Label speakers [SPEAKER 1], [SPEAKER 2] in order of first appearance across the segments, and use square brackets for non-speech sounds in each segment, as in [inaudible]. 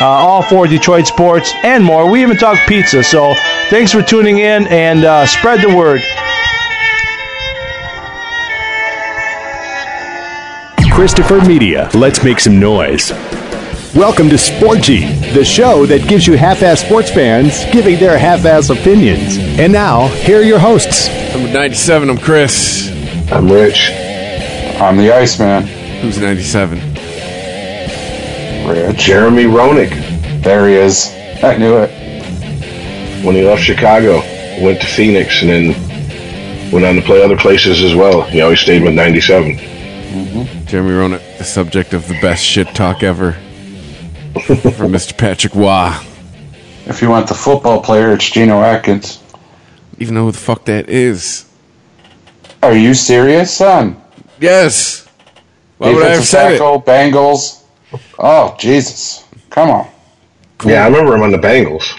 [SPEAKER 1] uh, all for Detroit sports and more. We even talk pizza. So thanks for tuning in and uh, spread the word.
[SPEAKER 2] Christopher Media. Let's make some noise. Welcome to Sporgy, the show that gives you half-ass sports fans giving their half-ass opinions. And now, here are your hosts.
[SPEAKER 3] Number 97, I'm Chris.
[SPEAKER 4] I'm Rich.
[SPEAKER 5] I'm the Iceman.
[SPEAKER 3] Who's 97?
[SPEAKER 5] Rich.
[SPEAKER 4] Jeremy Roenick.
[SPEAKER 5] There he is. I knew it.
[SPEAKER 4] When he left Chicago, went to Phoenix, and then went on to play other places as well. He always stayed with 97. Mm-hmm.
[SPEAKER 3] Jeremy Roenick, the subject of the best shit talk ever [laughs] from Mr. Patrick Waugh.
[SPEAKER 5] If you want the football player, it's Geno Atkins.
[SPEAKER 3] Even know who the fuck that is.
[SPEAKER 5] Are you serious, son?
[SPEAKER 3] Yes. Why would I have
[SPEAKER 5] Defensive
[SPEAKER 3] said it?
[SPEAKER 5] tackle, Bengals. Oh, Jesus. Come on.
[SPEAKER 4] Yeah, I remember him on the Bengals.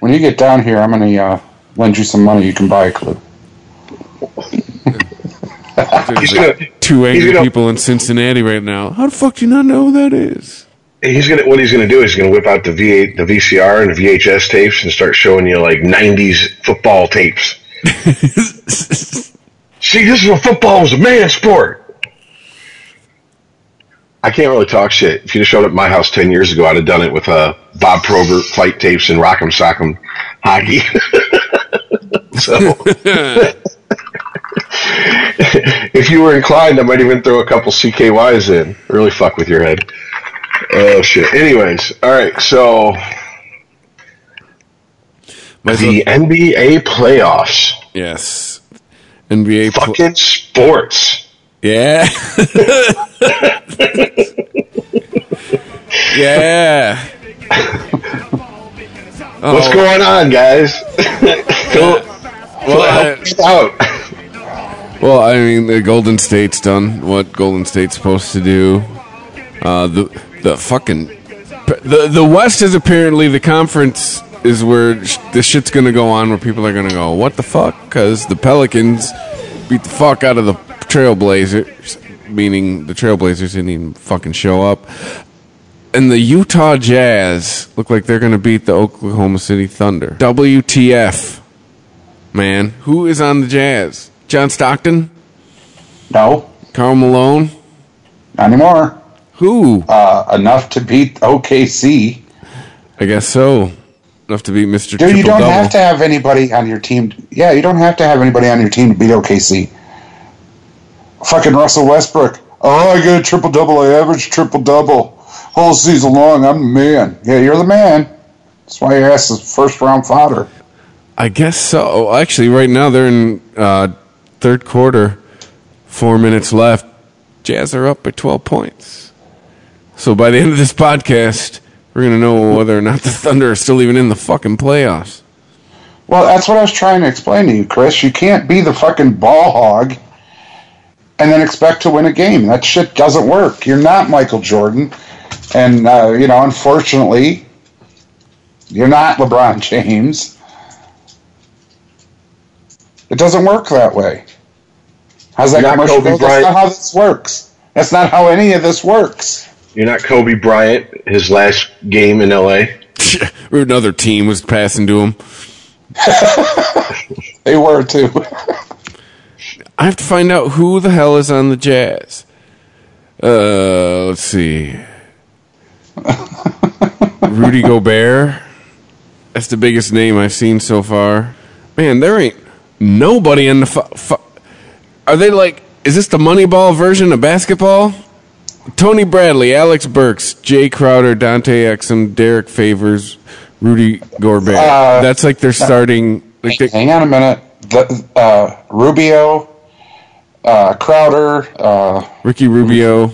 [SPEAKER 5] When you get down here, I'm going to uh, lend you some money. You can buy a clue.
[SPEAKER 3] There's
[SPEAKER 4] He's
[SPEAKER 3] like
[SPEAKER 4] gonna,
[SPEAKER 3] two
[SPEAKER 4] he's
[SPEAKER 3] angry
[SPEAKER 4] gonna-
[SPEAKER 3] people in Cincinnati right now. How the fuck do you not know who that is?
[SPEAKER 4] he's gonna. What he's gonna do is he's gonna whip out the V8, the VCR, and the VHS tapes and start showing you like '90s football tapes. [laughs] See, this is what football was a man sport. I can't really talk shit. If you'd have showed up at my house ten years ago, I'd have done it with uh, Bob Probert fight tapes and Rock'em Sock'em hockey. [laughs] so, [laughs] if you were inclined, I might even throw a couple CKYs in. Really fuck with your head. Oh shit. Anyways, all right. So
[SPEAKER 3] Might
[SPEAKER 4] the
[SPEAKER 3] well-
[SPEAKER 4] NBA playoffs,
[SPEAKER 3] yes. NBA. pl-
[SPEAKER 4] fucking sports.
[SPEAKER 3] Yeah. [laughs] yeah.
[SPEAKER 4] What's
[SPEAKER 3] Oh,
[SPEAKER 4] going on, guys? Fill
[SPEAKER 3] Well, [laughs]
[SPEAKER 4] it out.
[SPEAKER 3] Well, I mean, the Golden State's done what Golden State's supposed to do. Uh, the the fucking the the West is apparently the conference is where sh- this shit's gonna go on, where people are gonna go, what the fuck? Because the Pelicans beat the fuck out of the Trailblazers, meaning the Trailblazers didn't even fucking show up. And the Utah Jazz look like they're gonna beat the Oklahoma City Thunder. WTF, man? Who is on the Jazz? John Stockton?
[SPEAKER 5] No,
[SPEAKER 3] Karl Malone?
[SPEAKER 5] not anymore.
[SPEAKER 3] Who?
[SPEAKER 5] Uh, enough to beat OKC.
[SPEAKER 3] I guess so. Enough to beat Mr.
[SPEAKER 5] Dude, you don't
[SPEAKER 3] Double.
[SPEAKER 5] have to have anybody on your team. Yeah, you don't have to have anybody on your team to beat OKC. Fucking Russell Westbrook. Oh, I got a triple double. I average triple double. Whole season long, I'm the man. Yeah, you're the man. That's why your ass is first round fodder.
[SPEAKER 3] I guess so. Actually, right now they're in uh, third quarter. Four minutes left. Jazz are up by 12 points. So by the end of this podcast, we're going to know whether or not the Thunder are still even in the fucking playoffs.
[SPEAKER 5] Well, that's what I was trying to explain to you, Chris. You can't be the fucking ball hog and then expect to win a game. That shit doesn't work. You're not Michael Jordan. And, uh, you know, unfortunately, you're not LeBron [laughs] James. It doesn't work that way. How's that
[SPEAKER 4] Not
[SPEAKER 5] commercial
[SPEAKER 4] Kobe
[SPEAKER 5] go? That's not how this works. That's not how any of this works.
[SPEAKER 4] You're not Kobe Bryant. His last game in LA. [laughs]
[SPEAKER 3] or another team was passing to him. [laughs]
[SPEAKER 5] They were too.
[SPEAKER 3] I have to find out who the hell is on the Jazz. Uh, let's see. [laughs] Rudy Gobert. That's the biggest name I've seen so far. Man, there ain't nobody in the. Fu- fu- Are they like? Is this the Moneyball version of basketball? Tony Bradley, Alec Burks, Jae Crowder, Dante Exum, Derrick Favors, Rudy Gobert.
[SPEAKER 5] Uh,
[SPEAKER 3] That's like they're starting. Like they,
[SPEAKER 5] Hang on a minute. The, uh, Rubio, uh, Crowder, uh,
[SPEAKER 3] Ricky Rubio.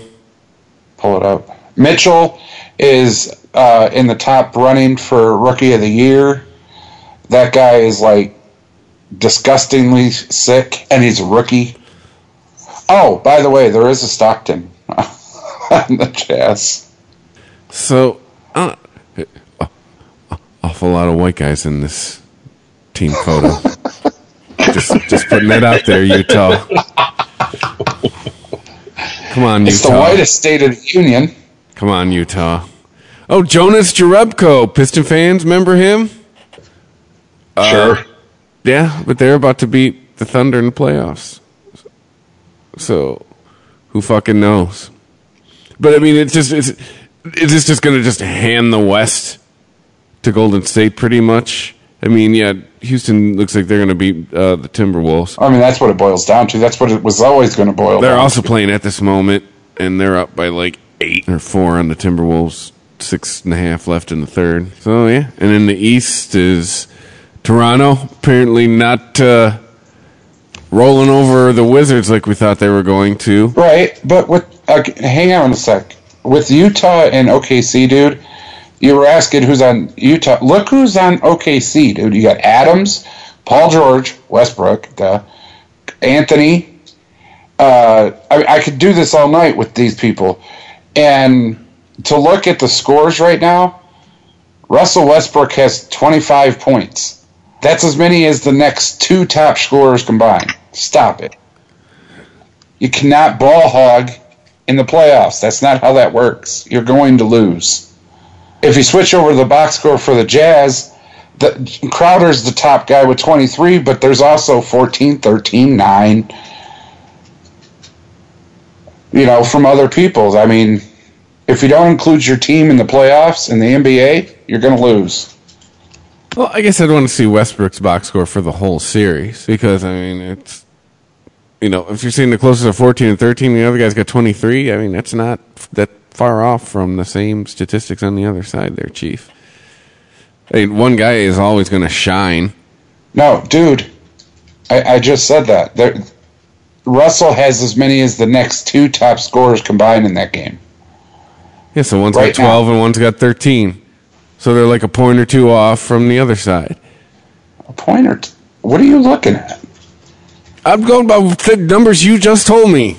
[SPEAKER 5] pull it up. Mitchell is uh, in the top running for rookie of the year. That guy is like disgustingly sick, and he's a rookie. Oh, by the way, there is a Stockton [laughs] on the Jazz.
[SPEAKER 3] So, uh, awful lot of white guys in this team photo. [laughs] just, just putting that out there, Utah. Come on, Utah.
[SPEAKER 5] It's the
[SPEAKER 3] Utah.
[SPEAKER 5] whitest state of the union.
[SPEAKER 3] Come on, Utah. Oh, Jonas Jerebko, Piston fans, remember him?
[SPEAKER 4] Uh, sure.
[SPEAKER 3] Yeah, but they're about to beat the Thunder in the playoffs. So, who fucking knows? But I mean, it's just it's is this just going to just hand the West to Golden State pretty much? I mean, yeah, Houston looks like they're going to beat uh, the Timberwolves.
[SPEAKER 5] I mean, that's what it boils down to. That's what it was always going to boil
[SPEAKER 3] They're also playing at this moment, and they're up by like eight or four on the Timberwolves. Six and a half left in the third. So yeah, and in the East is Toronto. Apparently not uh, rolling over the Wizards like we thought they were going to.
[SPEAKER 5] Right, but with uh, hang on a sec. With Utah and OKC, dude, you were asking who's on Utah. Look who's on OKC, dude. You got Adams, Paul George, Westbrook, duh, Anthony. Uh, I, I could do this all night with these people, and to look at the scores right now, Russell Westbrook has 25 points. That's as many as the next two top scorers combined. Stop it. You cannot ball hog in the playoffs. That's not how that works. You're going to lose. If you switch over to the box score for the Jazz, the Crowder's the top guy with 23, but there's also 14, 13, 9. You know, from other people. I mean, if you don't include your team in the playoffs in the NBA, you're going to lose.
[SPEAKER 3] Well, I guess I'd want to see Westbrook's box score for the whole series because I mean it's you know if you're seeing the closest of 14 and 13, the other guy's got 23. I mean that's not that far off from the same statistics on the other side there, Chief. Mean, one guy is always going to shine.
[SPEAKER 5] No, dude, I, I just said that. There, Russell has as many as the next two top scorers combined in that game.
[SPEAKER 3] Yeah, so one's
[SPEAKER 5] Right
[SPEAKER 3] got 12 and one's got 13. So they're like a point or two off from the other side.
[SPEAKER 5] A pointer. T- what are you looking at?
[SPEAKER 3] I'm going by the numbers you just told me.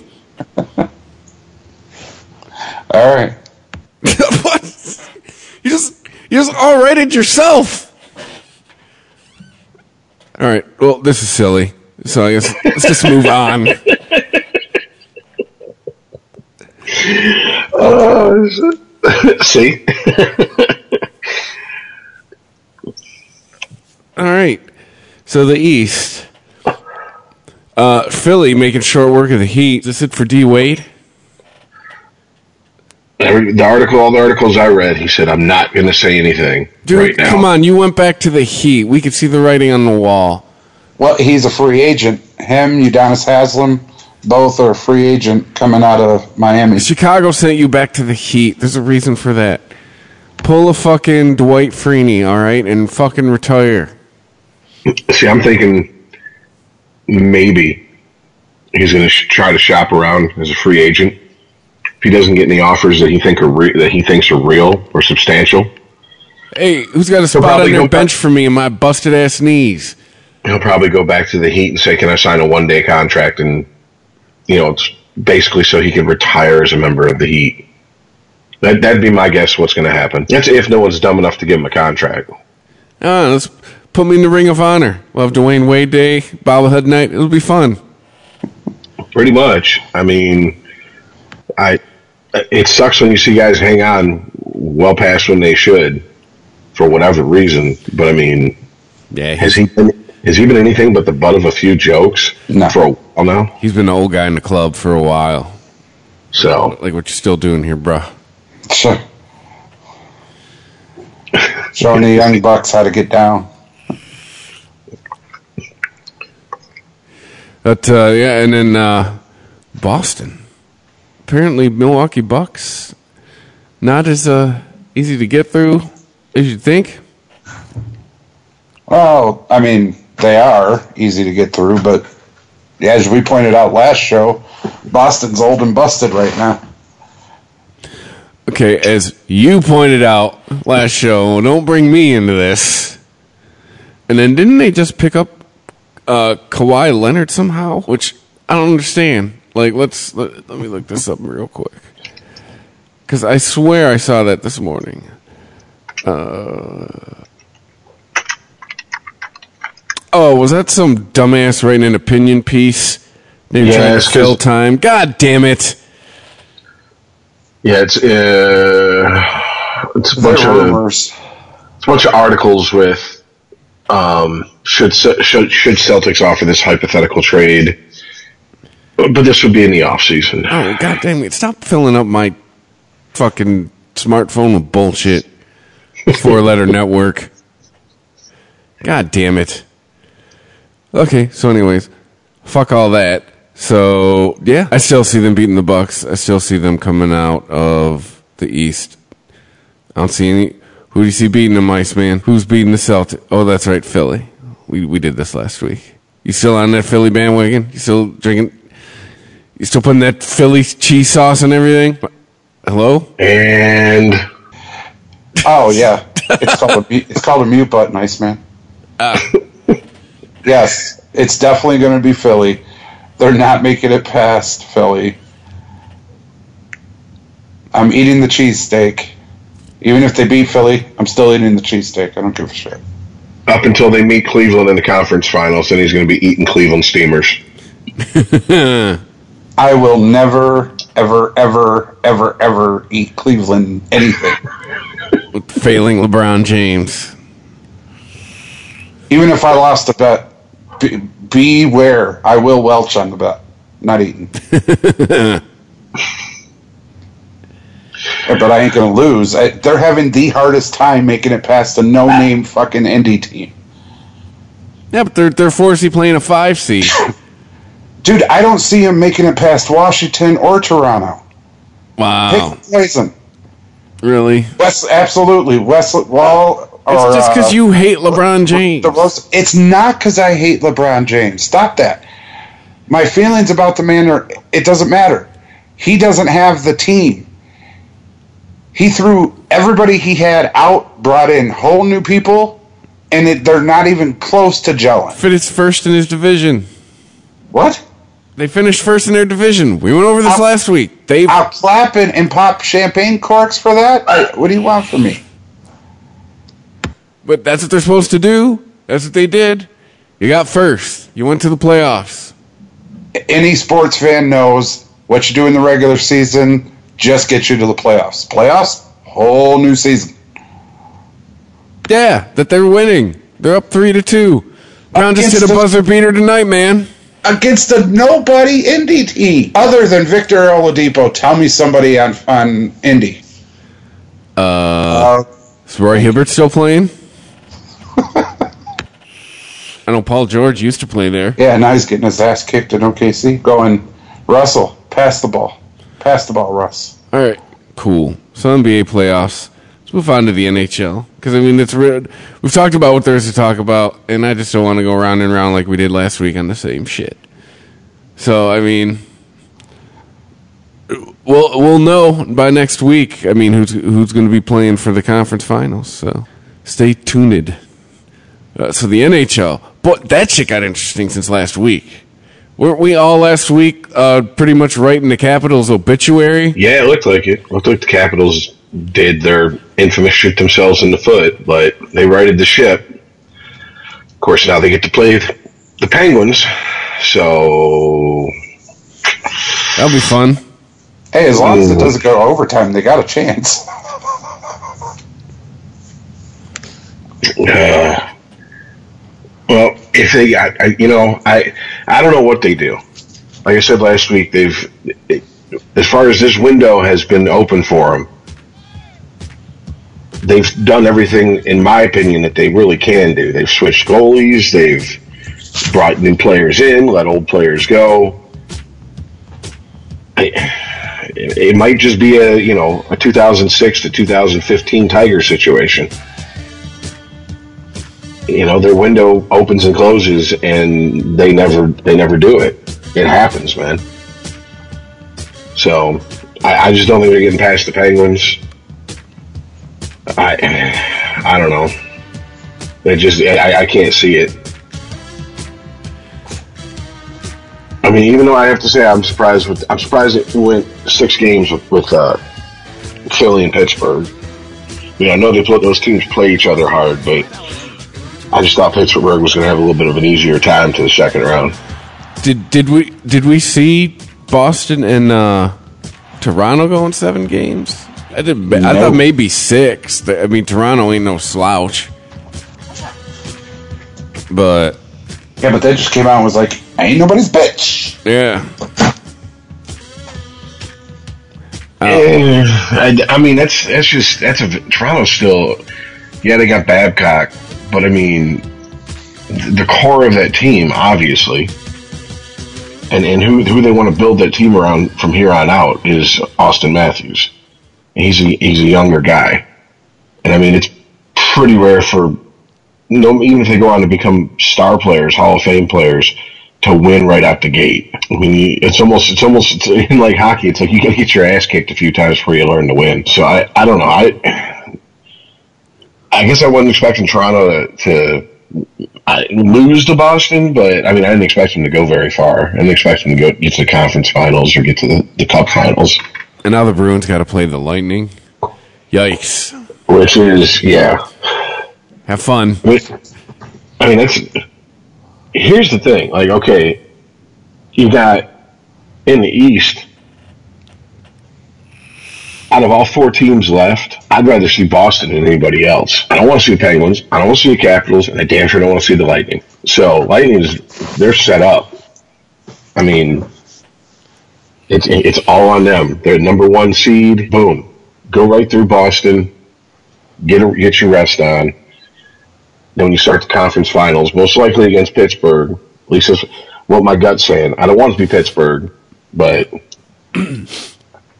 [SPEAKER 3] [laughs]
[SPEAKER 5] All right. [laughs]
[SPEAKER 3] what? You just you just all right it yourself. All right. Well, this is silly. So I guess let's just move on. [laughs]
[SPEAKER 4] See? [laughs]
[SPEAKER 3] All right. So the East. Uh, Philly making short work of the Heat. Is this it for D Wade?
[SPEAKER 4] Every, the article, all the articles I read, he said, I'm not going to say anything
[SPEAKER 3] Dude,
[SPEAKER 4] right now.
[SPEAKER 3] come on. You went back to the Heat. We could see the writing on the wall.
[SPEAKER 5] Well, he's a free agent. Him, Udonis Haslem, both are a free agent coming out of Miami.
[SPEAKER 3] Chicago sent you back to the Heat. There's a reason for that. Pull a fucking Dwight Freeney, all right, and fucking retire.
[SPEAKER 4] See, I'm thinking maybe he's going to sh- try to shop around as a free agent. If he doesn't get any offers that he think are re- that he thinks are real or substantial,
[SPEAKER 3] Hey, who's got a spot on their
[SPEAKER 4] go back-
[SPEAKER 3] bench for me and my busted ass knees?
[SPEAKER 4] he'll probably go back to the Heat and say, "Can I sign a one day contract?" And you know, it's basically so he can retire as a member of the Heat. That that'd be my guess. What's going to happen? That's if no one's dumb enough to give him a contract.
[SPEAKER 3] Ah, let's put me in the Ring of Honor. We'll have Dwyane Wade Day, bobblehead night. It'll be fun.
[SPEAKER 4] Pretty much. I mean, I. It sucks when you see guys hang on well past when they should, for whatever reason. But I mean,
[SPEAKER 3] Yeah,
[SPEAKER 4] has he been, has he been anything but the butt of a few jokes
[SPEAKER 5] No.
[SPEAKER 4] for a while now?
[SPEAKER 3] he's been the old guy in the club for a while.
[SPEAKER 4] So
[SPEAKER 3] Like what you're still doing here, bruh.
[SPEAKER 5] Sure. Showing the young bucks how to get down.
[SPEAKER 3] But uh, yeah, and then uh, Boston. Apparently, Milwaukee Bucks not as uh, easy to get through as you'd think.
[SPEAKER 5] Well, I mean, they are easy to get through, but as we pointed out last show, Boston's old and busted right now.
[SPEAKER 3] Okay, as you pointed out last show, don't bring me into this. And then didn't they just pick up uh, Kawhi Leonard somehow? Which I don't understand. Like, let's let, let me look this up real quick. Because I swear I saw that this morning. Uh, oh, was that some dumbass writing an opinion piece? They
[SPEAKER 4] Yeah,
[SPEAKER 3] trying to kill
[SPEAKER 4] 'cause-
[SPEAKER 3] time. God damn it!
[SPEAKER 4] Yeah, it's uh, it's a bunch
[SPEAKER 5] There
[SPEAKER 4] of
[SPEAKER 5] rumors.
[SPEAKER 4] it's a bunch of articles with um, should should should Celtics offer this hypothetical trade, but this would be in the off season.
[SPEAKER 3] Oh, god damn it. Stop filling up my fucking smartphone with bullshit. Four letter [laughs] network. God damn it. Okay, so anyways, fuck all that. So yeah, I still see them beating the Bucks. I still see them coming out of the East. I don't see any. Who do you see beating the them, Iceman? Who's beating the Celtics? Oh, that's right, Philly. We we did this last week. You still on that Philly bandwagon? You still drinking? You still putting that Philly cheese sauce and everything? Hello?
[SPEAKER 4] And
[SPEAKER 5] Oh yeah, it's called a mute- it's called a mute button, nice man. Ah. [laughs] yes, it's definitely going to be Philly. They're not making it past Philly. I'm eating the cheesesteak. Even if they beat Philly, I'm still eating the cheesesteak. I don't give a shit.
[SPEAKER 4] up until they meet Cleveland in the conference finals, then he's going to be eating Cleveland Steamers. [laughs]
[SPEAKER 5] I will never, ever, ever, ever, ever eat Cleveland anything.
[SPEAKER 3] With failing LeBron James.
[SPEAKER 5] Even if I lost a bet, be, beware. I will welch on the bet. Not eating. [laughs] but I ain't going to lose. I, they're having the hardest time making it past a no-name fucking indie team.
[SPEAKER 3] Yeah, but they're they're forcibly playing a five seed. [laughs]
[SPEAKER 5] Dude, I don't see him making it past Washington or Toronto.
[SPEAKER 3] Wow.
[SPEAKER 5] Pick poison.
[SPEAKER 3] Really?
[SPEAKER 5] West, absolutely. West, well, or,
[SPEAKER 3] It's just because
[SPEAKER 5] uh,
[SPEAKER 3] you hate LeBron James.
[SPEAKER 5] The Rose- it's not because I hate LeBron James. Stop that. My feelings about the man are. It doesn't matter. He doesn't have the team. He threw everybody he had out, brought in whole new people, and it, they're not even close to gelling.
[SPEAKER 3] Finished first in his division.
[SPEAKER 5] What?
[SPEAKER 3] They finished first in their division. We went over this
[SPEAKER 5] I'll-
[SPEAKER 3] last week. They
[SPEAKER 5] I'll clap and, and pop champagne corks for that? I, what do you want from me?
[SPEAKER 3] but that's what they're supposed to do. That's what they did. You got first. You went to the playoffs.
[SPEAKER 5] Any sports fan knows what you do in the regular season just gets you to the playoffs. Playoffs, whole new season.
[SPEAKER 3] Yeah, that they're winning. They're up three to two. Brown just hit a
[SPEAKER 5] the-
[SPEAKER 3] buzzer beater tonight, man.
[SPEAKER 5] Against a nobody indie team other than Victor Oladipo. Tell me somebody on on Indy. Uh,
[SPEAKER 3] Is Roy Hibbert still playing? [laughs] I know Paul George used to play there.
[SPEAKER 5] yeah, now he's getting his ass kicked in OKC. Going, Russell, pass the ball, pass the ball, Russ.
[SPEAKER 3] All right, cool. So NBA playoffs. Let's move on to the NHL because I mean it's re- we've talked about what there is to talk about, and I just don't want to go round and round like we did last week on the same shit. So I mean, we'll we'll know by next week. I mean, who's who's going to be playing for the conference finals? So stay tuned. Uh, so the NHL, but that shit got interesting since last week. Weren't we all last week uh, pretty much writing the Capitals' obituary?
[SPEAKER 4] Yeah, it looked like it. Looked like the Capitals did their infamous shoot themselves in the foot, but they righted the ship. Of course, now they get to play the Penguins, so
[SPEAKER 3] That'll be fun.
[SPEAKER 5] Hey, as long as it doesn't go to overtime, they got a chance.
[SPEAKER 4] Uh, well, if they, I, you know, I, I don't know what they do. Like I said last week, they've, as far as this window has been open for them, they've done everything, in my opinion, that they really can do. They've switched goalies, they've brought new players in, let old players go. I, it, it might just be a, you know, a 2006 to 2015 Tiger situation you know their window opens and closes and they never they never do it it happens man so I, I just don't think they're getting past the Penguins. I I don't know. they just I, I can't see it. I mean, even though I have to say I'm surprised with I'm surprised it went six games with, with uh, Philly and Pittsburgh. You know, I know they put those teams play each other hard, but I just thought Pittsburgh was going to have a little bit of an easier time to the second round.
[SPEAKER 3] Did did we did we see Boston and uh, Toronto going seven games? I did. I thought maybe six. I mean, Toronto ain't no slouch, but
[SPEAKER 5] Yeah, but they just came out and was like, "Ain't nobody's bitch."
[SPEAKER 3] yeah,
[SPEAKER 4] I, I mean, that's that's just that's a Toronto's still. Yeah, they got Babcock, but I mean, the core of that team, obviously, and and who who they want to build that team around from here on out is Auston Matthews. He's a he's a younger guy, and I mean, it's pretty rare for no even if they go on to become star players, Hall of Fame players, to win right out the gate. I mean, it's almost it's almost it's [laughs] in like hockey. It's like you got to get your ass kicked a few times before you learn to win. So I I don't know. I I guess I wasn't expecting Toronto to. to I, lose to Boston, but I mean, I didn't expect them to go very far. I didn't expect them to go get to the conference finals or get to the, the cup finals,
[SPEAKER 3] and now the Bruins got to play the Lightning. Yikes!
[SPEAKER 4] which is yeah.
[SPEAKER 3] Have fun.
[SPEAKER 4] With, I mean, that's here's the thing. Like, okay, you got in the East. Out of all four teams left, I'd rather see Boston than anybody else. I don't want to see the Penguins. I don't want to see the Capitals, and I damn sure don't want to see the Lightning. So, Lightning is they're set up. I mean, it's it's all on them. They're number one seed. Boom, go right through Boston. Get a, get your rest on then when you start the conference finals, most likely against Pittsburgh. At least that's what my gut's saying. I don't want it to be Pittsburgh, but [clears throat]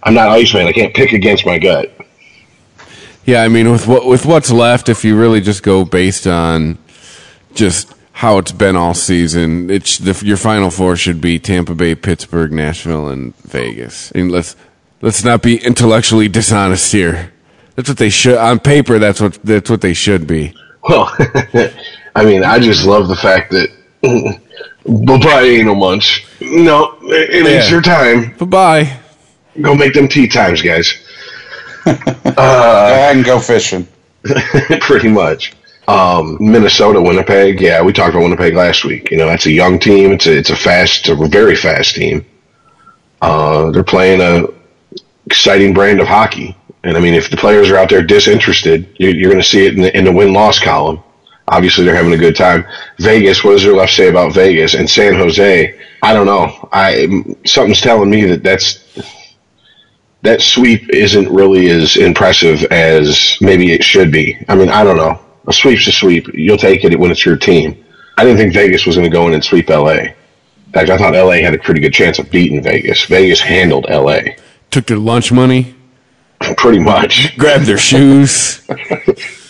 [SPEAKER 4] I'm not Iceman. I can't pick against my gut.
[SPEAKER 3] Yeah, I mean, with what with what's left, if you really just go based on just how it's been all season, it's the, your final four should be Tampa Bay, Pittsburgh, Nashville, and Vegas. And let's let's not be intellectually dishonest here. That's what they should on paper. That's what that's what they should be.
[SPEAKER 4] Well, [laughs] I mean, I just love the fact that [laughs] bye ain't no munch. No, it, it ain't your time.
[SPEAKER 3] Bye bye.
[SPEAKER 4] Go make them tea times, guys.
[SPEAKER 5] Go [laughs] ahead and go fishing. [laughs]
[SPEAKER 4] Pretty much. Um, Minnesota, Winnipeg. Yeah, we talked about Winnipeg last week. You know, that's a young team. It's a it's a fast, a very fast team. Uh, they're playing a exciting brand of hockey, and I mean, if the players are out there disinterested, you're, you're going to see it in the, in the win loss column. Obviously, they're having a good time. Vegas. What is there left to say about Vegas and San Jose? I don't know. I something's telling me that that's that sweep isn't really as impressive as maybe it should be. I mean, I don't know. A sweep's a sweep. You'll take it when it's your team. I didn't think Vegas was going to go in and sweep LA. In fact, I thought LA had a pretty good chance of beating Vegas. Vegas handled LA
[SPEAKER 3] Took their lunch money, [laughs]
[SPEAKER 4] pretty much.
[SPEAKER 3] grabbed their shoes. [laughs]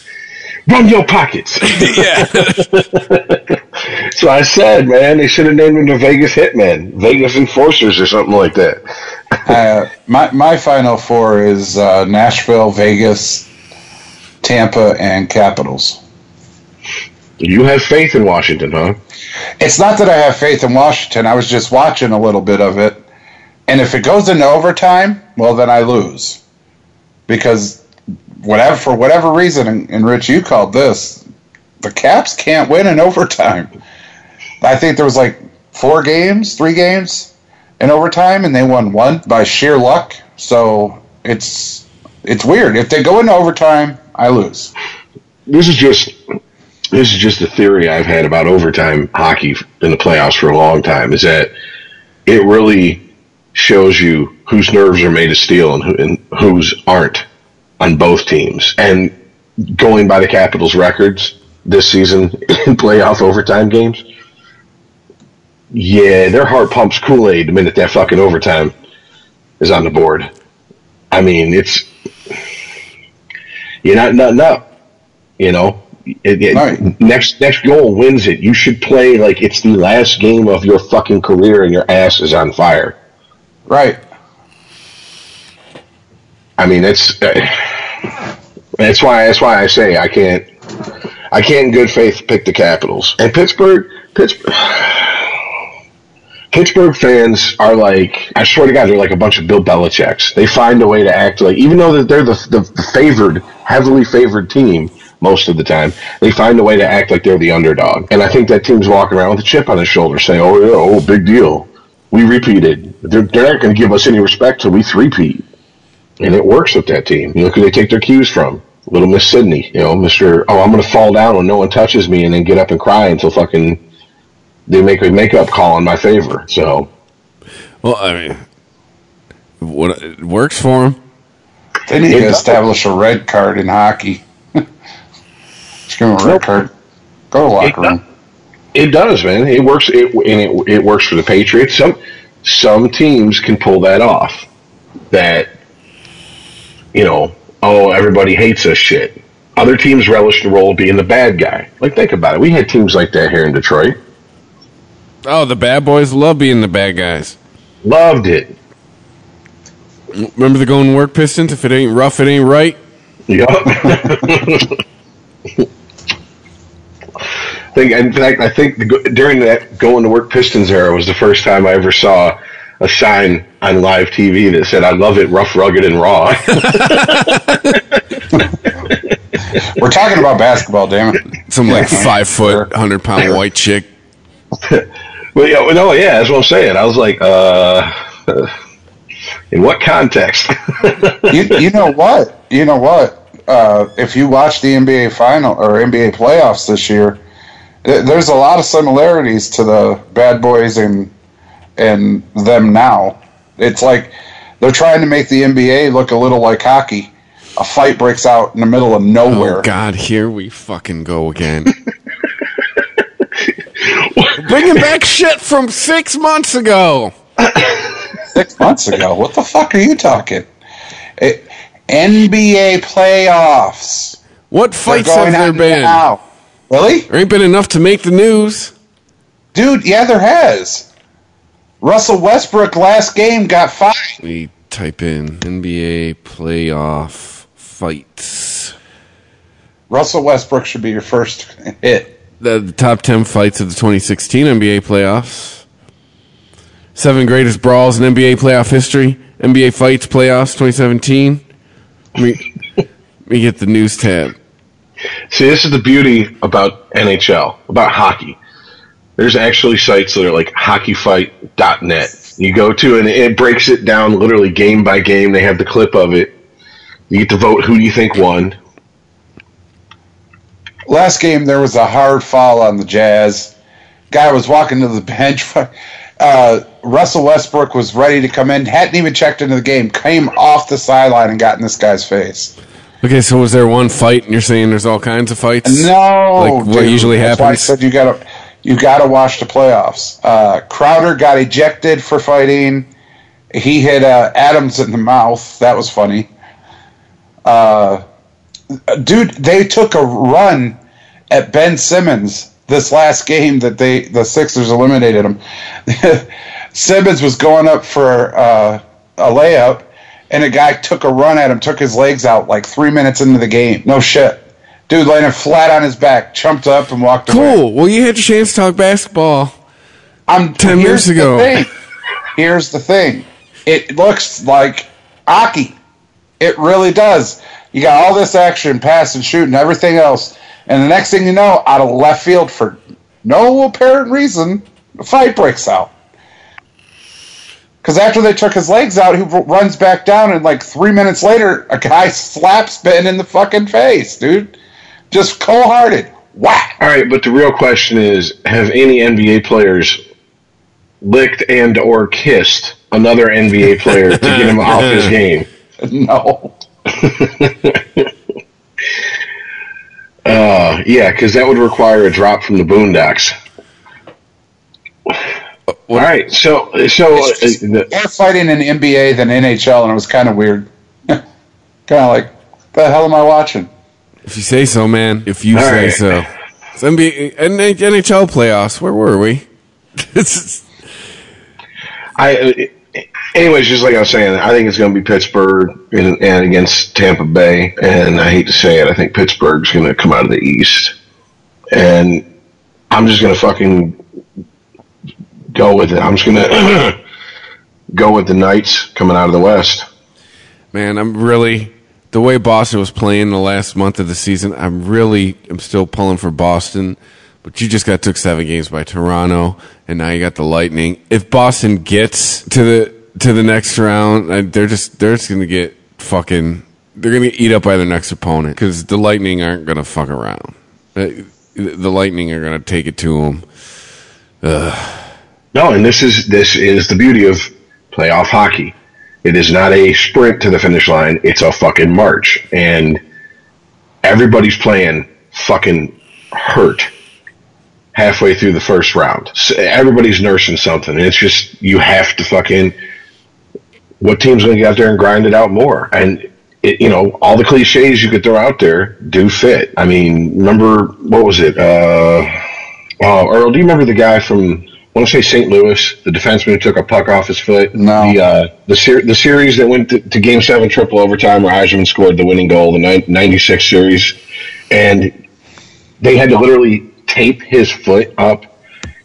[SPEAKER 4] Run your pockets. [laughs]
[SPEAKER 3] yeah. [laughs]
[SPEAKER 4] so I said, man, they should have named them the Vegas Hitmen, Vegas Enforcers, or something like that. [laughs]
[SPEAKER 5] Uh, my my final four is uh, Nashville, Vegas, Tampa, and Capitals.
[SPEAKER 4] You have faith in Washington, huh?
[SPEAKER 5] It's not that I have faith in Washington. I was just watching a little bit of it, and if it goes into overtime, well, then I lose because whatever for whatever reason, and, Rich, you called this, the Caps can't win in [laughs] overtime. I think there was like four games, three games in overtime, and they won one by sheer luck. So it's it's weird. If they go into overtime, I lose.
[SPEAKER 4] this is just this is just a theory I've had about overtime hockey in the playoffs for a long time. Is that it really shows you whose nerves are made of steel and, who, and whose aren't on both teams. And going by the Capitals' records this season [laughs] in playoff overtime games, yeah, their heart pumps Kool Aid the minute that fucking overtime is on the board. I mean, it's you're not nutting up. You know, It- it-
[SPEAKER 5] Right.
[SPEAKER 4] next next goal wins it. You should play like it's the last game of your fucking career and your ass is on fire.
[SPEAKER 5] Right.
[SPEAKER 4] I mean, it's uh, that's why that's why I say I can't I can't in good faith pick the Capitals and Pittsburgh. Pittsburgh. [sighs] Pittsburgh fans are like, I swear to God, they're like a bunch of Bill Belichick's. They find a way to act like, even though they're the, the, the favored, heavily favored team most of the time, they find a way to act like they're the underdog. And I think that team's walking around with a chip on his shoulder saying, oh, yeah, oh, big deal. We repeated. They're, they're not going to give us any respect till we three-peat. And it works with that team. You know, who they take their cues from? Little Miss Sidney, you know, Mr. Oh, I'm going to fall down when no one touches me and then get up and cry until fucking they make a makeup call in my favor. So,
[SPEAKER 3] Well, I mean, what it works for him.
[SPEAKER 5] They need
[SPEAKER 4] It
[SPEAKER 5] to
[SPEAKER 4] does.
[SPEAKER 5] establish a red card in hockey. Just give them a red
[SPEAKER 4] Nope.
[SPEAKER 5] card. Go to locker
[SPEAKER 4] It
[SPEAKER 5] room.
[SPEAKER 4] It does, man. It works. It and it, it works for the Patriots. Some some teams can pull that off. That you know, oh, everybody hates us. Shit. Other teams relish the role of being the bad guy. Like think about it. We had teams like that here in Detroit.
[SPEAKER 3] Oh, the bad boys love being the bad guys.
[SPEAKER 4] Loved it.
[SPEAKER 3] Remember the going to work Pistons? If it ain't rough, it ain't right.
[SPEAKER 4] Yup. [laughs] think in fact, I think the, during that going to work Pistons era was the first time I ever saw a sign on live TV that said "I love it rough, rugged, and raw." [laughs]
[SPEAKER 5] We're talking about basketball, damn it.
[SPEAKER 3] Some like five foot, hundred pound white chick. [laughs]
[SPEAKER 4] well, yeah, well, no, yeah, that's what I'm saying. I was like, uh, [laughs] in what context?
[SPEAKER 5] you, you know what? You know what? Uh, if you watch the NBA final or NBA playoffs this year, there's a lot of similarities to the bad boys and and them now. It's like they're trying to make the NBA look a little like hockey. A fight breaks out in the middle of nowhere.
[SPEAKER 3] Oh God, here we fucking go again. [laughs] Bringing back shit from six months ago.
[SPEAKER 5] Six months ago. What the fuck are you talking? It, NBA playoffs.
[SPEAKER 3] What fights have there been?
[SPEAKER 5] now. Really?
[SPEAKER 3] There ain't been enough to make the news.
[SPEAKER 5] Dude, yeah, there has. Russell Westbrook last game got fined.
[SPEAKER 3] We type in NBA playoff fights.
[SPEAKER 5] Russell Westbrook should be your first [laughs] hit.
[SPEAKER 3] The, the top 10 fights of the 2016 NBA playoffs. Seven greatest brawls in NBA playoff history. NBA fights playoffs 2017. Let me, let me get the news tab.
[SPEAKER 4] See, this is the beauty about NHL, about hockey. There's actually sites that are like hockeyfight.net. You go to and it breaks it down literally game by game. They have the clip of it. You get to vote who do you think won.
[SPEAKER 5] Last game, there was a hard foul on the Jazz. Guy was walking to the bench. [laughs] Uh, Russell Westbrook was ready to come in, hadn't even checked into the game, came off the sideline and got in this guy's face.
[SPEAKER 3] Okay, so was there one fight and you're saying there's all kinds of fights?
[SPEAKER 5] No,
[SPEAKER 3] Like what
[SPEAKER 5] dude.
[SPEAKER 3] usually
[SPEAKER 5] That's why I
[SPEAKER 3] happens?
[SPEAKER 5] said you gotta you gotta watch the playoffs. Uh, Crowder got ejected for fighting. He hit uh, Adams in the mouth. That was funny. Uh, dude, they took a run at Ben Simmons this last game that they the Sixers eliminated him. [laughs] Simmons was going up for uh, a layup, and a guy took a run at him, took his legs out like three minutes into the game. No shit. Dude landed flat on his back, jumped up and walked away.
[SPEAKER 3] Cool. Well, you had your chance to talk basketball.
[SPEAKER 5] I'm
[SPEAKER 3] 10
[SPEAKER 5] here's
[SPEAKER 3] years
[SPEAKER 5] the
[SPEAKER 3] ago.
[SPEAKER 5] thing. Here's the thing. It looks like hockey. It really does. You got all this action, pass and shoot, and everything else, and the next thing you know, out of left field for no apparent reason, a fight breaks out. Because after they took his legs out, he runs back down, and like three minutes later, a guy [laughs] slaps Ben in the fucking face, dude. Just cold hearted. Whack!
[SPEAKER 4] All right, but the real question is: Have any NBA players licked and or kissed another NBA player to get him off his [laughs] game?
[SPEAKER 5] No. [laughs]
[SPEAKER 4] Uh, yeah, because that would require a drop from the Boondocks. All right, so so uh, the-
[SPEAKER 5] more fighting in NBA than NHL, and it was kind of weird. [laughs] kind of like, the hell am I watching?
[SPEAKER 3] If you say so, man. If you
[SPEAKER 4] All
[SPEAKER 3] say
[SPEAKER 4] right.
[SPEAKER 3] so. It's NBA, NHL playoffs. Where were we? [laughs]
[SPEAKER 4] I anyways, just like I was saying, I think it's going to be Pittsburgh and, and against Tampa Bay. And I hate to say it, I think Pittsburgh's going to come out of the East. And I'm just going to fucking go with it. I'm just going to [clears throat] go with the Knights coming out of the West.
[SPEAKER 3] Man, I'm really the way Boston was playing the last month of the season. I'm really, I'm still pulling for Boston. But you just got took seven games by Toronto, and now you got the Lightning. If Boston gets to the to the next round, they're just they're just gonna get fucking. They're gonna get eat up by their next opponent because the Lightning aren't gonna fuck around. The Lightning are gonna take it to them.
[SPEAKER 4] No, and this is this is the beauty of playoff hockey. It is not a sprint to the finish line; it's a fucking march, and everybody's playing fucking hurt halfway through the first round. So everybody's nursing something, and it's just you have to fucking. What team's going to get out there and grind it out more? And it, you know, all the cliches you could throw out there do fit. I mean, remember what was it? Uh, oh, Earl, do you remember the guy from? I want to say St. Louis, the defenseman who took a puck off his foot.
[SPEAKER 5] No.
[SPEAKER 4] The uh, the, ser- the series that went to, to Game Seven, triple overtime, where Yzerman scored the winning goal, the ni- '96 series, and they had to literally tape his foot up,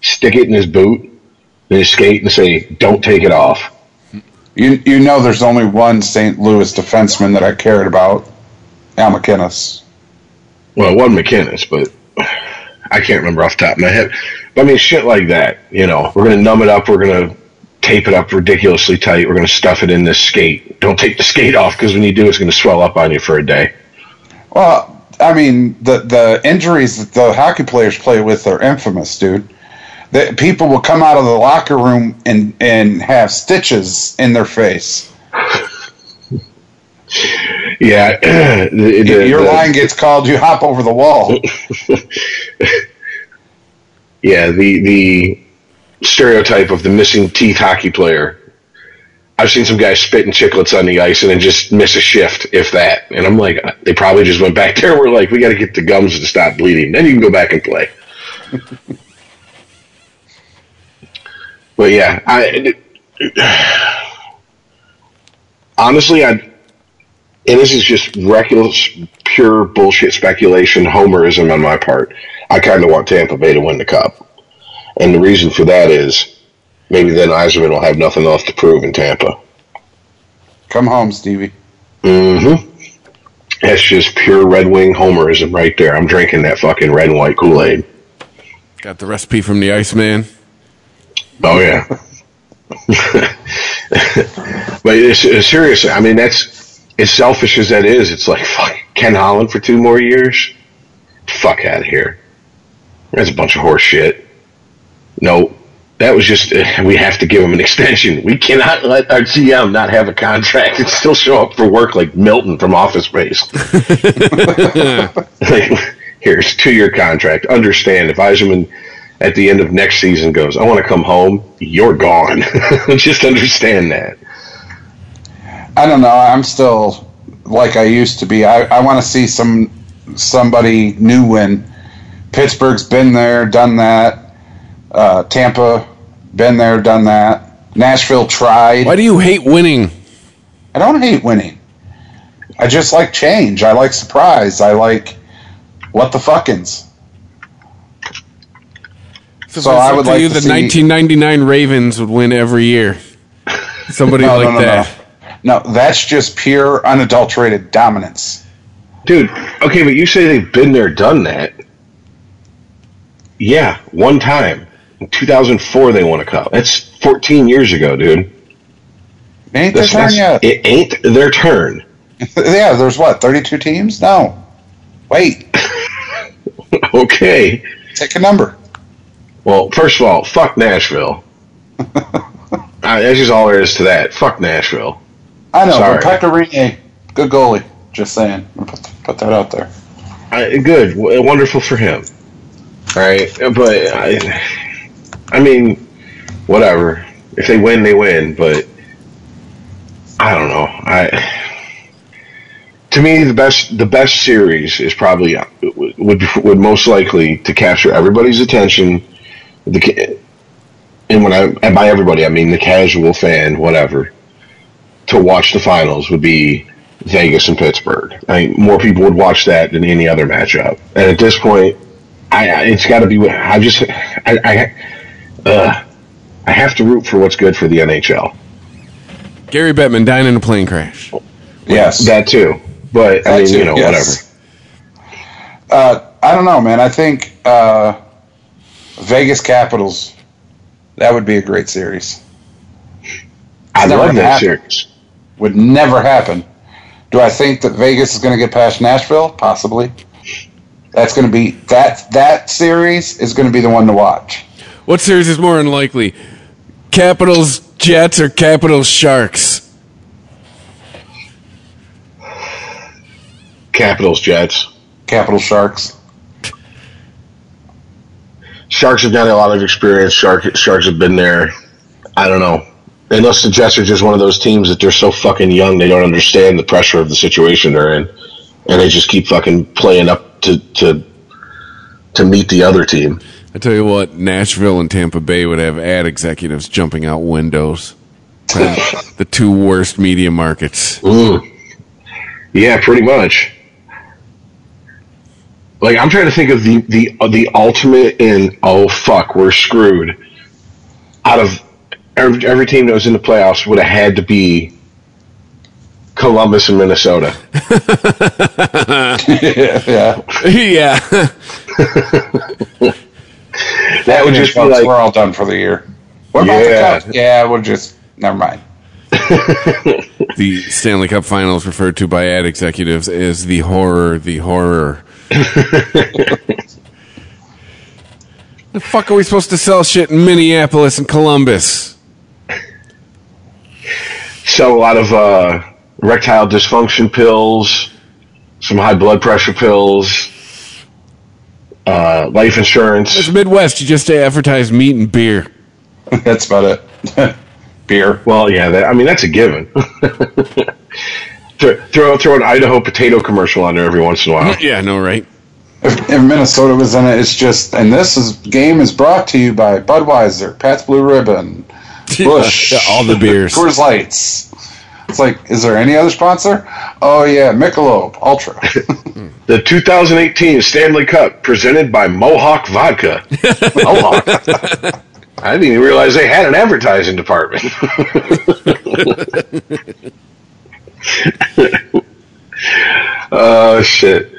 [SPEAKER 4] stick it in his boot, and his skate, and say, "Don't take it off."
[SPEAKER 5] You you know there's only one St. Louis defenseman that I cared about, Al MacInnis.
[SPEAKER 4] Well, it wasn't McInnes, but I can't remember off the top of my head. But I mean, shit like that. You know, we're gonna numb it up. We're gonna tape it up ridiculously tight. We're gonna stuff it in this skate. Don't take the skate off because when you do, it's gonna swell up on you for a day.
[SPEAKER 5] Well, I mean the the injuries that the hockey players play with are infamous, dude. That people will come out of the locker room and and have stitches in their face. [laughs]
[SPEAKER 4] Yeah, [clears throat] the, the-
[SPEAKER 5] Your
[SPEAKER 4] the-
[SPEAKER 5] line gets called, you hop over the wall. [laughs]
[SPEAKER 4] yeah, the the stereotype of the missing teeth hockey player. I've seen some guys spitting chiclets on the ice and then just miss a shift, if that. And I'm like, uh, they probably just went back [laughs] there. We're like, we got to get the gums to stop bleeding. Then you can go back and play. [laughs] but yeah, I [sighs] honestly, I and this is just reckless, pure bullshit speculation, homerism on my part. I kind of want Tampa Bay to win the cup, and the reason for that is maybe then Yzerman will have nothing else to prove in Tampa.
[SPEAKER 5] Come home, Stevie.
[SPEAKER 4] Mm-hmm. That's just pure Red Wing homerism right there. I'm drinking that fucking red and white Kool Aid.
[SPEAKER 3] Got the recipe from the Iceman.
[SPEAKER 4] Oh yeah. [laughs] but it's, it's seriously, I mean, that's as selfish as that is. It's like fuck Ken Holland for two more years. Fuck out of here. That's a bunch of horse shit. No, that was just uh, we have to give him an extension. We cannot let our GM not have a contract and still show up for work like Milton from Office Space. [laughs] [laughs] like, here's two year contract. Understand if Yzerman at the end of next season goes, I want to come home, you're gone. [laughs] Just understand that.
[SPEAKER 5] I don't know. I'm still like I used to be. I, I want to see some somebody new win. Pittsburgh's been there, done that. Uh, Tampa, been there, done that. Nashville tried.
[SPEAKER 3] Why do you hate winning?
[SPEAKER 5] I don't hate winning. I just like change. I like surprise. I like what the fuckins.
[SPEAKER 3] So,
[SPEAKER 5] So I would like
[SPEAKER 3] you the
[SPEAKER 5] see-
[SPEAKER 3] 1999 Ravens would win every year. [laughs] Somebody
[SPEAKER 5] No,
[SPEAKER 3] like
[SPEAKER 5] no, no,
[SPEAKER 3] that.
[SPEAKER 5] No. That's just pure unadulterated dominance.
[SPEAKER 4] Dude, okay, but you say they've been there, done that. Yeah, one time. In 2004, they won a cup. That's 14 years ago, dude.
[SPEAKER 5] Ain't their turn
[SPEAKER 4] that's-
[SPEAKER 5] yet?
[SPEAKER 4] it ain't their turn. [laughs]
[SPEAKER 5] yeah, there's what, 32 teams? No. Wait, [laughs]
[SPEAKER 4] Okay.
[SPEAKER 5] take a number.
[SPEAKER 4] Well, first of all, fuck Nashville. [laughs] uh, that's just all there is to that. Fuck Nashville.
[SPEAKER 5] I know,
[SPEAKER 4] Sorry.
[SPEAKER 5] but Pekka Rinne, good goalie. Just saying. Put, put that out there.
[SPEAKER 4] I, good, uh, wonderful for him. All right, uh, but I, I mean, whatever. If they win, they win. But I don't know. I to me, the best the best series is probably uh, would would most likely to capture everybody's attention. The and when I and by everybody, I mean the casual fan, whatever. To watch the finals would be Vegas and Pittsburgh. I mean, more people would watch that than any other matchup. And at this point, I, I it's got to be. I just I I, uh, I have to root for what's good for the NHL.
[SPEAKER 3] Gary Bettman dying in a plane crash.
[SPEAKER 5] Yes.
[SPEAKER 4] That too. But I mean,
[SPEAKER 5] too,
[SPEAKER 4] you know,
[SPEAKER 5] yes. Uh, I don't know, man. I think uh, Vegas Capitals. That would be a great series.
[SPEAKER 4] I love that
[SPEAKER 5] happened.
[SPEAKER 4] series.
[SPEAKER 5] Would never happen. Do I think that Vegas is going to get past Nashville? Possibly. That's going to be that that series is going to be the one to watch.
[SPEAKER 3] What series is more unlikely? Capitals Jets or Capitals Sharks?
[SPEAKER 4] Capitals, Jets.
[SPEAKER 5] Capital Sharks.
[SPEAKER 4] Sharks have got a lot of experience. Shark, Sharks have been there. I don't know. Unless the Jets are just one of those teams that they're so fucking young, they don't understand the pressure of the situation they're in, and they just keep fucking playing up to to to meet the other team.
[SPEAKER 3] I tell you what, Nashville and Tampa Bay would have ad executives jumping out windows. the two worst media markets.
[SPEAKER 4] Mm. Yeah, pretty much. Like I'm trying to think of the the uh, the ultimate in oh fuck we're screwed. Out of every, every team that was in the playoffs would have had to be Columbus and Minnesota. [laughs]
[SPEAKER 5] yeah. [laughs]
[SPEAKER 3] yeah.
[SPEAKER 4] That would just be
[SPEAKER 5] Folks,
[SPEAKER 4] like
[SPEAKER 5] we're all done for the year. What about
[SPEAKER 4] Yeah.
[SPEAKER 5] the Cup? Yeah, we'll just never mind. [laughs]
[SPEAKER 3] the Stanley Cup Finals, referred to by ad executives as the horror, the horror. the fuck are we supposed to sell shit in Minneapolis and Columbus?
[SPEAKER 4] Sell a lot of uh, erectile dysfunction pills, some high blood pressure pills, uh, life insurance.
[SPEAKER 3] It's Midwest. You just advertise meat and beer. [laughs]
[SPEAKER 5] That's about it. [laughs] Beer.
[SPEAKER 4] Well, yeah, that, I mean that's a given. [laughs] throw, throw throw an Idaho potato commercial on there every once in a while.
[SPEAKER 3] Yeah, I know, right?
[SPEAKER 5] If, if Minnesota was in it, it's just, and this is game is brought to you by Budweiser, Pabst Blue Ribbon, [laughs] Busch,
[SPEAKER 3] Yeah, all the [laughs] beers.
[SPEAKER 5] Coors Lights. It's like, is there any other sponsor? Oh yeah, Michelob Ultra. [laughs]
[SPEAKER 4] The 2018 Stanley Cup presented by Mohawk Vodka. Mohawk. I didn't even realize they had an advertising department. Oh shit.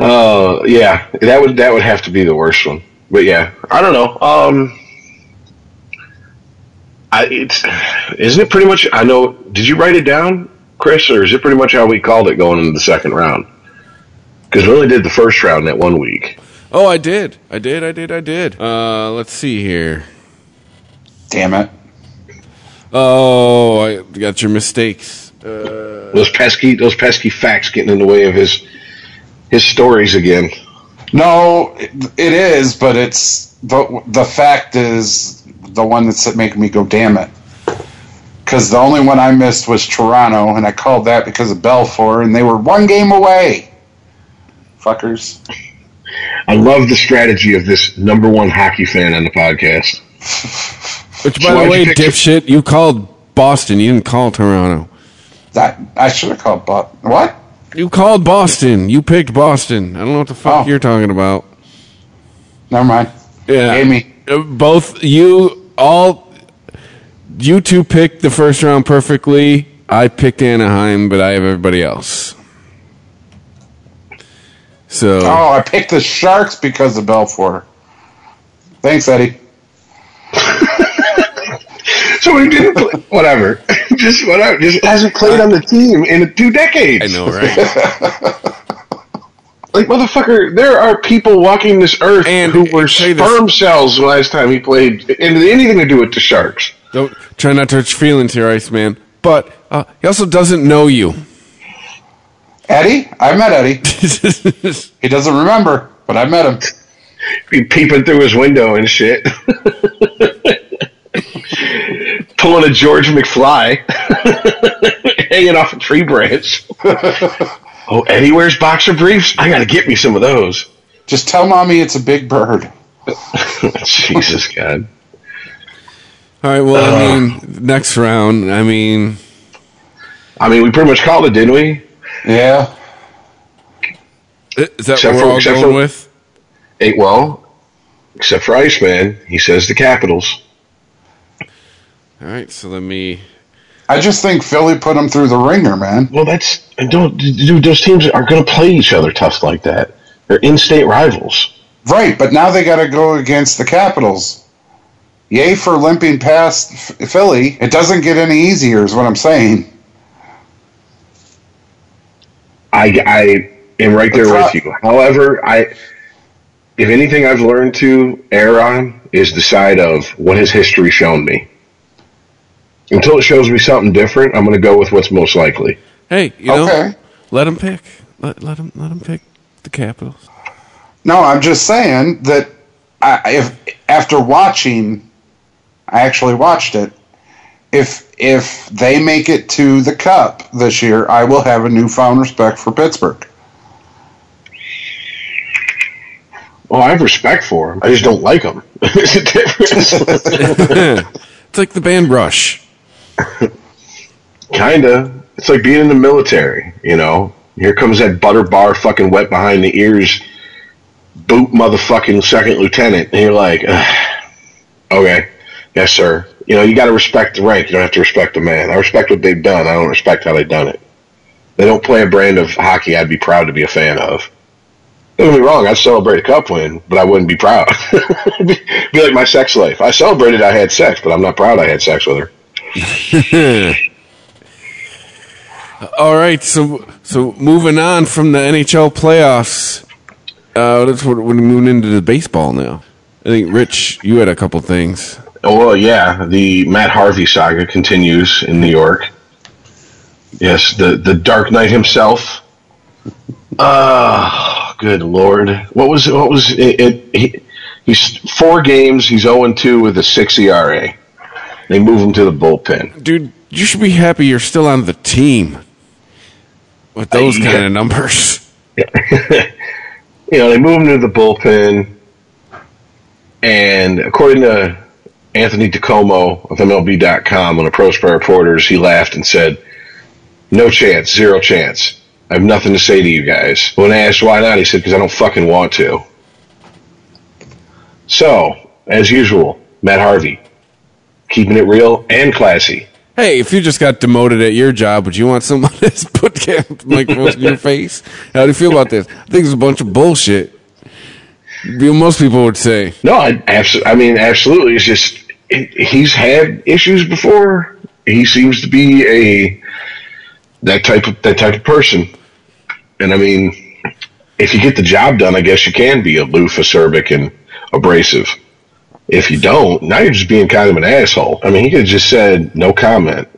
[SPEAKER 4] Oh yeah, that would that would have to be the worst one. But yeah, I don't know. Um, I it's isn't it pretty much? I know. Did you write it down, Chris, or is it pretty much how we called it going into the second round? Because we only did the first round that one week.
[SPEAKER 3] Oh, I did. I did. I did. I did. Uh, let's see here.
[SPEAKER 5] Damn it.
[SPEAKER 3] Oh, I got your mistakes. Uh,
[SPEAKER 4] Those pesky those pesky facts getting in the way of his his stories again.
[SPEAKER 5] No, it, it is, but it's the the fact is the one that's making me go, damn it. Because the only one I missed was Toronto, and I called that because of Belfour, and they were one game away. Fuckers. [laughs]
[SPEAKER 4] I love the strategy of this number one hockey fan on the podcast.
[SPEAKER 3] which, by
[SPEAKER 4] So
[SPEAKER 3] the way,
[SPEAKER 4] you pick-
[SPEAKER 3] dipshit, you called Boston. You didn't call Toronto.
[SPEAKER 5] That I should have called, but what?
[SPEAKER 3] You called Boston. You picked Boston. I don't know what the fuck
[SPEAKER 5] Oh.
[SPEAKER 3] you're talking about.
[SPEAKER 5] Never mind.
[SPEAKER 3] Yeah.
[SPEAKER 5] Amy.
[SPEAKER 3] Uh, Both you all you two picked the first round perfectly. I picked Anaheim, but I have everybody else. So
[SPEAKER 5] Oh, I picked the Sharks because of Belfour. Thanks, Eddie. [laughs]
[SPEAKER 4] So he didn't play, whatever. [laughs] just whatever. Just hasn't played on the team in two decades.
[SPEAKER 3] I know, right? [laughs]
[SPEAKER 4] Like motherfucker, there are people walking this earth
[SPEAKER 3] And
[SPEAKER 4] who were
[SPEAKER 3] say this-
[SPEAKER 4] sperm cells the last time he played, and anything to do with the Sharks.
[SPEAKER 3] don't try not to hurt your feelings here, Iceman. But uh, he also doesn't know you.
[SPEAKER 5] Eddie? I met Eddie. [laughs] He doesn't remember, but I met him.
[SPEAKER 4] Be peeping through his window and shit. [laughs] Pulling a George McFly, [laughs] hanging off a tree branch. Oh, Eddie wears boxer briefs. I gotta get me some of those.
[SPEAKER 5] Just tell mommy it's a big bird. [laughs]
[SPEAKER 4] Jesus God.
[SPEAKER 3] All right. Well, I uh, mean, next round. I mean,
[SPEAKER 4] I mean, we pretty much called it, didn't we?
[SPEAKER 5] Yeah.
[SPEAKER 3] is that
[SPEAKER 4] Except
[SPEAKER 3] what we're all going
[SPEAKER 4] for-
[SPEAKER 3] with?
[SPEAKER 4] Eight, well, except for Iceman, he says the Capitals.
[SPEAKER 3] All right. So let me.
[SPEAKER 5] I just think Philly put them through the ringer, man.
[SPEAKER 4] Well, that's don't dude. Those teams are going to play each other tough like that. They're in-state rivals.
[SPEAKER 5] Right, but now they got to go against the Capitals. Yay for limping past Philly. It doesn't get any easier, is what I'm saying.
[SPEAKER 4] I, I am right there with you. However, I if anything I've learned to err on is the side of what has history shown me. Until it shows me something different, I'm going to go with what's most likely.
[SPEAKER 3] Hey, you know,
[SPEAKER 5] Okay.
[SPEAKER 3] let him pick. Let let him let him pick the Capitals.
[SPEAKER 5] No, I'm just saying that I, if after watching, I actually watched it. If if they make it to the Cup this year, I will have a newfound respect for Pittsburgh.
[SPEAKER 4] Well, I have respect for them. I just don't like them. There's [laughs] a difference. [laughs]
[SPEAKER 3] It's like the band Rush. [laughs]
[SPEAKER 4] Kinda. It's like being in the military, you know. Here comes that butter bar fucking wet behind the ears boot motherfucking second lieutenant. And you're like, okay, yes, sir. You know, you got to respect the rank. You don't have to respect the man. I respect what they've done. I don't respect how they've done it. They don't play a brand of hockey I'd be proud to be a fan of. Don't get me wrong, I'd celebrate a cup win, but I wouldn't be proud. [laughs] be, be like my sex life. I celebrated I had sex, but I'm not proud I had sex with her. [laughs]
[SPEAKER 3] All right, so so moving on from the NHL playoffs, uh, let's we're, we're moving into the baseball now. I think Rich, you had a couple things.
[SPEAKER 4] Oh, well, yeah, the Matt Harvey saga continues in New York. Yes, the the Dark Knight himself. Ah, good lord! What was what was it? it he, he's four games. He's zero and two with a six ERA. They move him to the bullpen.
[SPEAKER 3] Dude, you should be happy you're still on the team with those kind of numbers. [laughs]
[SPEAKER 4] You know, they move him to the bullpen, and according to Anthony DiComo of MLB.com on Pro Sport Reporters, he laughed and said, "No chance, zero chance. I have nothing to say to you guys." When I asked why not, he said, "Because I don't fucking want to." So, as usual, Matt Harvey, keeping it real and classy.
[SPEAKER 3] Hey, if you just got demoted at your job, would you want someone [laughs] that's put microphones in your face? How do you feel about this? I think it's a bunch of bullshit. Most people would say.
[SPEAKER 4] No, I absolutely. I mean, absolutely. It's just he's had issues before. He seems to be a that type of that type of person. And I mean, if you get the job done, I guess you can be aloof, acerbic, and abrasive. If you don't, now you're just being kind of an asshole. I mean, he could have just said no comment.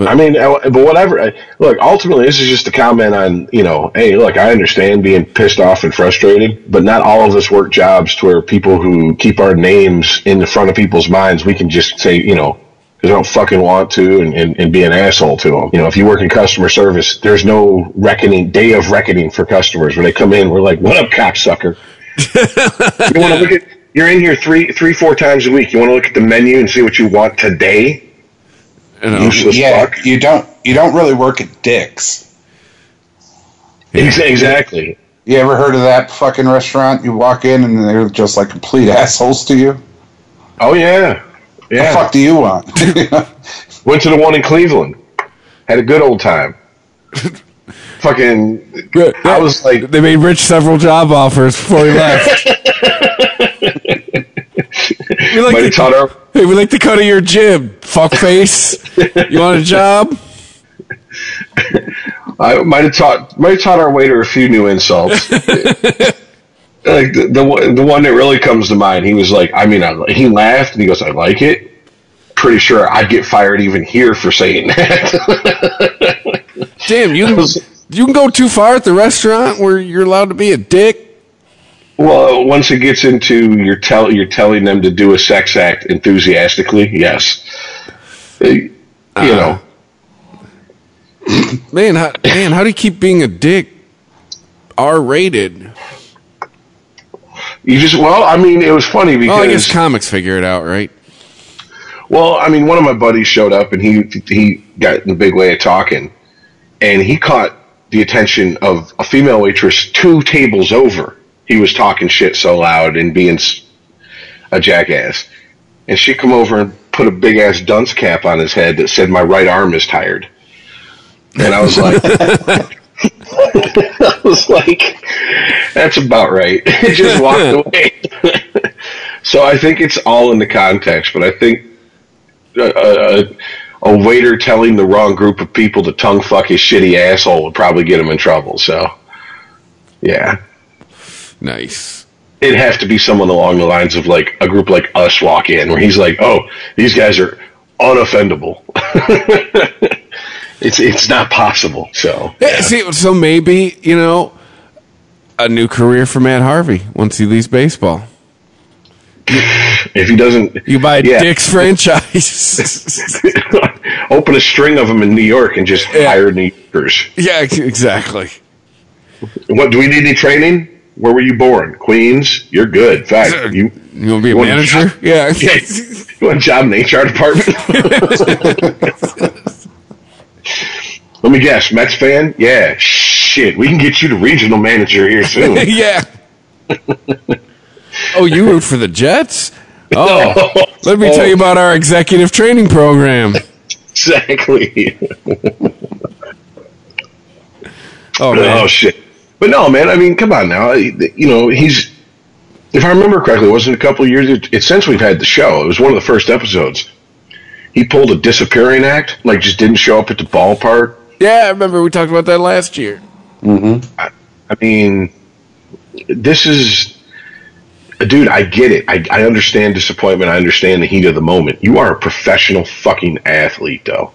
[SPEAKER 4] I mean, uh, but whatever. Uh, Look, ultimately, this is just a comment on, you know, hey, look, I understand being pissed off and frustrated, but not all of us work jobs to where people who keep our names in the front of people's minds, we can just say, you know, because I don't fucking want to and, and, and be an asshole to them. You know, if you work in customer service, there's no reckoning, day of reckoning for customers. When they come in, we're like, what up, cocksucker? [laughs] you want to look at, you're in here three, three, four times a week. You want to look at the menu and see what you want today?
[SPEAKER 3] You know,
[SPEAKER 4] Useless
[SPEAKER 5] yeah,
[SPEAKER 4] fuck.
[SPEAKER 5] you don't you don't really work at Dick's.
[SPEAKER 4] Ex- Exactly.
[SPEAKER 5] You ever heard of that fucking restaurant? You walk in and they're just like complete assholes to you.
[SPEAKER 4] Oh yeah,
[SPEAKER 5] The
[SPEAKER 4] yeah.
[SPEAKER 5] fuck do you want? [laughs]
[SPEAKER 4] Went to the one in Cleveland. Had a good old time. [laughs] Fucking. I was like,
[SPEAKER 3] they made Rich several job offers before he left. [laughs] we like
[SPEAKER 4] might
[SPEAKER 3] the,
[SPEAKER 4] have taught
[SPEAKER 3] hey, we like the cut of your jib, fuckface. [laughs] you want a job?
[SPEAKER 4] I might have taught. Might have taught our waiter a few new insults. [laughs] like the, the one- the one that really comes to mind. He was like, I mean, I, he laughed and he goes, "I like it." Pretty sure I'd get fired even here for saying that. [laughs]
[SPEAKER 3] Damn, you can, you can go too far at the restaurant where you're allowed to be a dick.
[SPEAKER 4] Well, once it gets into you're tell you're telling them to do a sex act enthusiastically, yes. Uh, You know.
[SPEAKER 3] Man, how, man, how do you keep being a dick? R rated.
[SPEAKER 4] You just well, I mean, it was funny because
[SPEAKER 3] Well, I guess comics figure it out, right?
[SPEAKER 4] Well, I mean, one of my buddies showed up and he he got in the big way of talking, and he caught the attention of a female waitress two tables over. He was talking shit so loud and being a jackass, and she come over and put a big ass dunce cap on his head that said, "My right arm is tired," and I was like. [laughs] I was like, that's about right. [laughs] Just walked [laughs] away. so I think it's all in the context, but I think a, a, a waiter telling the wrong group of people to tongue fuck his shitty asshole would probably get him in trouble. So, yeah.
[SPEAKER 3] Nice.
[SPEAKER 4] It'd have to be someone along the lines of like a group like us walk in where he's like, oh, these guys are unoffendable. [laughs] it's it's not possible. So
[SPEAKER 3] Yeah, see, so maybe you know a new career for Matt Harvey once he leaves baseball.
[SPEAKER 4] if he doesn't,
[SPEAKER 3] You buy
[SPEAKER 4] Yeah.
[SPEAKER 3] Dick's [laughs] franchise. [laughs]
[SPEAKER 4] open a string of them in New York and just
[SPEAKER 3] Yeah.
[SPEAKER 4] hire New Yorkers.
[SPEAKER 3] yeah, exactly.
[SPEAKER 4] What do we need any training? Where were you born? Queens. You're good. Fact, you
[SPEAKER 3] You want to be a manager?
[SPEAKER 4] job? [laughs]
[SPEAKER 3] Yeah.
[SPEAKER 4] you want a job in the HR department? [laughs] Let me guess. Mets fan? Yeah. Shit, we can get you to regional manager here soon. [laughs]
[SPEAKER 3] yeah. oh, you root for the Jets? Oh, let me tell you about our executive training program.
[SPEAKER 4] exactly.
[SPEAKER 3] Oh man,
[SPEAKER 4] Oh shit! But no, man. I mean, come on now. You know, he's. If I remember correctly, it wasn't a couple of years. It, it's since we've had the show. It was one of the first episodes. He pulled a disappearing act, like just didn't show up at the ballpark.
[SPEAKER 3] yeah, I remember we talked about that last year. Mm-hmm.
[SPEAKER 4] I mean, this is, uh, dude. I get it. I, I understand disappointment. I understand the heat of the moment. You are a professional fucking athlete, though.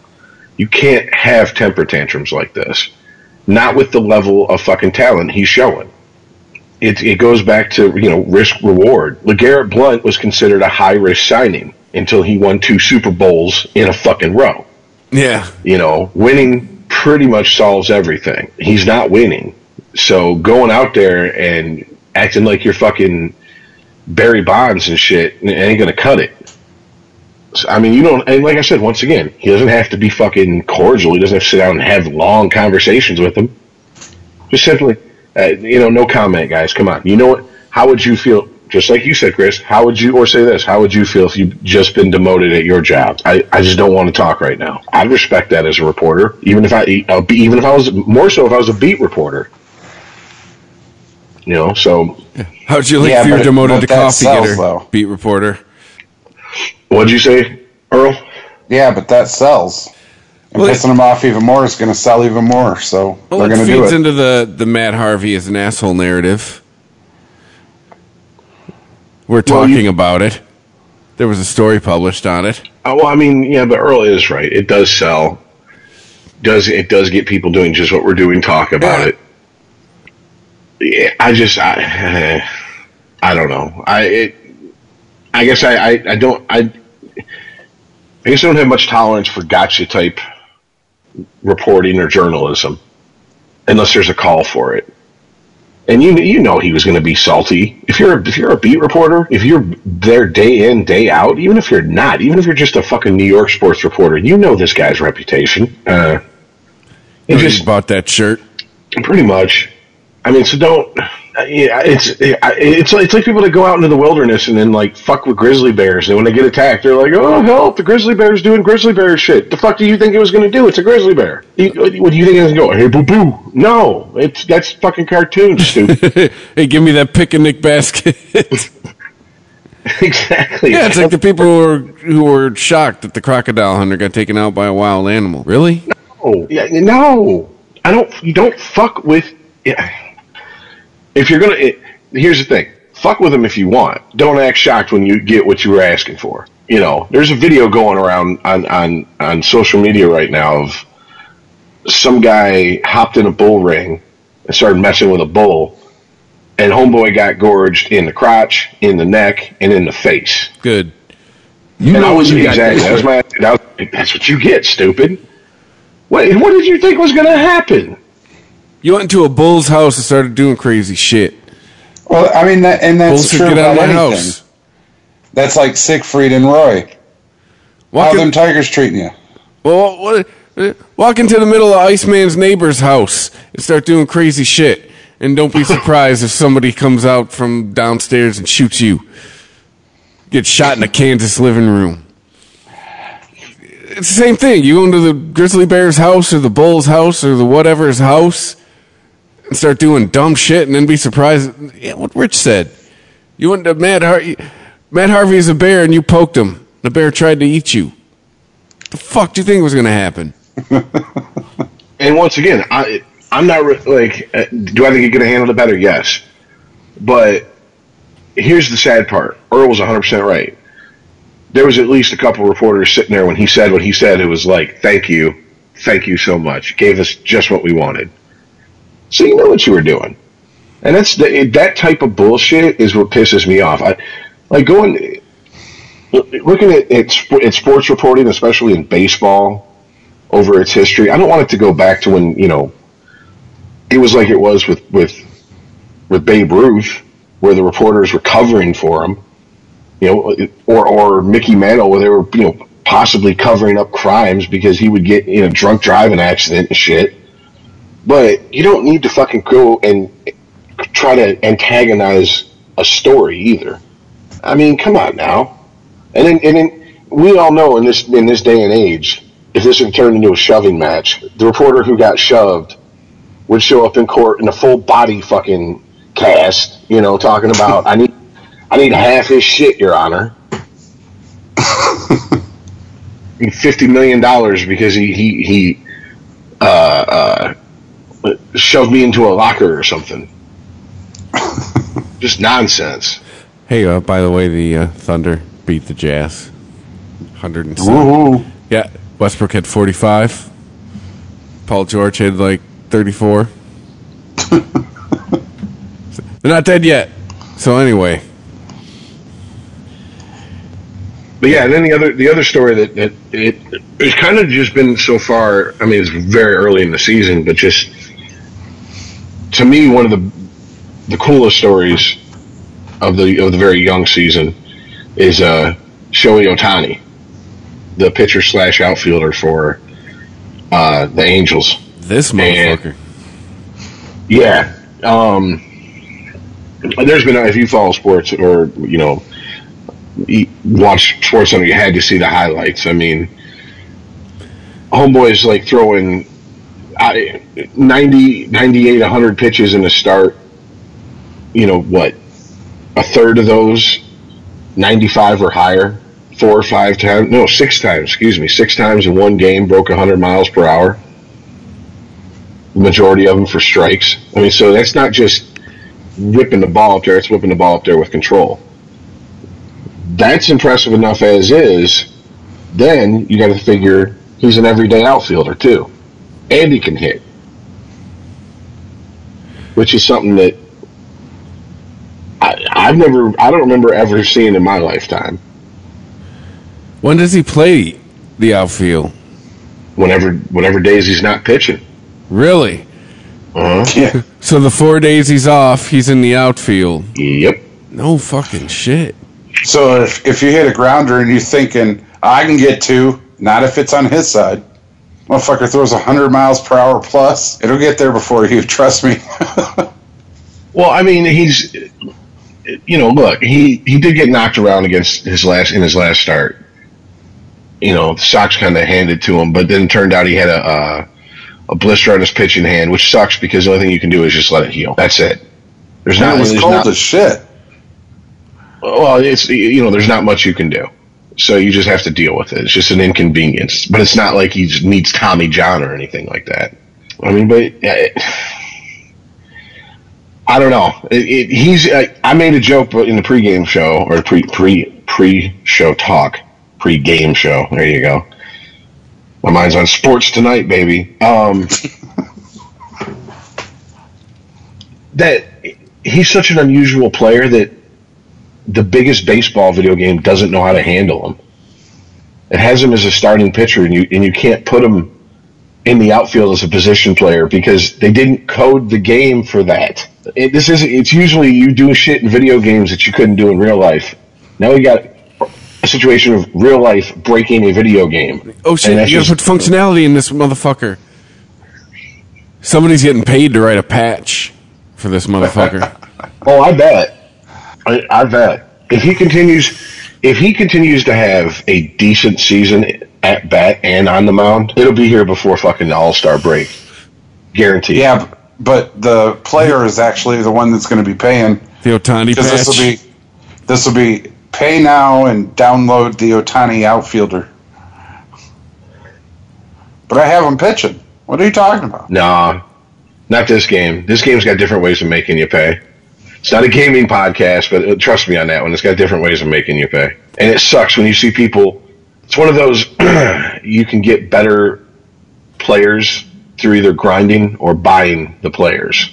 [SPEAKER 4] You can't have temper tantrums like this. Not with the level of fucking talent he's showing. It, it goes back to you know risk reward. LeGarrette Blount was considered a high risk signing until he won two Super Bowls in a fucking row.
[SPEAKER 3] Yeah,
[SPEAKER 4] You know, winning pretty much solves everything. He's not winning. So going out there and acting like you're fucking Barry Bonds and shit ain't gonna cut it. So, I mean, you don't, and like I said, once again, he doesn't have to be fucking cordial. He doesn't have to sit down and have long conversations with him. Just simply, uh, you know, no comment, guys. Come on. You know what? How would you feel? Just like you said, Chris, how would you, or say this, how would you feel if you'd just been demoted at your job? I, I just don't want to talk right now. I'd respect that as a reporter, even if I, be, even if I was, more so if I was a beat reporter. You know, so
[SPEAKER 3] how'd you like
[SPEAKER 5] Yeah,
[SPEAKER 3] if you were demoted to coffee
[SPEAKER 5] sells,
[SPEAKER 3] getter,
[SPEAKER 5] though.
[SPEAKER 3] beat reporter?
[SPEAKER 4] What'd you say, Earl?
[SPEAKER 5] Yeah, but that sells. And
[SPEAKER 3] Well,
[SPEAKER 5] pissing them off even more is going to sell even more. So
[SPEAKER 3] Well,
[SPEAKER 5] they're going to do it.
[SPEAKER 3] Feeds into the the Matt Harvey is an asshole narrative. We're
[SPEAKER 4] Well,
[SPEAKER 3] talking
[SPEAKER 4] you-
[SPEAKER 3] about it. There was a story published on it.
[SPEAKER 4] Oh, well, I mean, yeah, but Earl is right. It does sell. Does it does get people doing just what we're doing? Talk about
[SPEAKER 3] Yeah.
[SPEAKER 4] it. Yeah, I just I, [sighs] I don't know. I it, I guess I, I I don't I I guess I don't have much tolerance for gotcha type reporting or journalism unless there's a call for it. And you you know he was going to be salty. If you're a, if you're a beat reporter, if you're there day in day out, even if you're not, even if you're just a fucking New York sports reporter, you know this guy's reputation. Uh,
[SPEAKER 3] You
[SPEAKER 4] just
[SPEAKER 3] just bought that shirt.
[SPEAKER 4] pretty much. I mean, so don't. Uh, Yeah, it's it's like, it's like people that go out into the wilderness and then like fuck with grizzly bears, and when they get attacked, they're like, "Oh help! The grizzly bear's doing grizzly bear shit." The fuck do you think it was going to do? It's a grizzly bear. You- What do you think it's going to go? Hey, boo boo! No, it's that's fucking cartoon, stupid. [laughs]
[SPEAKER 3] hey, give me that picnic basket. [laughs]
[SPEAKER 4] exactly.
[SPEAKER 3] yeah, it's like the people who were who were shocked that the crocodile hunter got taken out by a wild animal. Really?
[SPEAKER 4] No, yeah, no, I don't. You don't fuck with. Yeah. If you're gonna, it, here's the thing: fuck with them if you want. Don't act shocked when you get what you were asking for. You know, there's a video going around on on on social media right now of some guy hopped in a bull ring and started messing with a bull, and homeboy got gorged in the crotch, in the neck, and in the face.
[SPEAKER 3] Good.
[SPEAKER 1] You
[SPEAKER 4] And
[SPEAKER 1] know what you
[SPEAKER 4] exactly.
[SPEAKER 1] this
[SPEAKER 4] That was my. That was, that's what you get, stupid. What? What did you think was going to happen?
[SPEAKER 3] You went into a bull's house and started doing crazy shit.
[SPEAKER 5] Well, I mean, that, and that's
[SPEAKER 3] Bulls
[SPEAKER 5] true
[SPEAKER 3] get out
[SPEAKER 5] about
[SPEAKER 3] of
[SPEAKER 5] anything.
[SPEAKER 3] house.
[SPEAKER 5] That's like Siegfried and Roy. How
[SPEAKER 3] Walk,
[SPEAKER 5] them Tigers treating you?
[SPEAKER 3] well, what, eh, walk into the middle of Iceman's neighbor's house and start doing crazy shit. And don't be [laughs] surprised if somebody comes out from downstairs and shoots you. Get shot in a Kansas living room. It's the same thing. You go into the Grizzly Bears house or the Bulls house or the whatever's house and start doing dumb shit and then be surprised. Yeah, what Rich said. You went to Matt Harvey. Matt Harvey's a bear and you poked him. The bear tried to eat you. The fuck do you think was going to happen? [laughs]
[SPEAKER 4] And once again, I I'm not re- like. Uh, do I think he could have handled it better? Yes, but here's the sad part. Earl was 100 percent right. There was at least a couple reporters sitting there when he said what he said. It was like, "Thank you, thank you so much. Gave us just what we wanted." So you know what you were doing, and that's the, that type of bullshit is what pisses me off. I like going looking at, at, at sports reporting, especially in baseball, over its history. I don't want it to go back to when you know it was like it was with with with Babe Ruth, where the reporters were covering for him, you know, or or Mickey Mantle, where they were you know possibly covering up crimes because he would get in a drunk driving accident and shit. But you don't need to fucking go and try to antagonize a story either. I mean, come on now. And then, and then we all know in this in this day and age, if this had turned into a shoving match, the reporter who got shoved would show up in court in a full body fucking cast, you know, talking about I need I need half his shit, Your Honor. [laughs] fifty million dollars because he he he uh, uh, shoved me into a locker or something. [laughs] Just nonsense.
[SPEAKER 3] Hey, uh, by the way, the uh, Thunder beat the Jazz. 107.
[SPEAKER 5] Woohoo.
[SPEAKER 3] Yeah, Westbrook had 45. Paul George had like 34. [laughs] They're not dead yet. So anyway,
[SPEAKER 4] But yeah, and then the other the other story that, that it it's kind of just been so far. I mean, it's very early in the season, but just to me, one of the the coolest stories of the of the very young season is uh, Shohei Ohtani, the pitcher slash outfielder for uh, the Angels.
[SPEAKER 3] this motherfucker.
[SPEAKER 4] Yeah. Um, there's been if you follow sports or you know watch Sports you had to see the highlights. I mean, homeboys like throwing I, 90, 98, 100 pitches in a start. You know what? A third of those, 95 or higher, four or five times. No, six times. Excuse me, six times in one game broke 100 miles per hour majority of them for strikes. I mean, so that's not just whipping the ball up there; it's whipping the ball up there with control. That's impressive enough as is. Then you got to figure he's an everyday outfielder too, and he can hit, which is something that I, I've never, I don't remember ever seeing in my lifetime.
[SPEAKER 3] When does he play the outfield?
[SPEAKER 4] Whenever, whatever days he's not pitching.
[SPEAKER 3] Really?
[SPEAKER 4] Uh-huh.
[SPEAKER 5] Yeah. [laughs]
[SPEAKER 3] So the four days he's off, he's in the outfield.
[SPEAKER 4] Yep.
[SPEAKER 3] No fucking shit.
[SPEAKER 5] So if, if you hit a grounder and you're thinking, I can get two, not if it's on his side. Motherfucker throws 100 miles per hour plus. It'll get there before you. Trust me. [laughs]
[SPEAKER 4] Well, I mean, he's, you know, look, he he did get knocked around against his last in his last start. You know, the Sox kind of handed to him, but then it turned out he had a uh, a blister on his pitching hand, which sucks because the only thing you can do is just let it heal. That's it. There's not.
[SPEAKER 5] it was cold
[SPEAKER 4] not-
[SPEAKER 5] as shit.
[SPEAKER 4] well, it's you know, there's not much you can do. So you just have to deal with it. It's just an inconvenience, but it's not like he needs Tommy John or anything like that. I mean, but yeah, it, I don't know. It, it, he's. I, I made a joke in the pregame show or pre pre pre show talk, pre-game show. There you go. My mind's on sports tonight, baby. Um, [laughs] that he's such an unusual player that the biggest baseball video game doesn't know how to handle him. It has him as a starting pitcher, and you and you can't put him in the outfield as a position player because they didn't code the game for that. It, this is it's usually you do shit in video games that you couldn't do in real life. Now we got a situation of real life breaking a video game.
[SPEAKER 3] Oh shit! You gotta put functionality in this motherfucker. Somebody's getting paid to write a patch for this motherfucker. [laughs]
[SPEAKER 4] Oh, I bet. I, I bet uh, if he continues, if he continues to have a decent season at bat and on the mound, it'll be here before fucking the All Star break. Guaranteed.
[SPEAKER 5] Yeah, but the player is actually the one that's going to be paying
[SPEAKER 3] the Ohtani
[SPEAKER 5] because
[SPEAKER 3] patch.
[SPEAKER 5] this will be this will be pay now and download the Ohtani outfielder. But I have him pitching. What are you talking about?
[SPEAKER 4] Nah, not this game. This game's got different ways of making you pay. It's not a gaming podcast, but uh, trust me on that one. It's got different ways of making you pay. And it sucks when you see people. It's one of those [clears throat] you can get better players through either grinding or buying the players.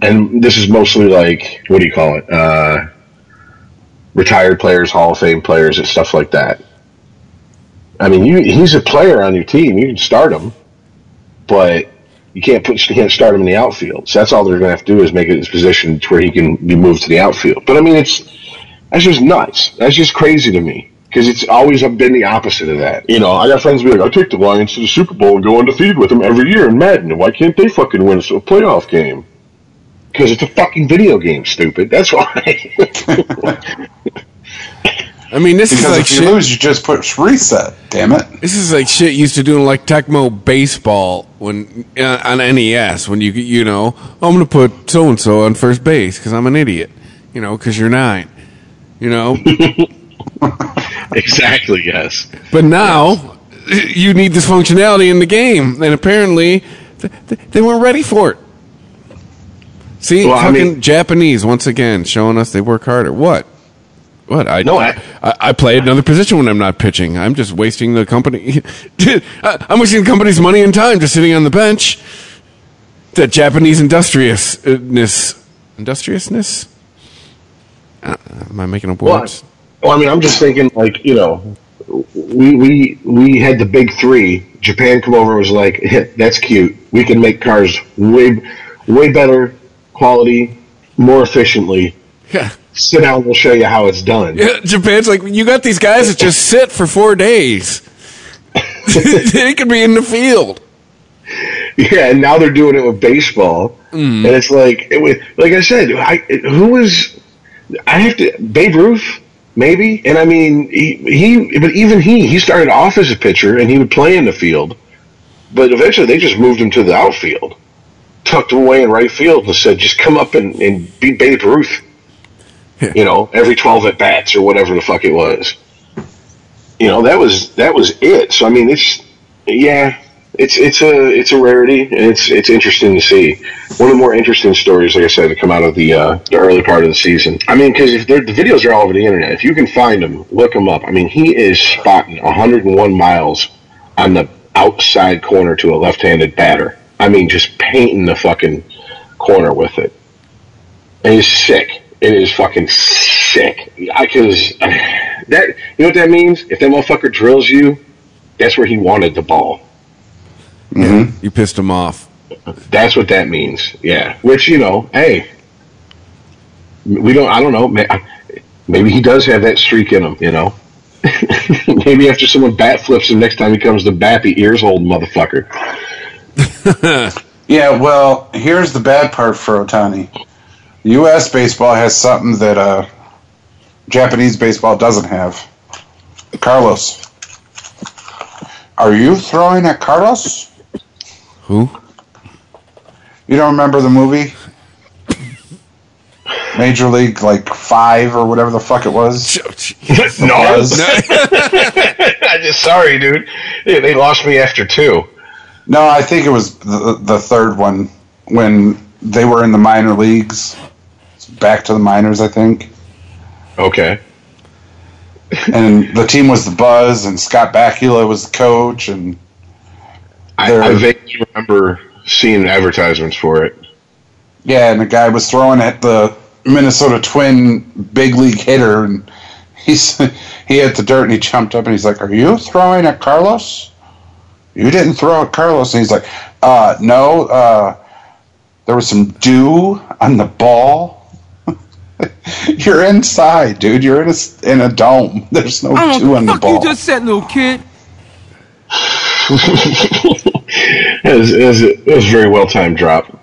[SPEAKER 4] And this is mostly like, what do you call it? Uh, retired players, Hall of Fame players, and stuff like that. I mean, you, he's a player on your team. You can start him, but you can't put you can't start him in the outfield. So that's all they're going to have to do is make it his position to where he can be moved to the outfield. But I mean, it's that's just nuts. That's just crazy to me because it's always been the opposite of that. You know, I got friends who be like, I take the Lions to the Super Bowl and go undefeated with them every year in Madden. Why can't they fucking win a playoff game? Because it's a fucking video game, stupid. That's why. [laughs] [laughs]
[SPEAKER 3] I mean, this is
[SPEAKER 5] Because
[SPEAKER 3] like
[SPEAKER 5] if you
[SPEAKER 3] shit.
[SPEAKER 5] lose, you just push reset. Damn it!
[SPEAKER 3] This is like shit used to do in like Tecmo baseball when uh, on NES when you you know I'm gonna put so and so on first base because I'm an idiot, you know, because you're nine, you know. [laughs]
[SPEAKER 4] exactly. Yes.
[SPEAKER 3] But now you need this functionality in the game, and apparently th- th- they weren't ready for it. See,
[SPEAKER 4] Well, I
[SPEAKER 3] fucking
[SPEAKER 4] mean-
[SPEAKER 3] Japanese once again showing us they work harder. What? What? I
[SPEAKER 4] No, I-
[SPEAKER 3] I, I play another position when I'm not pitching. I'm just wasting the company. [laughs] I- I'm wasting the company's money and time just sitting on the bench. That Japanese industriousness, industriousness. Uh, am I making up words?
[SPEAKER 4] Well, I mean, I'm just thinking, like, you know, we we we had the big three. Japan come over and was like, "That's cute. We can make cars way way better quality, more efficiently.
[SPEAKER 3] Yeah.
[SPEAKER 4] Sit down, we'll show you how it's done."
[SPEAKER 3] Yeah, Japan's like, you got these guys that just sit for four days. [laughs] they could be in the field.
[SPEAKER 4] Yeah, and now they're doing it with baseball, mm. and it's like it was like I said, I who was I have to Babe Ruth maybe, and I mean he, he but even he he started off as a pitcher and he would play in the field, but eventually they just moved him to the outfield, tucked him away in right field, and said just come up and, and be Babe Ruth, you know, every twelve at bats or whatever the fuck it was. You know that was that was it. So I mean it's yeah it's it's a it's a rarity and it's it's interesting to see. One of the more interesting stories, like I said, to come out of the uh, the early part of the season. I mean, because if the videos are all over the internet, if you can find them, look them up. I mean, he is spotting 101 miles on the outside corner to a left-handed batter. I mean, just painting the fucking corner with it, and he's sick. It is fucking sick. I cause that you know what that means? If that motherfucker drills you, that's where he wanted the ball. Mm-hmm.
[SPEAKER 3] You pissed him off.
[SPEAKER 4] That's what that means. Yeah. Which you know, hey, we don't. I don't know. Maybe he does have that streak in him. You know. [laughs] Maybe after someone bat flips him next time he comes to bat, the ears hold motherfucker. [laughs]
[SPEAKER 5] Yeah, well, here's the bad part for Ohtani. U.S. baseball has something that uh, Japanese baseball doesn't have. Carlos. Are you throwing at Carlos?
[SPEAKER 3] Who?
[SPEAKER 5] You don't remember the movie? Major League, like, 5 or whatever the fuck it was? [laughs]
[SPEAKER 4] no, [laughs] I just sorry, dude. They, they lost me after two.
[SPEAKER 5] No, I think it was the, the third one when they were in the minor leagues. Back to the minors, I think.
[SPEAKER 4] Okay.
[SPEAKER 5] And the team was the Buzz, and Scott Bakula was the coach, and
[SPEAKER 4] I, I vaguely remember seeing advertisements for it.
[SPEAKER 5] yeah, and the guy was throwing at the Minnesota Twin big league hitter, and he's he hit the dirt, and he jumped up, and he's like, "Are you throwing at Carlos? You didn't throw at Carlos." And he's like, "Uh, no. Uh, there was some dew on the ball." [laughs] You're inside, dude. You're in a in a dome. [laughs] There's no
[SPEAKER 6] I don't
[SPEAKER 5] two
[SPEAKER 6] know
[SPEAKER 5] on
[SPEAKER 6] what
[SPEAKER 5] the
[SPEAKER 6] the fuck you just said, little kid. [laughs]
[SPEAKER 4] it, was, it, was, it was a very well timed drop.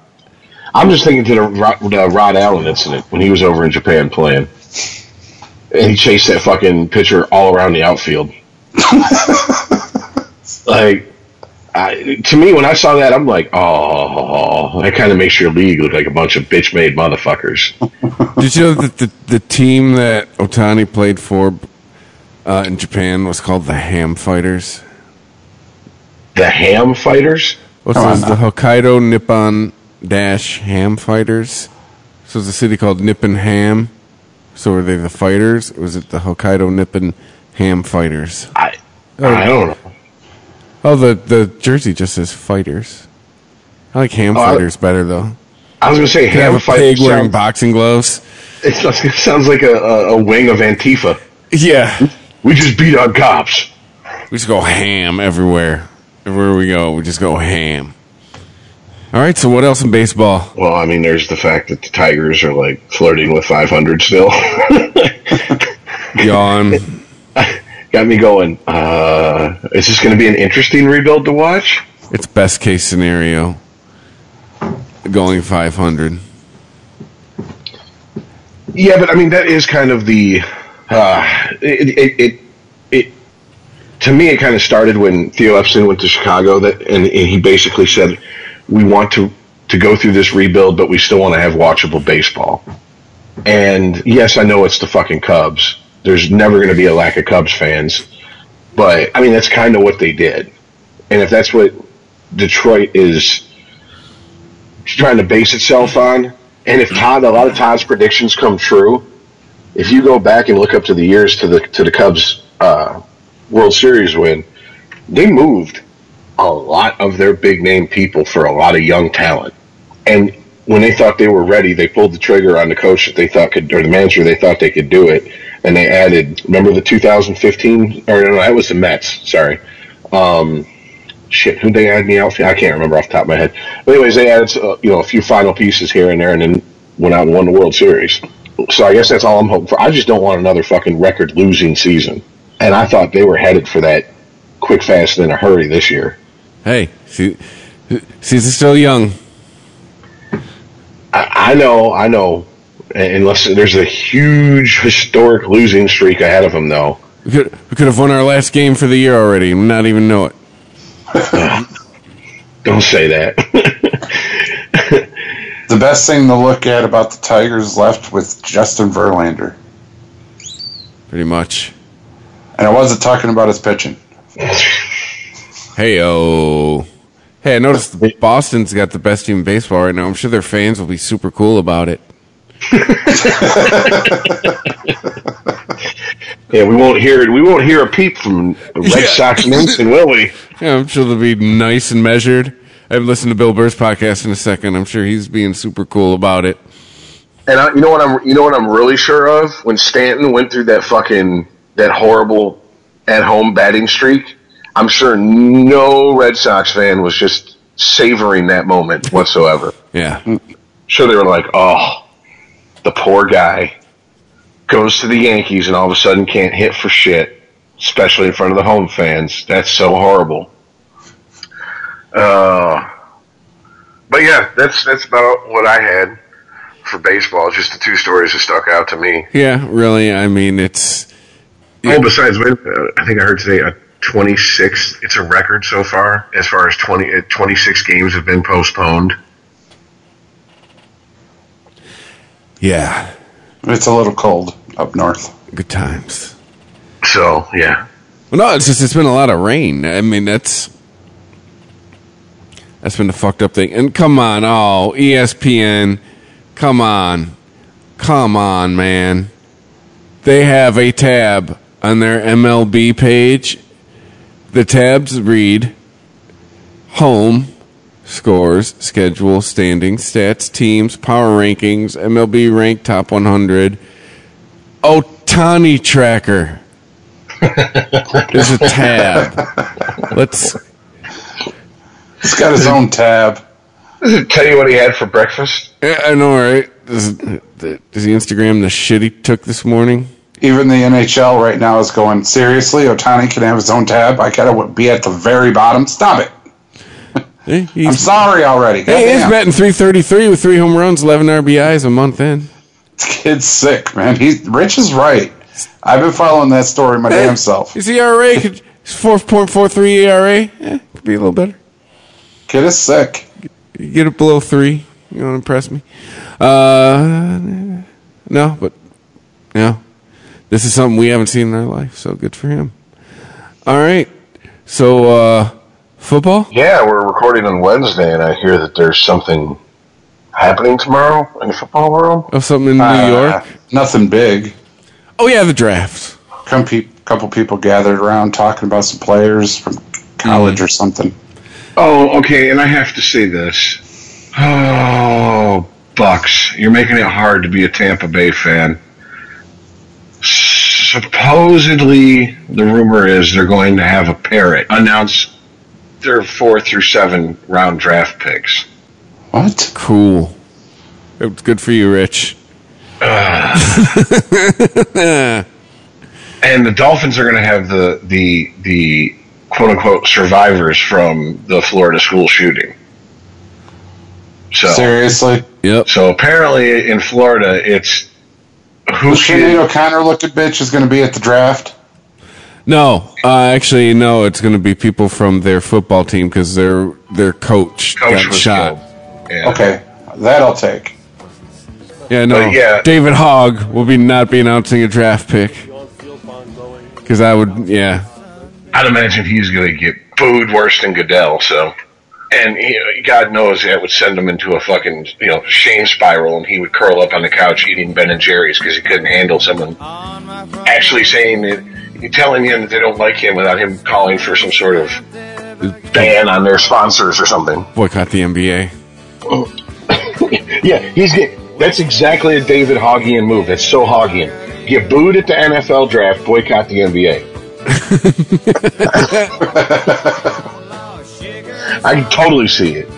[SPEAKER 4] I'm just thinking to the Rod, the Rod Allen incident when he was over in Japan playing, and he chased that fucking pitcher all around the outfield. like, I, to me, when I saw that, I'm like, oh, that kind of makes your league look like a bunch of bitch made motherfuckers. [laughs]
[SPEAKER 3] Did you know that the, the team that Ohtani played for uh, in Japan was called the Ham Fighters?
[SPEAKER 4] The ham fighters.
[SPEAKER 3] What's
[SPEAKER 5] Come on
[SPEAKER 3] this? The Hokkaido Nippon Dash Ham Fighters. So it's a city called Nippon Ham. So were they the fighters? Or was it the Hokkaido Nippon Ham Fighters?
[SPEAKER 4] I, I don't know.
[SPEAKER 3] Oh, the, the jersey just says fighters. I like ham
[SPEAKER 4] Oh,
[SPEAKER 3] fighters better though.
[SPEAKER 4] I was gonna say
[SPEAKER 3] Could have
[SPEAKER 4] ham
[SPEAKER 3] a pig
[SPEAKER 4] fighters.
[SPEAKER 3] wearing boxing gloves.
[SPEAKER 4] it sounds- like a, a, a wing of Antifa.
[SPEAKER 3] Yeah.
[SPEAKER 4] We just beat our cops.
[SPEAKER 3] We just go ham everywhere. Everywhere we go, we just go ham. All right, so what else in baseball?
[SPEAKER 4] Well, I mean, there's the fact that the Tigers are like flirting with 500 still. [laughs]
[SPEAKER 3] Yawn. [laughs]
[SPEAKER 4] Got me going. Uh, is this going to be an interesting rebuild to watch?
[SPEAKER 3] It's best case scenario. Going 500.
[SPEAKER 4] Yeah, but I mean that is kind of the. Uh, it, it, it, it to me it kind of started when Theo Epstein went to Chicago. That and, and he basically said, "We want to to go through this rebuild, but we still want to have watchable baseball." And yes, I know it's the fucking Cubs. There's never going to be a lack of Cubs fans, but I mean that's kind of what they did. And if that's what Detroit is trying to base itself on, and if Todd, a lot of Todd's predictions come true, if you go back and look up to the years to the to the Cubs uh, World Series win, they moved a lot of their big name people for a lot of young talent, and when they thought they were ready, they pulled the trigger on the coach that they thought could, or the manager they thought they could do it, and they added. Remember the 2015, or no, that was the Mets. Sorry. Um, shit, who they add the outfield? I can't remember off the top of my head. But anyways, they added uh, you know a few final pieces here and there, and then went out and won the World Series. So I guess that's all I'm hoping for. I just don't want another fucking record losing season. And I thought they were headed for that quick, fast, and in a hurry this year.
[SPEAKER 3] Hey, see, Caesar's still young.
[SPEAKER 4] I, I know, I know. Unless there's a huge historic losing streak ahead of them, though.
[SPEAKER 3] We could we could have won our last game for the year already and not even know it. [laughs]
[SPEAKER 4] Don't say that. [laughs]
[SPEAKER 5] The best thing to look at about the Tigers left with Justin Verlander,
[SPEAKER 3] Pretty much.
[SPEAKER 5] and I wasn't talking about his pitching.
[SPEAKER 3] Hey oh. Hey, I noticed Boston's got the best team in baseball right now. I'm sure their fans will be super cool about it. [laughs]
[SPEAKER 4] yeah, we won't hear we won't hear a peep from the Red
[SPEAKER 3] Yeah.
[SPEAKER 4] Sox Nation, will we?
[SPEAKER 3] Yeah, I'm sure they'll be nice and measured. I haven't listened to Bill Burr's podcast in a second. I'm sure he's being super cool about it.
[SPEAKER 4] And I, you know what I'm you know what I'm really sure of when Stanton went through that fucking that horrible at home batting streak. I'm sure no Red Sox fan was just savoring that moment whatsoever.
[SPEAKER 3] Yeah.
[SPEAKER 4] Sure, they were like, "Oh, the poor guy goes to the Yankees and all of a sudden can't hit for shit, especially in front of the home fans. That's so horrible." Uh, but yeah, that's that's about what I had for baseball. Just the two stories that stuck out to me.
[SPEAKER 3] Yeah, really. I mean, it's
[SPEAKER 4] Oh, besides, uh, I think I heard today a 26. It's a record so far as far as 20 uh, 26 games have been postponed.
[SPEAKER 3] yeah,
[SPEAKER 5] It's a little cold up north.
[SPEAKER 3] good times.
[SPEAKER 4] So yeah,
[SPEAKER 3] Well, no, it's just it's been a lot of rain. I mean, that's that's been the fucked up thing. And come on, oh ESPN, come on, come on, man. They have a tab on their MLB page. The tabs read home scores, schedule, standings, stats, teams, power rankings, MLB rank top 100. Ohtani tracker. There's a tab. Let's.
[SPEAKER 5] He's got his own tab.
[SPEAKER 4] Does it tell you what he had for breakfast?
[SPEAKER 3] Yeah, I know, right? does, does he Instagram the shit he took this morning?
[SPEAKER 5] Even the NHL right now is going, seriously, Ohtani can have his own tab? I gotta be at the very bottom? Stop it. [laughs]
[SPEAKER 3] Hey,
[SPEAKER 5] I'm sorry already.
[SPEAKER 3] hey, he's
[SPEAKER 5] Goddamn.
[SPEAKER 3] batting 333 with three home runs, 11 RBIs a month in. [laughs]
[SPEAKER 5] This kid's sick, man. He's Rich is right. I've been following that story my damn self.
[SPEAKER 3] His ERA, could, his 4.43 ERA, eh, could be a little better.
[SPEAKER 5] Kid is sick.
[SPEAKER 3] You get it below three. You want to impress me? Uh, no, but no. This is something we haven't seen in our life, so good for him. All right. So, uh, football?
[SPEAKER 4] Yeah, we're recording on Wednesday, and I hear that there's something happening tomorrow in the football world.
[SPEAKER 3] Oh, something in New
[SPEAKER 5] Uh,
[SPEAKER 3] York?
[SPEAKER 5] Nothing big.
[SPEAKER 3] Oh, yeah, the draft.
[SPEAKER 5] Come pe- couple people gathered around talking about some players from college or something.
[SPEAKER 4] Oh, okay, and I have to say this. Oh, Bucks, you're making it hard to be a Tampa Bay fan. Supposedly, the rumor is they're going to have a parrot announce their four through seven round draft picks.
[SPEAKER 5] What?
[SPEAKER 3] Cool. It's good for you, Rich. Uh. [laughs]
[SPEAKER 4] And the Dolphins are going to have the the the quote unquote survivors from the Florida school shooting. So
[SPEAKER 5] Seriously?
[SPEAKER 3] Yep.
[SPEAKER 4] so apparently in Florida it's who
[SPEAKER 5] The Sinead
[SPEAKER 4] should,
[SPEAKER 5] O'Connor looking bitch is going to be at the draft.
[SPEAKER 3] No, uh, actually, no. It's going to be people from their football team because their their coach,
[SPEAKER 4] coach
[SPEAKER 3] got shot.
[SPEAKER 4] Yeah.
[SPEAKER 5] Okay, that I'll take.
[SPEAKER 3] Yeah, no.
[SPEAKER 4] But yeah.
[SPEAKER 3] David Hogg will be not be announcing a draft pick because I would. Yeah,
[SPEAKER 4] I'd imagine he's going to get booed worse than Goodell. So, and know, God knows that would send him into a fucking you know shame spiral, and he would curl up on the couch eating Ben and Jerry's because he couldn't handle someone actually saying that, telling him that they don't like him without him calling for some sort of ban on their sponsors or something.
[SPEAKER 3] boycott the NBA. [coughs]
[SPEAKER 4] Yeah, he's that's exactly a David Hoggian move. That's so Hoggian. Get booed at the NFL draft, boycott the NBA. [laughs] [laughs] I can totally see it.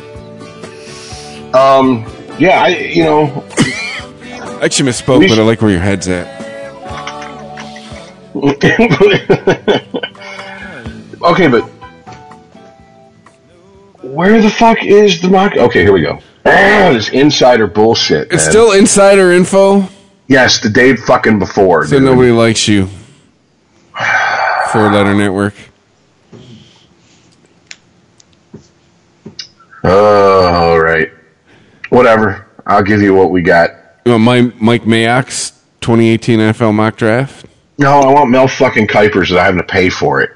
[SPEAKER 4] Um, yeah, I you know, [coughs]
[SPEAKER 3] I actually misspoke, but
[SPEAKER 4] should-
[SPEAKER 3] I like where your head's at. [laughs]
[SPEAKER 4] okay, but where the fuck is the mock? Okay, here we go. Ah, this insider bullshit.
[SPEAKER 3] It's
[SPEAKER 4] man.
[SPEAKER 3] still insider info,
[SPEAKER 4] yes, the day fucking before.
[SPEAKER 3] so
[SPEAKER 4] dude.
[SPEAKER 3] nobody likes you. [sighs] Four letter network.
[SPEAKER 4] All right. Whatever. I'll give you what we got.
[SPEAKER 3] You want my, Mike Mayock's 2018 NFL mock draft?
[SPEAKER 4] No, I want Mel fucking Kiper's that I having to pay for it.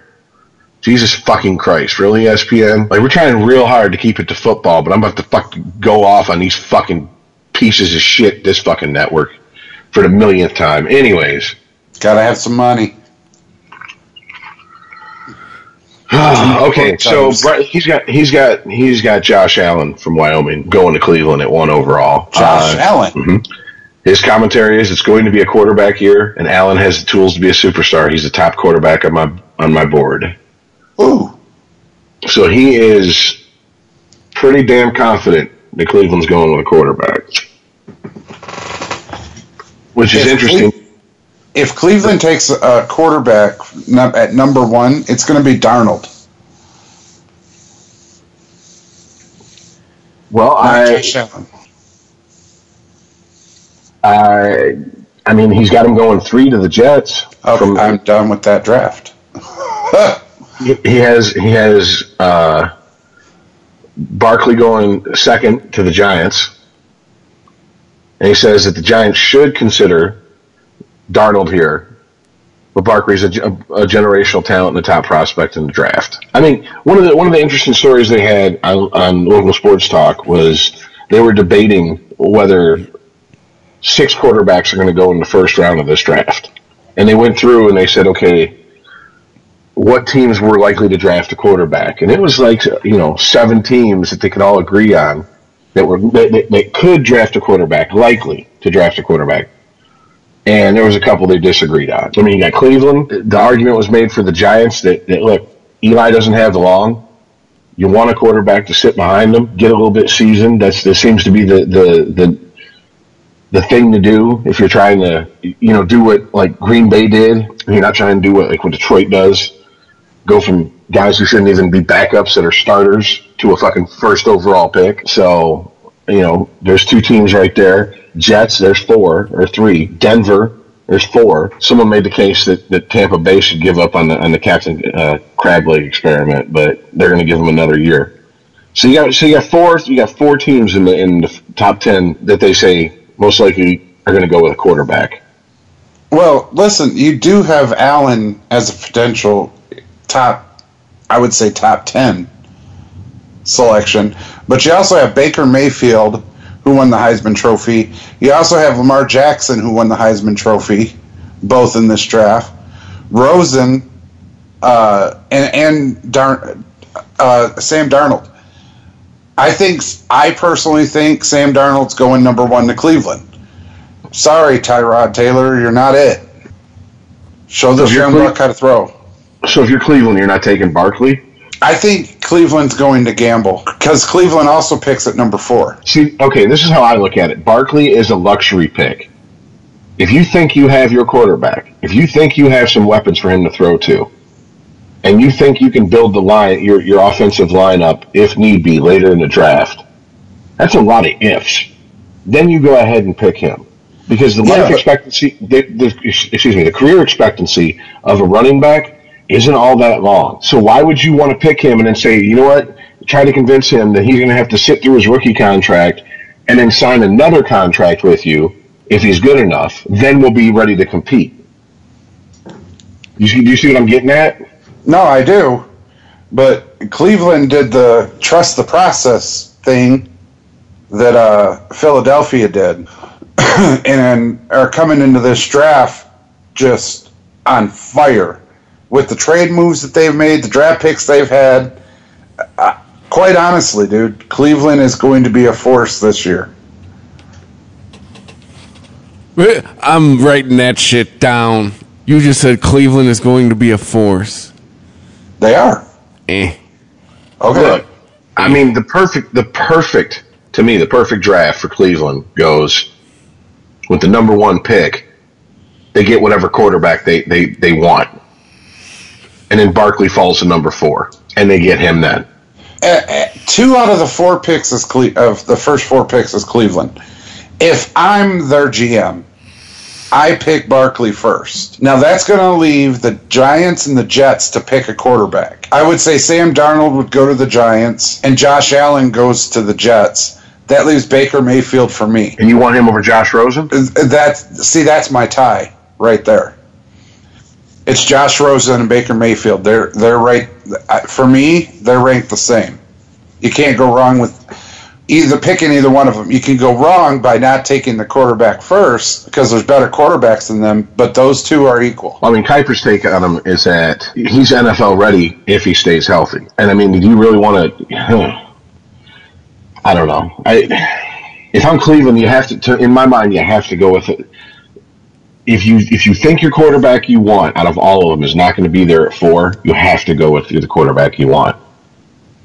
[SPEAKER 4] Jesus fucking Christ. Really, ESPN? Like, we're trying real hard to keep it to football, but I'm about to fuck go off on these fucking pieces of shit, this fucking network, for the millionth time. Anyways.
[SPEAKER 5] Gotta have some money. [sighs]
[SPEAKER 4] okay, so he's got he's got he's got Josh Allen from Wyoming going to Cleveland at one overall.
[SPEAKER 5] Josh
[SPEAKER 4] Uh,
[SPEAKER 5] Allen.
[SPEAKER 4] His commentary is it's going to be a quarterback year, and Allen has the tools to be a superstar. He's the top quarterback on my on my board.
[SPEAKER 5] Ooh.
[SPEAKER 4] So he is pretty damn confident that Cleveland's going with a quarterback, which is interesting.
[SPEAKER 5] If Cleveland takes a quarterback at number one, it's going to be Darnold.
[SPEAKER 4] well, I, I, I mean, he's got him going three to the Jets.
[SPEAKER 5] Okay,
[SPEAKER 4] from,
[SPEAKER 5] I'm done with that draft.
[SPEAKER 4] he he has he has uh, Barkley going second to the Giants, and he says that the Giants should consider Darnold here, but Barkley's a, a, a generational talent and a top prospect in the draft. I mean, one of the one of the interesting stories they had on, on local sports talk was they were debating whether six quarterbacks are going to go in the first round of this draft, and they went through and they said, okay what teams were likely to draft a quarterback, and it was like you know seven teams that they could all agree on that were that, that, that could draft a quarterback, likely to draft a quarterback. And there was a couple they disagreed on. I mean, you got Cleveland. The argument was made for the Giants that, that look, Eli doesn't have the long. You want a quarterback to sit behind them, get a little bit seasoned. That's that seems to be the the the the thing to do if you're trying to, you know, do what like Green Bay did. You're not trying to do what like what Detroit does. Go from guys who shouldn't even be backups that are starters to a fucking first overall pick. So, you know, there's two teams right there. Jets, there's four or three. Denver, there's four. Someone made the case that, that Tampa Bay should give up on the on the Captain uh, Crab Leg experiment, but they're going to give them another year. So you got so you got four you got four teams in the in the top ten that they say most likely are going to go with a quarterback.
[SPEAKER 5] Well, listen, you do have Allen as a potential top, I would say top 10 selection, but you also have Baker Mayfield, who won the Heisman Trophy. You also have Lamar Jackson, who won the Heisman Trophy, both in this draft. Rosen uh, and, and Dar- uh, Sam Darnold. I think I personally think Sam Darnold's going number one to Cleveland. Sorry, Tyrod Taylor, you're not it. Show the
[SPEAKER 4] So you're
[SPEAKER 5] young
[SPEAKER 4] Cle-
[SPEAKER 5] buck how to throw.
[SPEAKER 4] So if you're Cleveland, you're not taking Barkley.
[SPEAKER 5] I think Cleveland's going to gamble because Cleveland also picks at number four.
[SPEAKER 4] See, okay, this is how I look at it. Barkley is a luxury pick. If you think you have your quarterback, if you think you have some weapons for him to throw to, and you think you can build the line, your your offensive lineup if need be later in the draft, that's a lot of ifs. Then you go ahead and pick him because the
[SPEAKER 5] Yeah,
[SPEAKER 4] life expectancy, the, the, excuse me, the career expectancy of a running back isn't all that long. So why would you want to pick him and then say, you know what, try to convince him that he's going to have to sit through his rookie contract and then sign another contract with you if he's good enough, then we'll be ready to compete. You see, do you see what I'm getting at?
[SPEAKER 5] No, I do. But Cleveland did the trust the process thing that uh, Philadelphia did, [coughs] and are coming into this draft just on fire with the trade moves that they've made, the draft picks they've had. Uh, quite honestly, dude, Cleveland is going to be a force this year.
[SPEAKER 3] I'm writing that shit down. You just said Cleveland is going to be a force.
[SPEAKER 5] They are.
[SPEAKER 3] Eh.
[SPEAKER 5] Okay.
[SPEAKER 4] Look, I mean, the perfect, the perfect, to me, the perfect draft for Cleveland goes with the number one pick. They get whatever quarterback they, they, they want. And then Barkley falls to number four. And they get him then.
[SPEAKER 5] uh, uh, two out of the four picks is Cle- of the first four picks is Cleveland. If I'm their GM, I pick Barkley first. Now that's going to leave the Giants and the Jets to pick a quarterback. I would say Sam Darnold would go to the Giants and Josh Allen goes to the Jets. That leaves Baker Mayfield for me.
[SPEAKER 4] And you want him over Josh Rosen?
[SPEAKER 5] That see, that's my tie right there. It's Josh Rosen and Baker Mayfield. They're they're right for me. They're ranked the same. You can't go wrong with either picking either one of them. You can go wrong by not taking the quarterback first because there's better quarterbacks than them. But those two are equal.
[SPEAKER 4] I mean, Kiper's take on him is that he's NFL ready if he stays healthy. And I mean, do you really want to? [sighs] I don't know. I, if I'm Cleveland, you have to, to. In my mind, you have to go with it. If you if you think your quarterback you want out of all of them is not going to be there at four, you have to go with the quarterback you want.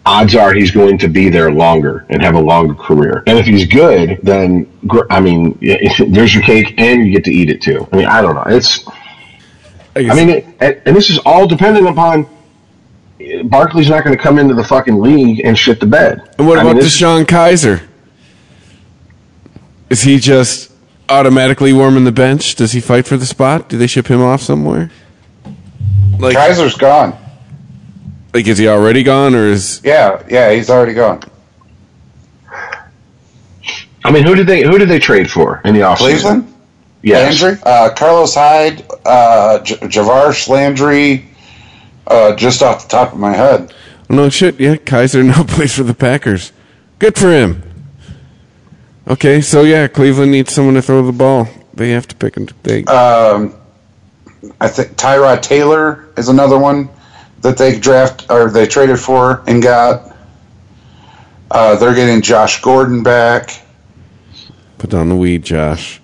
[SPEAKER 4] Odds are he's going to be there longer and have a longer career. And if he's good, then I mean, [laughs] there's your cake, and you get to eat it too. I mean, I don't know. It's I mean, it, and this is all dependent upon Barkley's not going to come into the fucking league and shit the bed.
[SPEAKER 3] And what
[SPEAKER 4] I
[SPEAKER 3] about
[SPEAKER 4] mean,
[SPEAKER 3] DeShone Kizer? Is he just automatically warming the bench? Does he fight for the spot? Do they ship him off somewhere? Like,
[SPEAKER 5] Kizer's gone.
[SPEAKER 3] like is he already gone, or is
[SPEAKER 5] Yeah, yeah, he's already gone.
[SPEAKER 4] I mean, who did they who did they trade for in the offseason?
[SPEAKER 5] Cleveland.
[SPEAKER 4] Yes.
[SPEAKER 5] Landry, uh, Carlos Hyde, uh, J- Javarish Landry, uh, just off the top of my head.
[SPEAKER 3] no shit? Yeah, Kizer [laughs] now plays for the Packers. Good for him. Okay, so yeah, Cleveland needs someone to throw the ball. They have to pick and they.
[SPEAKER 5] Um, I think Tyrod Taylor is another one that they draft or they traded for and got. Uh, they're getting Josh Gordon back.
[SPEAKER 3] Put down the weed, Josh.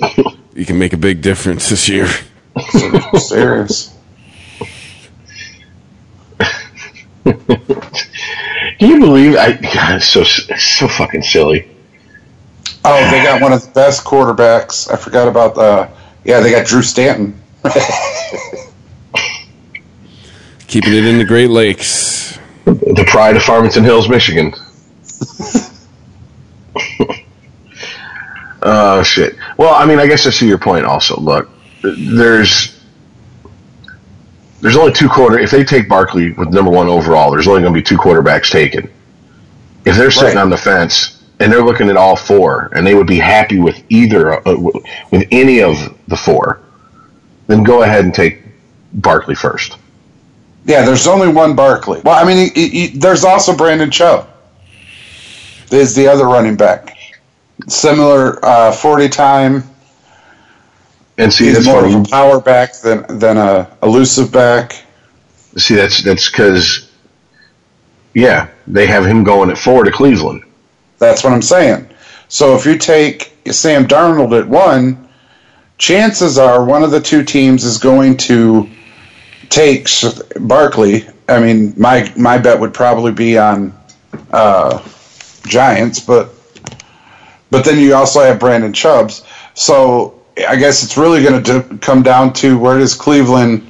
[SPEAKER 3] [laughs] you can make a big difference this year. [laughs]
[SPEAKER 5] Serious. [laughs]
[SPEAKER 4] Can you believe? I God, it's so so fucking silly.
[SPEAKER 5] Oh, they got one of the best quarterbacks. I forgot about the. Yeah, they got Drew Stanton. [laughs]
[SPEAKER 3] Keeping it in the Great Lakes.
[SPEAKER 4] The pride of Farmington Hills, Michigan. [laughs] Oh shit. Well, I mean, I guess I see your point. Also, look, there's there's only two quarter. If they take Barkley with number one overall, there's only going to be two quarterbacks taken. If they're sitting
[SPEAKER 5] Right.
[SPEAKER 4] on the fence and they're looking at all four, and they would be happy with either uh, with any of the four, then go ahead and take Barkley first.
[SPEAKER 5] Yeah, there's only one Barkley. Well, I mean, he, he, there's also Brandon Chubb. Is the other running back similar uh, 40 time?
[SPEAKER 4] And see,
[SPEAKER 5] He's
[SPEAKER 4] that's
[SPEAKER 5] more
[SPEAKER 4] funny.
[SPEAKER 5] of a power back than than a elusive back.
[SPEAKER 4] See, that's that's because, yeah, they have him going at four to Cleveland.
[SPEAKER 5] That's what I'm saying. So if you take Sam Darnold at one, chances are one of the two teams is going to take Barkley. I mean, my my bet would probably be on uh, Giants, but but then you also have Brandon Chubbs. So I guess it's really going to come down to where does Cleveland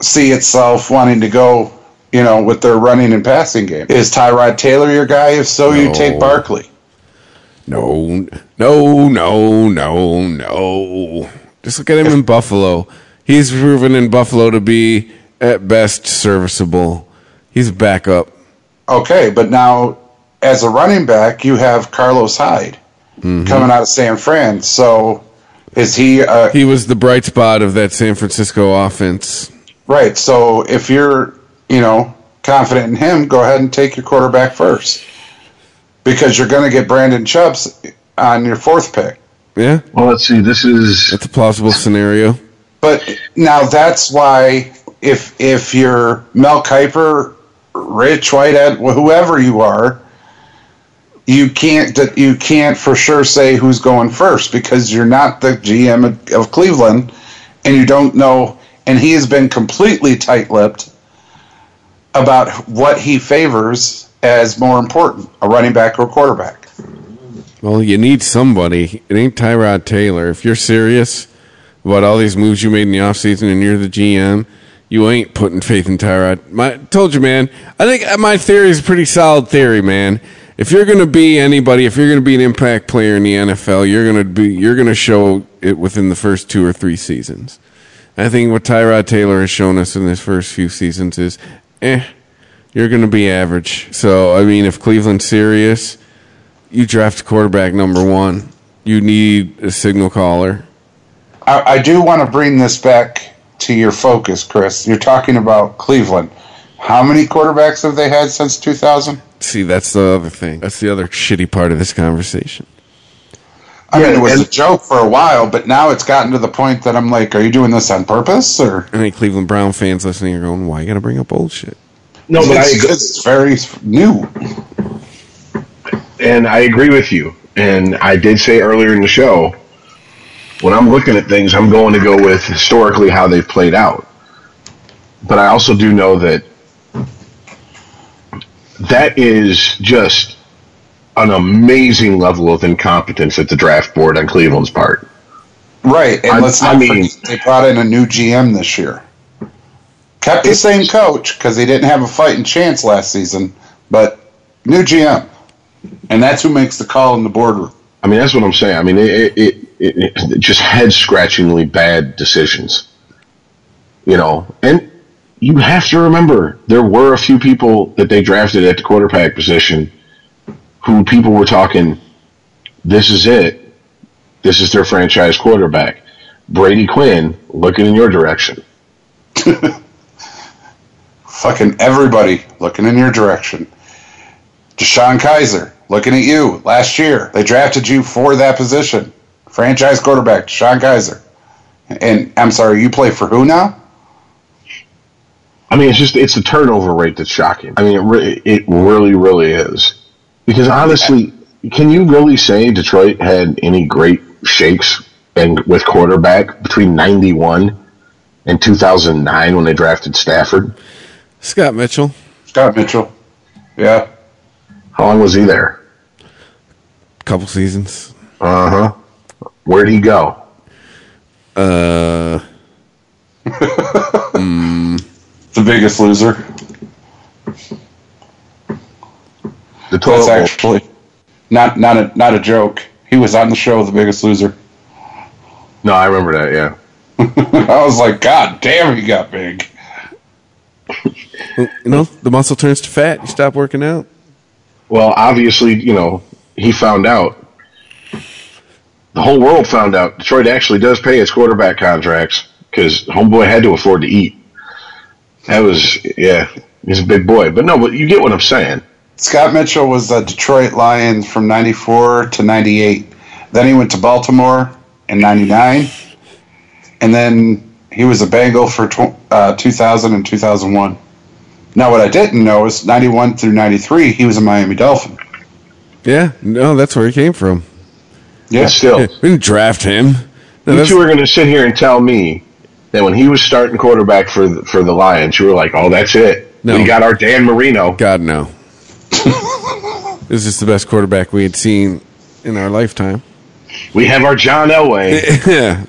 [SPEAKER 5] see itself wanting to go. You know, with their running and passing game, is Tyrod Taylor your guy? If so, you take Barkley.
[SPEAKER 3] No, no, no, no, no. Just look at him in Buffalo. He's proven in Buffalo to be at best serviceable. He's a backup.
[SPEAKER 5] Okay, but now as a running back, you have Carlos Hyde
[SPEAKER 3] Mm-hmm.
[SPEAKER 5] coming out of San Fran. So is he uh,
[SPEAKER 3] He was the bright spot of that San Francisco offense.
[SPEAKER 5] right? So if you're you know confident in him, go ahead and take your quarterback first because you're going to get Brandon Chubbs on your fourth pick.
[SPEAKER 3] Yeah,
[SPEAKER 4] Well, let's see. This is
[SPEAKER 3] that's a plausible scenario.
[SPEAKER 5] But now that's why if if you're Mel Kiper, Rich Whitehead, whoever you are, you can't you can't for sure say who's going first because you're not the GM of, of Cleveland, and you don't know. And he has been completely tight-lipped about what he favors as more important, a running back or a quarterback.
[SPEAKER 3] Well, you need somebody. It ain't Tyrod Taylor. If you're serious about all these moves you made in the offseason and you're the GM, you ain't putting faith in Tyrod. My told you, man. I think my theory is a pretty solid theory, man. If you're going to be anybody, if you're going to be an impact player in the NFL, you're going to be you're going to show it within the first two or three seasons. I think what Tyrod Taylor has shown us in his first few seasons is, eh, you're going to be average. So, I mean, if Cleveland's serious, you draft quarterback number one. You need a signal caller.
[SPEAKER 5] I, I do want to bring this back to your focus, Chris. You're talking about Cleveland. How many quarterbacks have they had since 2000?
[SPEAKER 3] See, that's the other thing. That's the other shitty part of this conversation.
[SPEAKER 5] I mean,
[SPEAKER 4] Yeah,
[SPEAKER 5] it was
[SPEAKER 4] and-
[SPEAKER 5] a joke for a while, but now it's gotten to the point that I'm like, are you doing this on purpose? Or
[SPEAKER 3] I think Cleveland Brown fans listening are going, "Why you got to bring up old shit?"
[SPEAKER 4] no, but I
[SPEAKER 5] it's,
[SPEAKER 4] agree,
[SPEAKER 5] it's very new.
[SPEAKER 4] and I agree with you. And I did say earlier in the show, when I'm looking at things, I'm going to go with historically how they've played out. But I also do know that that is just an amazing level of incompetence at the draft board on Cleveland's part.
[SPEAKER 5] Right, and
[SPEAKER 4] I-
[SPEAKER 5] let's
[SPEAKER 4] I
[SPEAKER 5] not
[SPEAKER 4] mean-
[SPEAKER 5] forget they brought in a new GM this year. Kept the same coach because he didn't have a fighting chance last season, but new GM, and that's who makes the call in the boardroom.
[SPEAKER 4] I mean, that's what I'm saying. I mean, it, it, it, it, it just head scratchingly bad decisions. You know, and you have to remember there were a few people that they drafted at the quarterback position who people were talking, this is it. This is their franchise quarterback. Brady Quinn looking in your direction. [laughs]
[SPEAKER 5] Fucking everybody looking in your direction. DeShone Kizer looking at you last year. They drafted you for that position. Franchise quarterback, DeShone Kizer. And I'm sorry, you play for who now?
[SPEAKER 4] I mean, it's just it's the turnover rate that's shocking. I mean, it re- it really, really is. Because honestly, can you really say Detroit had any great shakes and with quarterback between '91 and 2009 when they drafted Stafford?
[SPEAKER 3] Scott Mitchell,
[SPEAKER 5] Scott Mitchell. Yeah.
[SPEAKER 4] How long was he there?
[SPEAKER 3] A couple seasons.
[SPEAKER 4] Uh huh. Where'd he go?
[SPEAKER 3] Uh, [laughs]
[SPEAKER 5] The biggest loser.
[SPEAKER 4] The
[SPEAKER 5] That's
[SPEAKER 4] bowl.
[SPEAKER 5] actually not not a not a joke. He was on the show, The Biggest Loser.
[SPEAKER 4] No, I remember that. Yeah. [laughs]
[SPEAKER 5] I was like, God damn, he got big.
[SPEAKER 3] well, you know, the muscle turns to fat. You stop working out.
[SPEAKER 4] Well, obviously, you know, he found out. The whole world found out Detroit actually does pay its quarterback contracts because Homeboy had to afford to eat. That was, yeah, he's a big boy. But no, but you get what I'm saying.
[SPEAKER 5] Scott Mitchell was a Detroit Lion from 94 to 98. Then he went to Baltimore in 99. And then he was a Bengal for tw- uh, 2000 and 2001. Now, what I didn't know is 91 through 93, he was a Miami Dolphin.
[SPEAKER 3] Yeah, no, that's where he came from.
[SPEAKER 5] Yeah.
[SPEAKER 4] But still, [laughs]
[SPEAKER 3] we didn't draft him. No,
[SPEAKER 4] you two are going to sit here and tell me that when he was starting quarterback for the, for the Lions, you were like, oh, that's it.
[SPEAKER 3] No.
[SPEAKER 4] We got our Dan Marino.
[SPEAKER 3] God no. [laughs] this is the best quarterback we had seen in our lifetime.
[SPEAKER 4] We have our John Elway. [laughs]
[SPEAKER 3] yeah,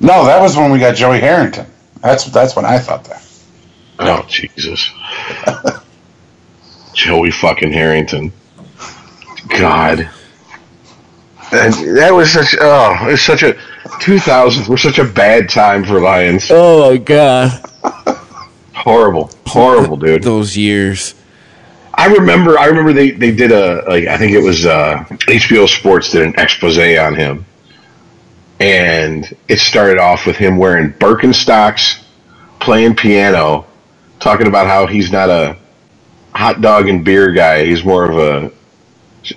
[SPEAKER 5] No, that was when we got Joey Harrington. That's that's when I thought that.
[SPEAKER 4] Oh Jesus, [laughs] Joey fucking Harrington. God, and that was such. Oh, it's such a 2000s were such a bad time for Lions.
[SPEAKER 3] Oh my god,
[SPEAKER 4] Horrible, horrible, dude.
[SPEAKER 3] those years.
[SPEAKER 4] I remember. I remember they they did a like I think it was uh, HBO Sports did an expose on him, and it started off with him wearing Birkenstocks, playing piano, talking about how he's not a hot dog and beer guy. He's more of a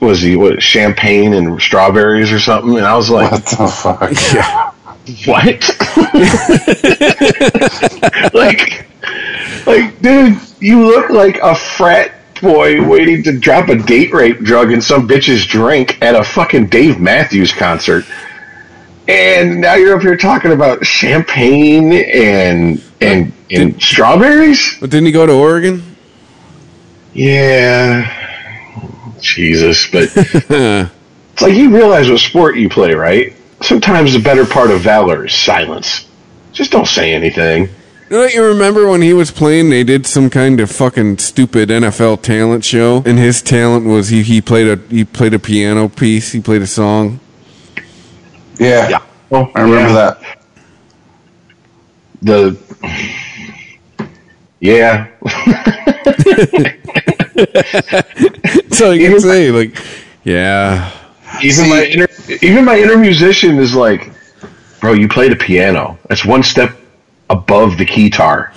[SPEAKER 4] was he what champagne and strawberries or something? And I was like,
[SPEAKER 5] What the fuck? [laughs] Yeah.
[SPEAKER 4] what? [laughs] like, like, dude, you look like a frat boy waiting to drop a date rape drug in some bitch's drink at a fucking Dave Matthews concert. And now you're up here talking about champagne and and and strawberries?
[SPEAKER 3] But didn't he go to Oregon?
[SPEAKER 4] Yeah. Jesus, but [laughs] it's like you realize what sport you play, right? Sometimes the better part of valor is silence. Just don't say anything.
[SPEAKER 3] You know what you remember when he was playing? They did some kind of fucking stupid NFL talent show, and his talent was he, he played a he played a piano piece, he played a song.
[SPEAKER 5] Yeah.
[SPEAKER 4] Yeah. Oh,
[SPEAKER 5] I remember
[SPEAKER 4] yeah.
[SPEAKER 5] that.
[SPEAKER 4] The yeah, [laughs]
[SPEAKER 3] So you can say like, yeah,
[SPEAKER 4] even my inner, even my inner musician is like, bro, you play the piano. That's one step above the guitar.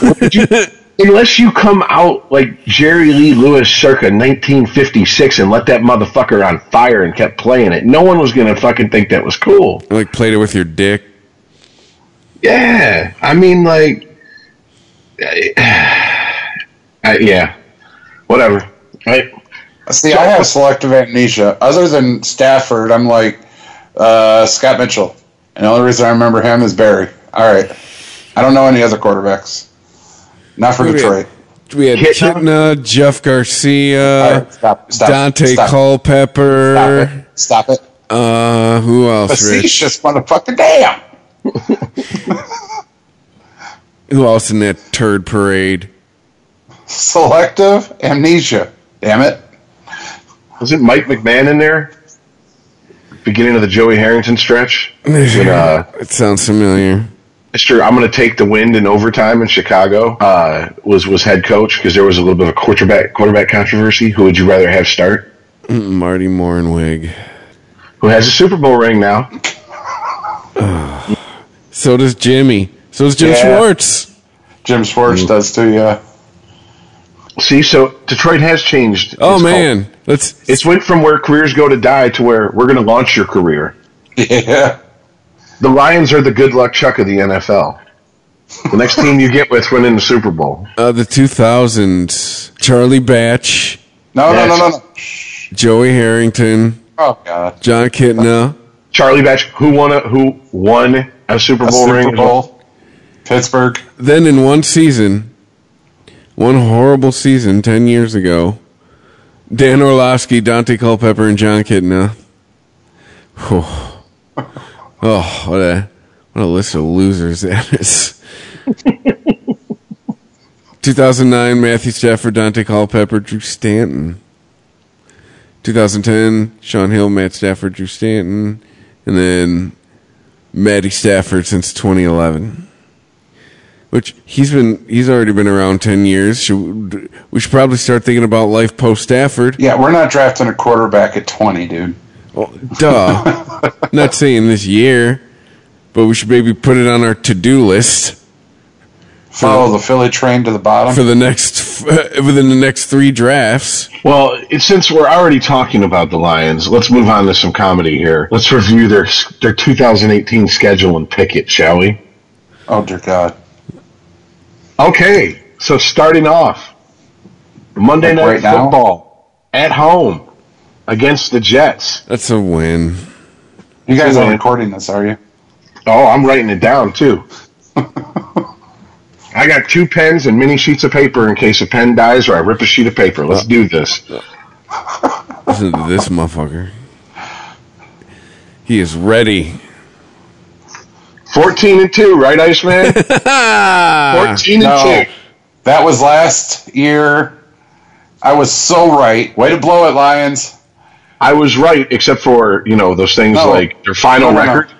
[SPEAKER 4] What did you- [laughs] Unless you come out like Jerry Lee Lewis circa 1956 and let that motherfucker on fire and kept playing it, no one was gonna fucking think that was cool.
[SPEAKER 3] like played it with your dick.
[SPEAKER 4] Yeah, I mean, like, I, yeah, whatever. Right?
[SPEAKER 5] See, I have selective amnesia. Other than Stafford, I'm like uh, Scott Mitchell, and the only reason I remember him is Barry. All right, I don't know any other quarterbacks. Not for
[SPEAKER 3] we
[SPEAKER 5] Detroit.
[SPEAKER 3] We had
[SPEAKER 4] Kitna?
[SPEAKER 3] Kitna, Jeff Garcia,
[SPEAKER 5] All right, stop, stop,
[SPEAKER 3] Daunte
[SPEAKER 5] stop.
[SPEAKER 3] Culpepper.
[SPEAKER 5] Stop it. Stop it.
[SPEAKER 3] Uh, who else? Rich?
[SPEAKER 5] Facetious motherfucker. Damn. [laughs]
[SPEAKER 3] Who else in that turd parade?
[SPEAKER 5] Selective amnesia. Damn it.
[SPEAKER 4] Was it Mike McMahon in there? Beginning of the Joey Harrington stretch. [laughs] When, uh,
[SPEAKER 3] It sounds familiar.
[SPEAKER 4] Mr. I'm going to take the wind in overtime in Chicago uh, was was head coach because there was a little bit of a quarterback quarterback controversy. Who would you rather have start?
[SPEAKER 3] Marty Mornhinweg.
[SPEAKER 4] Who has a Super Bowl ring now? [sighs]
[SPEAKER 3] So does Jimmy. So does Jim
[SPEAKER 5] Yeah.
[SPEAKER 3] Schwartz.
[SPEAKER 5] Jim Schwartz
[SPEAKER 3] Mm.
[SPEAKER 5] does too, yeah.
[SPEAKER 4] See, so Detroit has changed.
[SPEAKER 3] Oh
[SPEAKER 4] its
[SPEAKER 3] man,
[SPEAKER 4] cult-
[SPEAKER 3] let's.
[SPEAKER 4] it's went from where careers go to die to where we're going to launch your career. [laughs]
[SPEAKER 5] Yeah.
[SPEAKER 4] The Lions are the good luck Chuck of the NFL. The next team you get with winning the Super Bowl.
[SPEAKER 3] Uh, the 2000s. Charlie Batch,
[SPEAKER 5] No, no, no, no, no.
[SPEAKER 3] Joey Harrington,
[SPEAKER 5] Oh, God.
[SPEAKER 3] Jon Kitna.
[SPEAKER 4] Charlie Batch, who won a who won a Super
[SPEAKER 5] A
[SPEAKER 4] Bowl
[SPEAKER 5] Super
[SPEAKER 4] ring?
[SPEAKER 5] Bowl. Pittsburgh.
[SPEAKER 3] Then in one season, one horrible season 10 years ago, Dan Orlovsky, Daunte Culpepper, and Jon Kitna. Whew. [laughs] Oh, what a what a list of losers that is. [laughs] 2009, Matthew Stafford, Daunte Culpepper, Drew Stanton. 2010, Shaun Hill, Matt Stafford, Drew Stanton, and then Matty Stafford since 2011. Which he's been he's already been around 10 years. Should, we should probably start thinking about life post Stafford.
[SPEAKER 5] Yeah, we're not drafting a quarterback at 20, dude.
[SPEAKER 3] Well, duh. Not saying this year, but we should maybe put it on our to-do list
[SPEAKER 5] Follow the Philly train to the bottom.
[SPEAKER 3] for the next [laughs] within the next 3 drafts.
[SPEAKER 4] Well, since we're already talking about the Lions, let's move on to some comedy here. Let's review their their 2018 schedule and pick it, shall we?
[SPEAKER 5] oh, dear God.
[SPEAKER 4] Okay, so starting off, Monday
[SPEAKER 5] Like
[SPEAKER 4] Night
[SPEAKER 5] right now?
[SPEAKER 4] Football at home against the Jets.
[SPEAKER 3] That's a win.
[SPEAKER 5] You guys are
[SPEAKER 4] Win.
[SPEAKER 5] recording this, are you?
[SPEAKER 4] Oh, I'm writing it down too. [laughs] I got two pens and mini sheets of paper in case a pen dies or I rip a sheet of paper. Let's uh, do this.
[SPEAKER 3] Uh, listen to this motherfucker. He is ready.
[SPEAKER 4] 14 and 2, right, Iceman? [laughs] 14 and
[SPEAKER 5] No.
[SPEAKER 4] 2.
[SPEAKER 5] That was last year. I was so right. Way to blow it, Lions.
[SPEAKER 4] I was right, except for, you know, those things
[SPEAKER 5] No.
[SPEAKER 4] like their final
[SPEAKER 5] No, no,
[SPEAKER 4] record.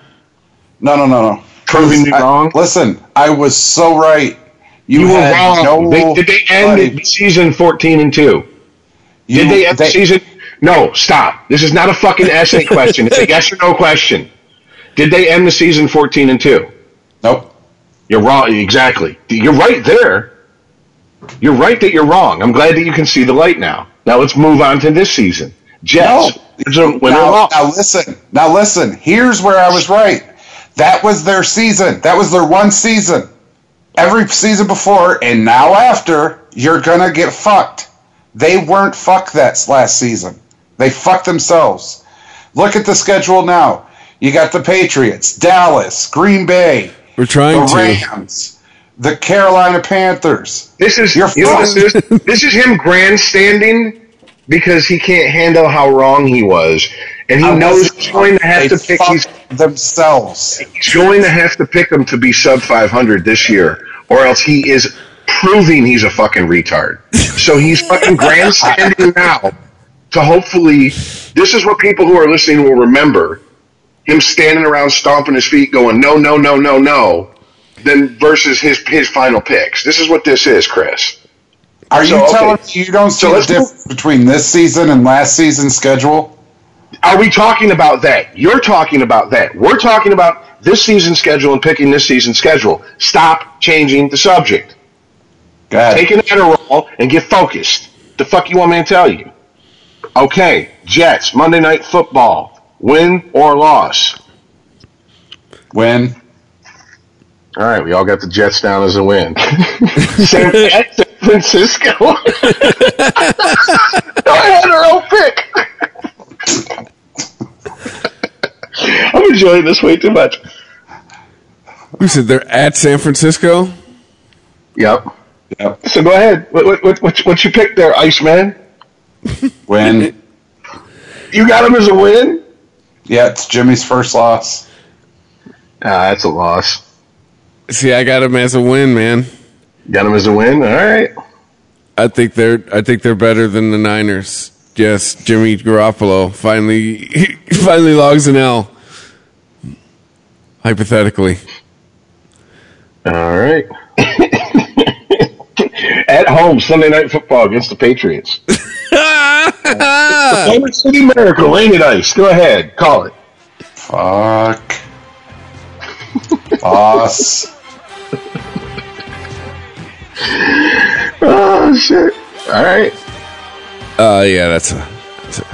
[SPEAKER 5] No, no, no, no.
[SPEAKER 4] Proving me wrong?
[SPEAKER 5] Listen, I was so right. You,
[SPEAKER 4] You were wrong.
[SPEAKER 5] no.
[SPEAKER 4] they, did they end the season 14 and 2?
[SPEAKER 5] you-
[SPEAKER 4] Did they end
[SPEAKER 5] they-
[SPEAKER 4] the season? No, stop. This is not a fucking essay [laughs] question. It's a yes or no question. Did they end the season 14 and 2?
[SPEAKER 5] Nope.
[SPEAKER 4] You're wrong. Exactly. You're right there. You're right that you're wrong. I'm glad that you can see the light now. Now let's move on to this season. Jets. There's a winner
[SPEAKER 5] Now, now listen. Now listen. Here's where I was right. That was their season. That was their one season. Every season before and now after, you're gonna get fucked. They weren't fucked that last season. They fucked themselves. Look at the schedule now. You got the Patriots, Dallas, Green Bay,
[SPEAKER 3] We're trying
[SPEAKER 5] the
[SPEAKER 3] to.
[SPEAKER 5] Rams, the Carolina Panthers.
[SPEAKER 4] This is
[SPEAKER 5] You're
[SPEAKER 4] you know,
[SPEAKER 5] fucked.
[SPEAKER 4] this, this is him grandstanding because he can't handle how wrong he was, and he
[SPEAKER 5] I
[SPEAKER 4] knows he's going to have to pick. He's,
[SPEAKER 5] themselves.
[SPEAKER 4] he's going to have to pick him to be sub 500 this year, or else he is proving he's a fucking retard. So he's fucking grandstanding now to hopefully. This is what people who are listening will remember. Him standing around stomping his feet, going no, no, no, no, no. Then versus his his final picks. This is what this is, Chris.
[SPEAKER 5] Are
[SPEAKER 4] So,
[SPEAKER 5] you
[SPEAKER 4] okay.
[SPEAKER 5] telling me you don't see
[SPEAKER 4] So
[SPEAKER 5] the
[SPEAKER 4] let's
[SPEAKER 5] difference between this season and last season's schedule?
[SPEAKER 4] Are we talking about that? You're talking about that. We're talking about this season's schedule and picking this season's schedule. Stop changing the subject.
[SPEAKER 5] Go ahead.
[SPEAKER 4] Take an Adderall and get focused. The fuck you want me to tell you? Okay, Jets, Monday Night Football. Win or loss?
[SPEAKER 5] Win.
[SPEAKER 4] All right, we all got the Jets down as a win. San, at San Francisco. I had our own pick. I'm enjoying this way too much.
[SPEAKER 3] Who said they're at San Francisco?
[SPEAKER 4] Yep.
[SPEAKER 5] Yep.
[SPEAKER 4] So go ahead. What, what, what, what's, what's your pick there, Iceman? [laughs]
[SPEAKER 5] Win.
[SPEAKER 4] You got him as a win?
[SPEAKER 5] yeah, it's Jimmy's first loss.
[SPEAKER 4] Ah, that's a loss.
[SPEAKER 3] See, I got him as a win, man.
[SPEAKER 4] Got him as a win? All right.
[SPEAKER 3] I think they're I think they're better than the Niners. Yes, Jimmy Garoppolo finally [laughs] finally logs an L. Hypothetically.
[SPEAKER 4] All right. [coughs] At home, Sunday Night Football against the Patriots. [laughs] Oklahoma City Miracle, ain't it, Ice? Go ahead. Call it.
[SPEAKER 5] Fuck. Loss. [laughs] [laughs]
[SPEAKER 4] Oh, shit. All right.
[SPEAKER 3] Uh yeah, that's a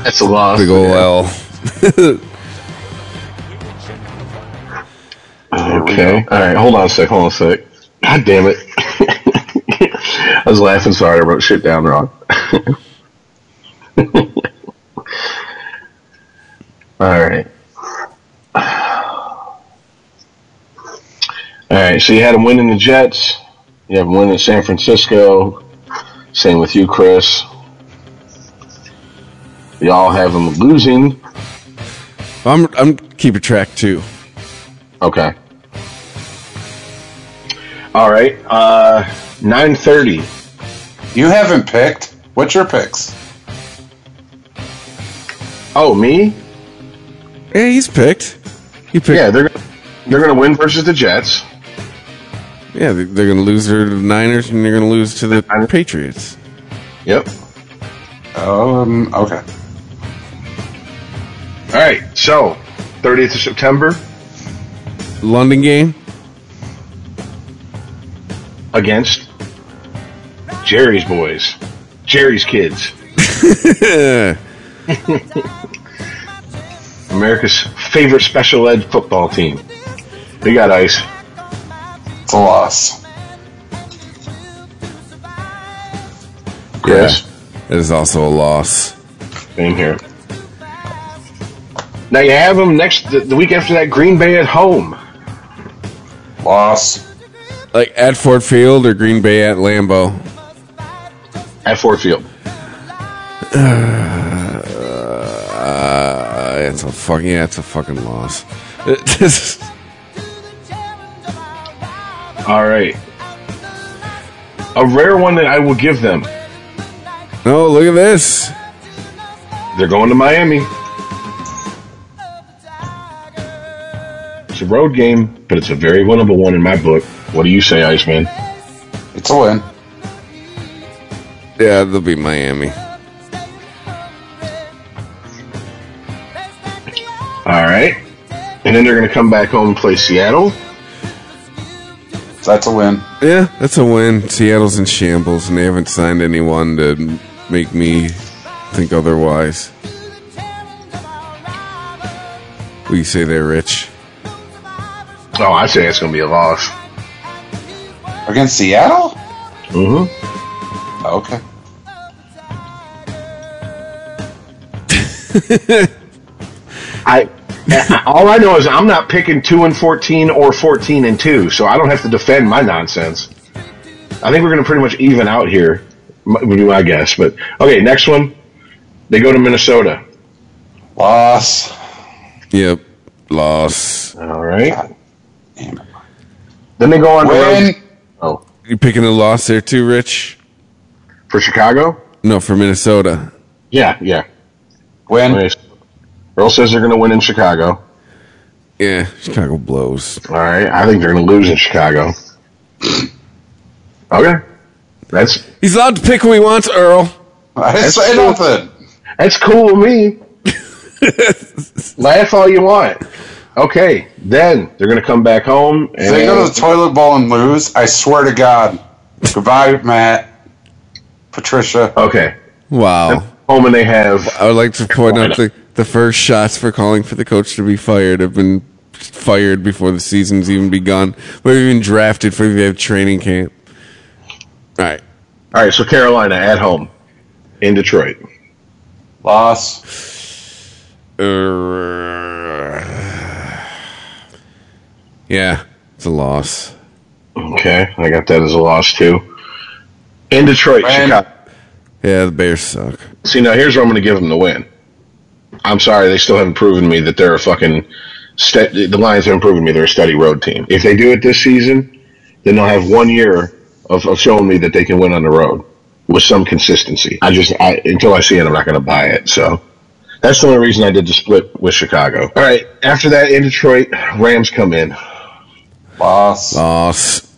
[SPEAKER 4] That's a loss.
[SPEAKER 3] big ol' L.
[SPEAKER 4] Okay. All right. Hold on a sec. Hold on a sec. God damn it. [laughs] I was laughing. Sorry, I wrote shit down wrong. [laughs] All right. All right. So you had him winning the Jets. You have one in San Francisco. Same with you, Chris. Y'all have them losing.
[SPEAKER 3] I'm I'm keeping track too.
[SPEAKER 4] Okay. All right. Uh, nine thirty.
[SPEAKER 5] You haven't picked. What's your picks?
[SPEAKER 4] Oh, me?
[SPEAKER 3] Yeah, he's picked. He picked.
[SPEAKER 4] Yeah, they're they're gonna win versus the Jets.
[SPEAKER 3] Yeah, they- they're going to lose to the Niners and they're going to lose to the Patriots.
[SPEAKER 4] Yep.
[SPEAKER 5] Um. Okay.
[SPEAKER 4] All right. So, thirtieth of September
[SPEAKER 3] London game.
[SPEAKER 4] against Jerry's boys, Jerry's kids, [laughs] America's favorite special ed football team. We got ice.
[SPEAKER 5] A loss.
[SPEAKER 4] Chris.
[SPEAKER 3] it is also a loss.
[SPEAKER 4] Same here. Now you have them next the, the week after that. Green Bay at home.
[SPEAKER 5] Loss.
[SPEAKER 3] Like at Ford Field or Green Bay at Lambeau.
[SPEAKER 4] At Ford Field. [sighs]
[SPEAKER 3] Uh, it's a fucking yeah, it's a fucking loss. [laughs]
[SPEAKER 4] All right. A rare one that I will give them.
[SPEAKER 3] no, look at this.
[SPEAKER 4] They're going to Miami. It's a road game, but it's a very winnable one in my book. What do you say, Iceman?
[SPEAKER 5] It's a win.
[SPEAKER 3] Yeah, they'll be Miami.
[SPEAKER 4] All right. And then they're going to come back home and play Seattle.
[SPEAKER 5] That's a win.
[SPEAKER 3] Yeah, that's a win. Seattle's in shambles, and they haven't signed anyone to make me think otherwise. We say they're rich.
[SPEAKER 4] Oh, I say it's going to be a loss.
[SPEAKER 5] Against Seattle?
[SPEAKER 4] Mm-hmm.
[SPEAKER 5] Okay. [laughs]
[SPEAKER 4] I [laughs] all I know is I'm not picking two and fourteen or fourteen and two, so I don't have to defend my nonsense. I think we're going to pretty much even out here. m- Would be my guess, but okay. Next one, they go to Minnesota.
[SPEAKER 5] Loss.
[SPEAKER 3] Yep, loss.
[SPEAKER 4] All right.
[SPEAKER 5] God damn it.
[SPEAKER 4] Then they go on the road.
[SPEAKER 5] Win.
[SPEAKER 4] Oh,
[SPEAKER 3] You picking a loss there too, Rich?
[SPEAKER 4] for Chicago?
[SPEAKER 3] No, for Minnesota.
[SPEAKER 4] Yeah, yeah.
[SPEAKER 5] Win.
[SPEAKER 4] Okay. Earl says they're going to win in Chicago.
[SPEAKER 3] Yeah, Chicago blows.
[SPEAKER 4] All right. I think they're going to lose in Chicago. Okay. That's
[SPEAKER 3] He's allowed to pick who he wants, Earl.
[SPEAKER 5] I didn't say
[SPEAKER 4] true.
[SPEAKER 5] nothing.
[SPEAKER 4] That's cool with me. [laughs] Laugh all you want. Okay, then they're going to come back home and
[SPEAKER 5] If they go to the toilet bowl and lose, I swear to God. Goodbye, Matt. Patricia.
[SPEAKER 4] okay,
[SPEAKER 3] Wow.
[SPEAKER 4] home and they have
[SPEAKER 3] I would like to point out the, the first shots for calling for the coach to be fired have been fired before the season's even begun. We've even drafted for the training camp. All right.
[SPEAKER 4] all right. So Carolina at home in Detroit.
[SPEAKER 5] Loss.
[SPEAKER 3] Uh, [sighs] yeah, it's a loss.
[SPEAKER 4] Okay, I got that as a loss too. In Detroit,
[SPEAKER 5] Man.
[SPEAKER 4] Chicago.
[SPEAKER 3] Yeah, the Bears suck.
[SPEAKER 4] See now, here's where I'm going to give them the win. I'm sorry, they still haven't proven to me that they're a fucking. Ste- the Lions haven't proven to me they're a steady road team. If they do it this season, then they'll have one year of, of showing me that they can win on the road with some consistency. I just I, until I see it, I'm not going to buy it. So that's the only reason I did the split with Chicago. All right, after that in Detroit, Rams come in,
[SPEAKER 5] Loss.
[SPEAKER 3] Loss.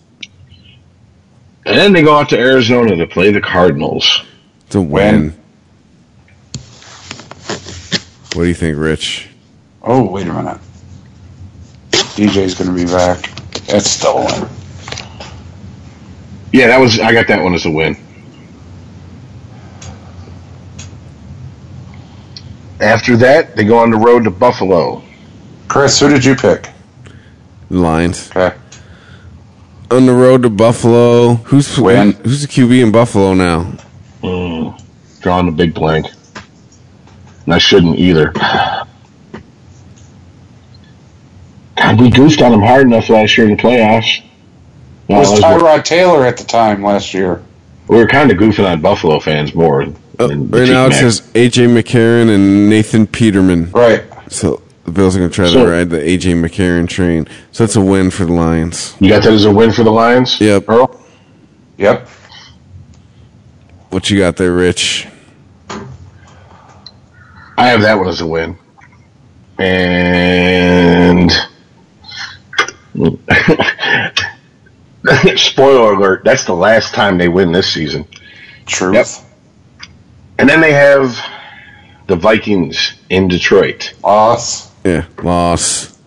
[SPEAKER 4] and then they go out to Arizona to play the Cardinals.
[SPEAKER 3] To
[SPEAKER 5] Win.
[SPEAKER 3] win. What do you think, Rich?
[SPEAKER 5] Oh, wait a minute. DJ's going to be back. That's still a win.
[SPEAKER 4] Yeah, that was I got that one as a win. After that, they go on the road to Buffalo.
[SPEAKER 5] Chris, who did you pick?
[SPEAKER 3] Lions.
[SPEAKER 5] Okay.
[SPEAKER 3] On the road to Buffalo. Who's
[SPEAKER 5] Win.
[SPEAKER 3] who's the QB in Buffalo now?
[SPEAKER 4] Mm, drawing a big blank. And I shouldn't either. God, we goofed on them hard enough last year in the playoffs.
[SPEAKER 5] It was Tyrod Taylor at the time last year.
[SPEAKER 4] we were kind of goofing on Buffalo fans more
[SPEAKER 3] Uh, right now it
[SPEAKER 4] Mac.
[SPEAKER 3] says AJ McCarron and Nathan Peterman.
[SPEAKER 5] Right.
[SPEAKER 3] So the Bills are going to try
[SPEAKER 4] So-
[SPEAKER 3] to ride the AJ McCarron train. So that's a win for the Lions.
[SPEAKER 4] You got that as a win for the Lions?
[SPEAKER 3] Yep.
[SPEAKER 4] Earl?
[SPEAKER 5] Yep.
[SPEAKER 3] What you got there, Rich?
[SPEAKER 4] I have that one as a win. And [laughs] spoiler alert, that's the last time they win this season.
[SPEAKER 5] Truth.
[SPEAKER 4] Yep. And then they have the Vikings in Detroit.
[SPEAKER 5] Loss.
[SPEAKER 3] Yeah, loss.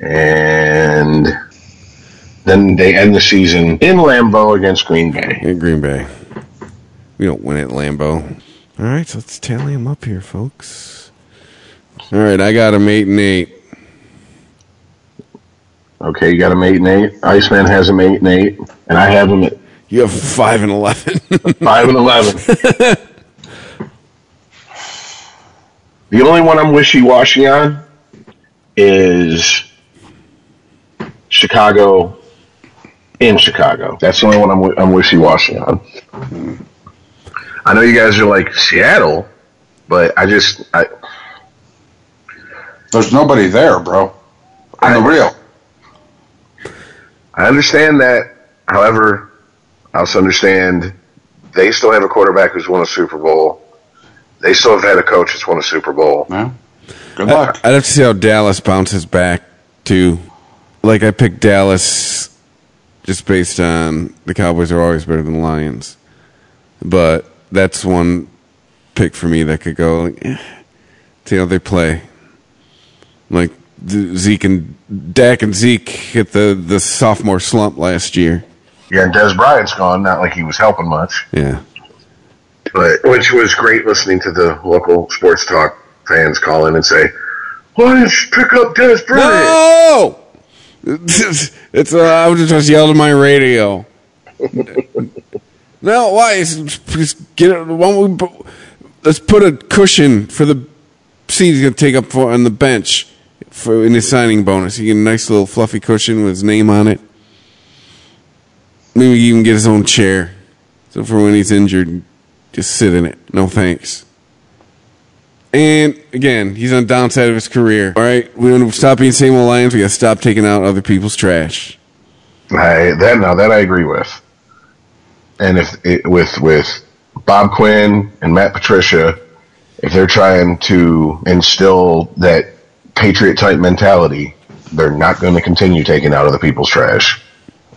[SPEAKER 4] And then they end the season in Lambeau against Green Bay.
[SPEAKER 3] In Green Bay. We don't win at Lambeau. All right, so let's tally them up here, folks. All right, I got them eight and eight.
[SPEAKER 4] Okay, you got them eight and eight. Iceman has them eight and eight, and I have them at
[SPEAKER 3] You have five and eleven. [laughs]
[SPEAKER 4] five and eleven. the only one I'm wishy washy on is Chicago in Chicago. That's the only one I'm, I'm wishy washy on. I know you guys are like Seattle, but I just I,
[SPEAKER 5] There's nobody there, bro. On the real.
[SPEAKER 4] I understand that. However, I also understand they still have a quarterback who's won a Super Bowl. They still have had a coach that's won a Super Bowl.
[SPEAKER 5] Yeah. Good luck.
[SPEAKER 3] I'd have to see how Dallas bounces back too. Like I picked Dallas just based on the Cowboys are always better than the Lions, but that's one pick for me that could go. Like, eh, see how they play. Like Zeke and Dak and Zeke hit the the sophomore slump last year.
[SPEAKER 4] Yeah, and Dez Bryant's gone. Not like he was helping much,
[SPEAKER 3] Yeah,
[SPEAKER 4] but which was great listening to the local sports talk fans call in and say, "Why didn't you pick up Dez Bryant?"
[SPEAKER 3] no. It's, [laughs] it's uh, I was just yelled at my radio. [laughs] no, why? Just get it. Why put- let's put a cushion for the seat he's going to take up for on the bench for in his signing bonus. He get a nice little fluffy cushion with his name on it. Maybe even get his own chair, so for when he's injured, just sit in it. No thanks. And again, he's on the downside of his career. All right, we want to stop being same old Lions. We got to stop taking out other people's trash.
[SPEAKER 4] I, that now that I agree with. And if it, with with Bob Quinn and Matt Patricia, if they're trying to instill that patriot type mentality, they're not going to continue taking out other people's trash.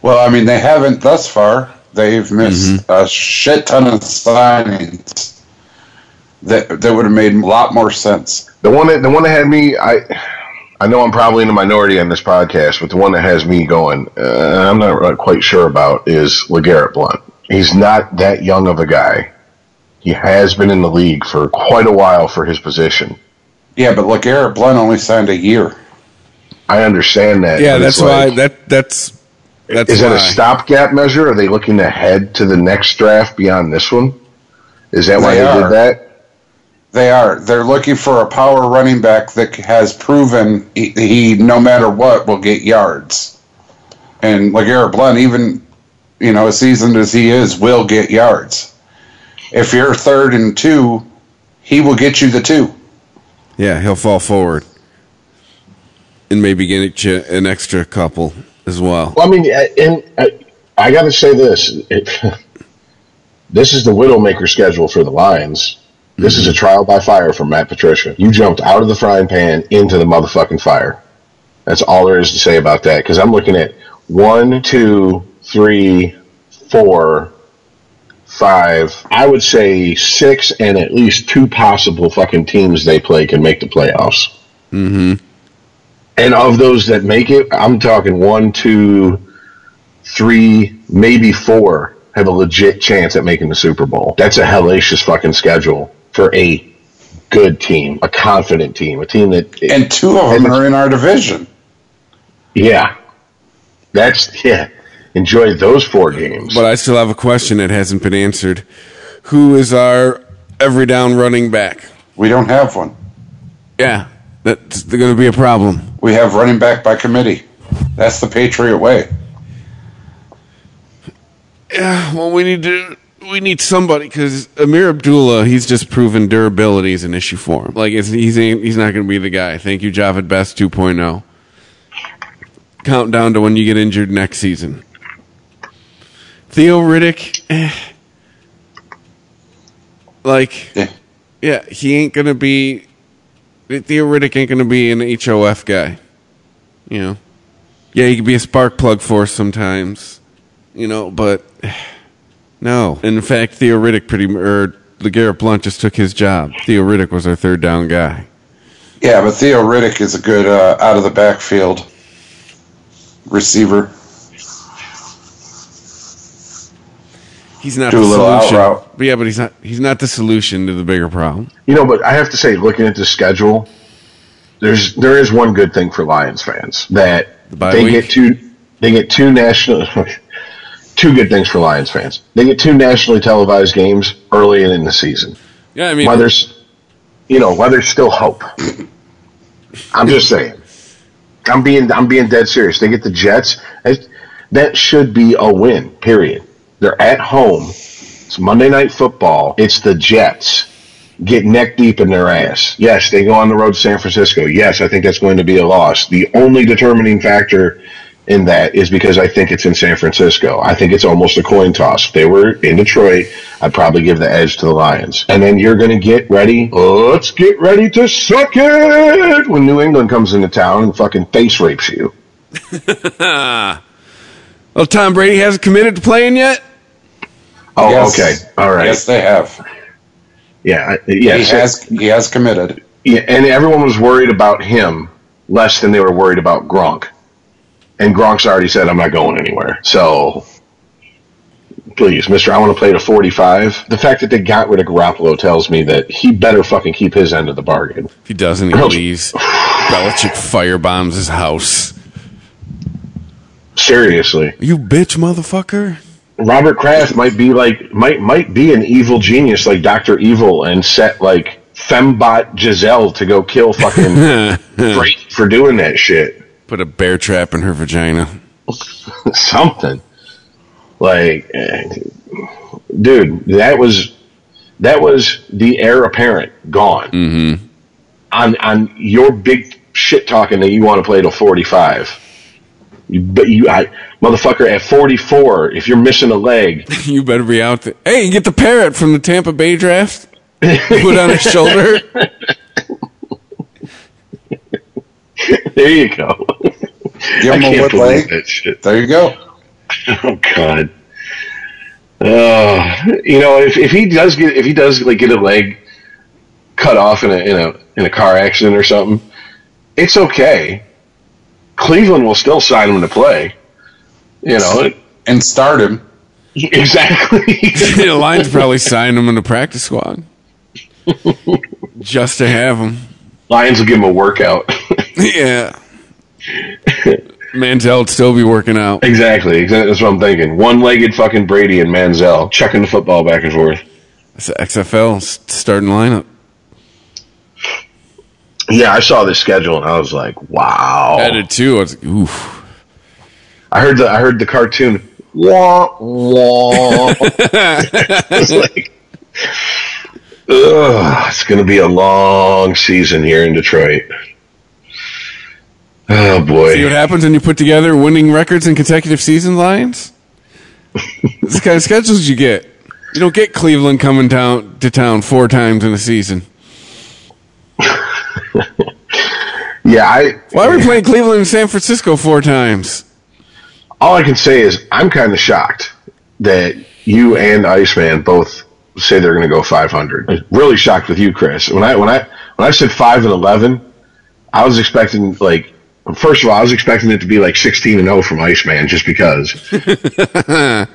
[SPEAKER 5] Well, I mean, they haven't thus far. They've missed a shit ton of signings that that would have made a lot more sense.
[SPEAKER 4] The one that the one that had me, I I know I'm probably in the minority on this podcast, but the one that has me going, uh, I'm not quite sure about is LeGarrette Blount. He's not that young of a guy. He has been in the league for quite a while for his position.
[SPEAKER 5] Yeah, but look, Eric Blount only signed a year.
[SPEAKER 4] I understand that.
[SPEAKER 3] Yeah, that's
[SPEAKER 4] it's
[SPEAKER 3] why.
[SPEAKER 4] like,
[SPEAKER 3] That that's that's
[SPEAKER 4] is that a stopgap measure? Are they looking ahead to the next draft beyond this one? Is that why
[SPEAKER 5] They
[SPEAKER 4] they,
[SPEAKER 5] are.
[SPEAKER 4] did that?
[SPEAKER 5] They are. They're looking for a power running back that has proven he, he no matter what, will get yards. And LeGarrette Blount, even, you know, as seasoned as he is, will get yards. If you're third and two, he will get you the two.
[SPEAKER 3] Yeah, he'll fall forward and maybe get you an extra couple as well.
[SPEAKER 4] Well, I mean, uh, and I, I got to say this: it, [laughs] this is the Widowmaker schedule for the Lions. This is a trial by fire for Matt Patricia. You jumped out of the frying pan into the motherfucking fire. That's all there is to say about that. Because I'm looking at one, two, three, four, five. I would say six, and at least two possible fucking teams they play can make the playoffs.
[SPEAKER 3] Mm-hmm.
[SPEAKER 4] And of those that make it, I'm talking one, two, three, maybe four have a legit chance at making the Super Bowl. That's a hellacious fucking schedule for a good team, a confident team, a team that.
[SPEAKER 5] And two of them are in our division.
[SPEAKER 4] yeah, that's yeah. Enjoy those four games.
[SPEAKER 3] But I still have a question that hasn't been answered. Who is our every down running back?
[SPEAKER 5] We don't have one.
[SPEAKER 3] Yeah, that's going to be a problem.
[SPEAKER 5] We have running back by committee. That's the Patriot way.
[SPEAKER 3] Yeah, well, we need to we need somebody because Ameer Abdullah, he's just proven durability is an issue for him. Like it's, he's he's not going to be the guy. Thank you, Jahvid Best 2.0. Countdown to when you get injured next season. Theo Riddick, eh. like,
[SPEAKER 5] Yeah.
[SPEAKER 3] yeah, he ain't going to be. Theo Riddick ain't going to be an HOF guy. You know, yeah, he could be a spark plug for us sometimes. You know, but [sighs] no. In fact, Theo Riddick pretty or LeGarrette Blount just took his job. Theo Riddick was our third down guy.
[SPEAKER 5] Yeah, but Theo Riddick is a good uh, out of the backfield receiver.
[SPEAKER 3] He's not
[SPEAKER 5] Do
[SPEAKER 3] the
[SPEAKER 5] a little out
[SPEAKER 3] solution. But yeah, but he's not he's not the solution to the bigger problem.
[SPEAKER 4] You know, but I have to say, looking at the schedule, there's there is one good thing for Lions fans that
[SPEAKER 3] The
[SPEAKER 4] they
[SPEAKER 3] week?
[SPEAKER 4] get two they get two national [laughs] two good things for Lions fans. They get two nationally televised games early in the season.
[SPEAKER 3] Yeah, I mean,
[SPEAKER 4] While there's you know, while there's still hope. I'm just saying. I'm being I'm being dead serious. They get the Jets. That should be a win. Period. They're at home. It's Monday night football. It's the Jets. Get neck deep in their ass. Yes, they go on the road to San Francisco. Yes, I think that's going to be a loss. The only determining factor in that is because I think it's in San Francisco. I think it's almost a coin toss. If they were in Detroit, I'd probably give the edge to the Lions. And then you're going to get ready. Let's get ready to suck it when New England comes into town and fucking face rapes you. [laughs]
[SPEAKER 3] well, Tom Brady hasn't committed to playing yet.
[SPEAKER 4] Oh,
[SPEAKER 5] Yes.
[SPEAKER 4] okay. All right.
[SPEAKER 5] Yes, they have.
[SPEAKER 4] Yeah. I- Yeah.
[SPEAKER 5] He has. He has committed.
[SPEAKER 4] Yeah, and everyone was worried about him less than they were worried about Gronk. And Gronk's already said, I'm not going anywhere. So, please, mister, I want to play to 45. The fact that they got rid of Garoppolo tells me that he better fucking keep his end of the bargain.
[SPEAKER 3] If he doesn't, he leaves. [sighs] Belichick firebombs his house.
[SPEAKER 4] Seriously.
[SPEAKER 3] You bitch, motherfucker.
[SPEAKER 4] Robert Kraft might be like, might, might be an evil genius like Dr. Evil and set like Fembot Gisele to go kill fucking [laughs] for doing that shit.
[SPEAKER 3] Put a bear trap in her vagina. [laughs]
[SPEAKER 4] something like dude that was that was the heir apparent gone mm-hmm. on on your big shit talking that you want to play till 45 you, but you I, motherfucker at 44 if you're missing a leg [laughs]
[SPEAKER 3] You better be out there. Hey, you get the parrot from the Tampa Bay draft. Put on his shoulder. [laughs]
[SPEAKER 4] there you go
[SPEAKER 5] Give him a
[SPEAKER 4] can't
[SPEAKER 5] wood leg.
[SPEAKER 4] that shit
[SPEAKER 5] There you go. [laughs]
[SPEAKER 4] Oh God. Uh, you know, if, if he does get if he does like get a leg cut off in a in a in a car accident or something, it's okay. Cleveland will still sign him to play. You know,
[SPEAKER 5] And start him. [laughs]
[SPEAKER 4] exactly. [laughs]
[SPEAKER 3] the Lions probably signed him in the practice squad just to have him.
[SPEAKER 4] Lions will give him a workout. [laughs]
[SPEAKER 3] Yeah. Manziel would still be working out.
[SPEAKER 4] exactly, exactly. That's what I'm thinking. One-legged fucking Brady and Manziel chucking the football back and forth.
[SPEAKER 3] It's the XFL starting lineup.
[SPEAKER 4] Yeah, I saw the schedule and I was like, wow.
[SPEAKER 3] I did too. I was like, oof.
[SPEAKER 4] I heard the I heard the cartoon. Wah wah. [laughs] [laughs] it's like, ugh, it's going to be a long season here in Detroit. Oh boy.
[SPEAKER 3] See what happens when you put together winning records in consecutive season lines? [laughs] This kind of schedules you get. You don't get Cleveland coming down to town four times in a season. [laughs]
[SPEAKER 4] Yeah, I.
[SPEAKER 3] Why are we playing Cleveland and San Francisco four times?
[SPEAKER 4] All I can say is I'm kind of shocked that you and Iceman both say they're going to go 500. I'm really shocked with you, Chris. When I when I when I said five and 11, I was expecting like. First of all, I was expecting it to be like 16 and 0 from Iceman just because. [laughs] and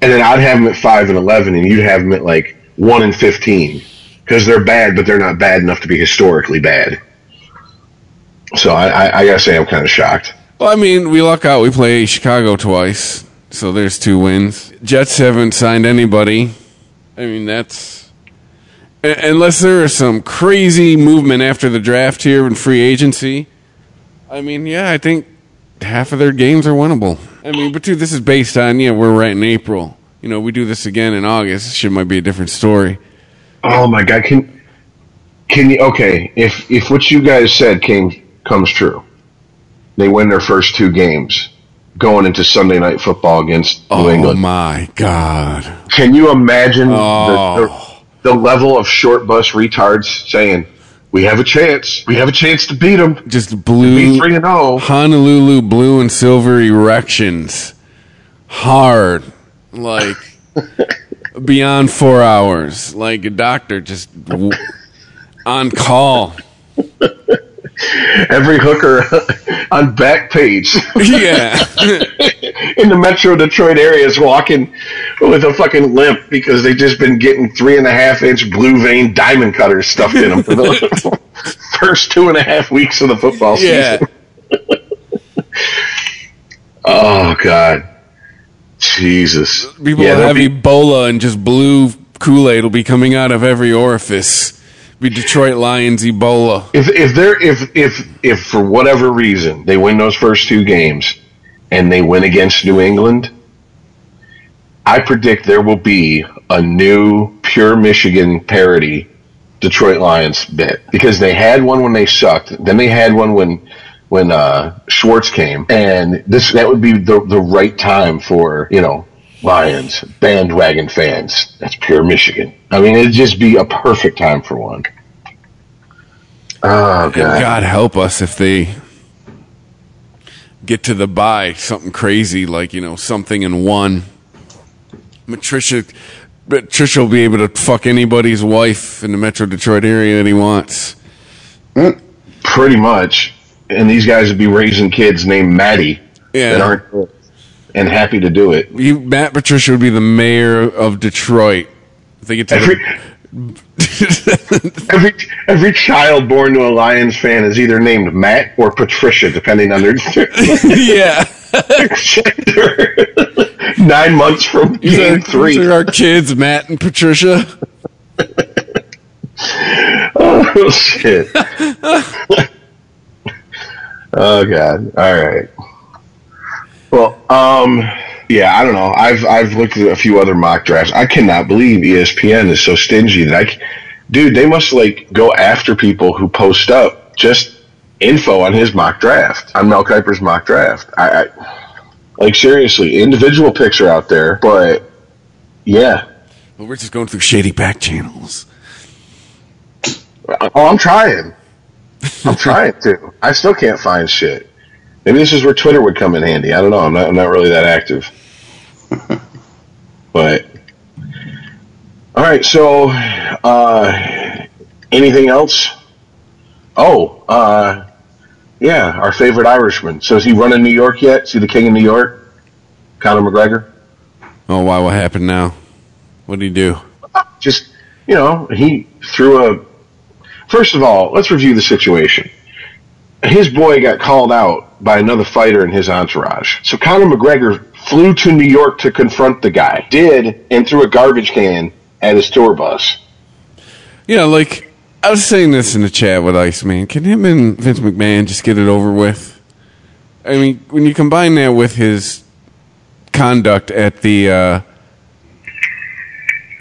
[SPEAKER 4] then I'd have him at 5 and 11 and you'd have him at like 1 and 15 because they're bad but they're not bad enough to be historically bad. So I, I, I got to say I'm kind of shocked.
[SPEAKER 3] Well, I mean, we luck out. We play Chicago twice, so there's two wins. Jets haven't signed anybody. I mean, that's unless there is some crazy movement after the draft here in free agency. I mean, yeah, I think half of their games are winnable. I mean, but dude, this is based on yeah, we're right in April. you know, we do this again in August, shit might be a different story.
[SPEAKER 4] Oh my god, can can you okay, if if what you guys said came comes true, they win their first two games going into Sunday night football against New
[SPEAKER 3] oh
[SPEAKER 4] England.
[SPEAKER 3] Oh my god.
[SPEAKER 4] Can you imagine
[SPEAKER 3] Oh.
[SPEAKER 4] the, the, oh. the level of short bus retards saying, "We have a chance. We have a chance to beat them.
[SPEAKER 3] Just blue
[SPEAKER 4] three and oh." zero."
[SPEAKER 3] Honolulu blue and silver erections. Hard. Like [laughs] beyond 4 hours. Like a doctor just w- [laughs] on call. [laughs]
[SPEAKER 4] Every hooker [laughs] on back page
[SPEAKER 3] Yeah.
[SPEAKER 4] in the Metro Detroit area is walking with a fucking limp because they've just been getting three and a half inch blue vein diamond cutters stuffed in them for the first two and a half weeks of the football
[SPEAKER 3] yeah.
[SPEAKER 4] season. Oh God, Jesus!
[SPEAKER 3] People
[SPEAKER 4] Yeah,
[SPEAKER 3] will have
[SPEAKER 4] be-
[SPEAKER 3] Ebola and just blue Kool-Aid will be coming out of every orifice. Be Detroit Lions Ebola.
[SPEAKER 4] if if they're if if if for whatever reason they win those first two games and they win against New England, I predict there will be a new pure Michigan parody Detroit Lions bit because they had one when they sucked. Then they had one when when uh, Schwartz came, and this that would be the the right time for you know Lions bandwagon fans. That's pure Michigan. I mean, it'd just be a perfect time for one. Oh god.
[SPEAKER 3] God help us if they get to the buy something crazy like you know something in one. Patricia, Patricia will be able to fuck anybody's wife in the Metro Detroit area that he wants.
[SPEAKER 4] Pretty much. And these guys would be raising kids named Maddie
[SPEAKER 3] Yeah.
[SPEAKER 4] that aren't and happy to do it.
[SPEAKER 3] You, Matt Patricia would be the mayor of Detroit. If they get to
[SPEAKER 4] Every,
[SPEAKER 3] the, [laughs]
[SPEAKER 4] every every child born to a Lions fan is either named Matt or Patricia, depending on their [laughs]
[SPEAKER 3] yeah. [laughs]
[SPEAKER 4] Nine months from
[SPEAKER 3] these are,
[SPEAKER 4] game three.
[SPEAKER 3] these are our kids, Matt and Patricia.
[SPEAKER 4] Oh shit. Oh god. All right. Well, um, yeah, I don't know. I've I've looked at a few other mock drafts. I cannot believe ESPN is so stingy that I, c- dude, they must like go after people who post up just info on his mock draft on Mel Kiper's mock draft. I, I like seriously, individual picks are out there, but yeah,
[SPEAKER 3] Well, we're just going through shady back channels.
[SPEAKER 4] Oh, I'm trying. I'm trying to. I still can't find shit. Maybe this is where Twitter would come in handy. I don't know. I'm not. I'm not really that active. [laughs] but all right. So, uh, anything else? Oh, uh, yeah. Our favorite Irishman. So is he running New York yet? See the king of New York? Conor McGregor.
[SPEAKER 3] Oh, why? What happened now? What did he do?
[SPEAKER 4] just you know he threw a first of all let's review the situation his boy got called out by another fighter in his entourage so conor mcgregor flew to new york to confront the guy did and threw a garbage can at his tour bus
[SPEAKER 3] Yeah, like I was saying this in the chat with Iceman. Can him and Vince McMahon just get it over with? I mean, when you combine that with his conduct at the uh,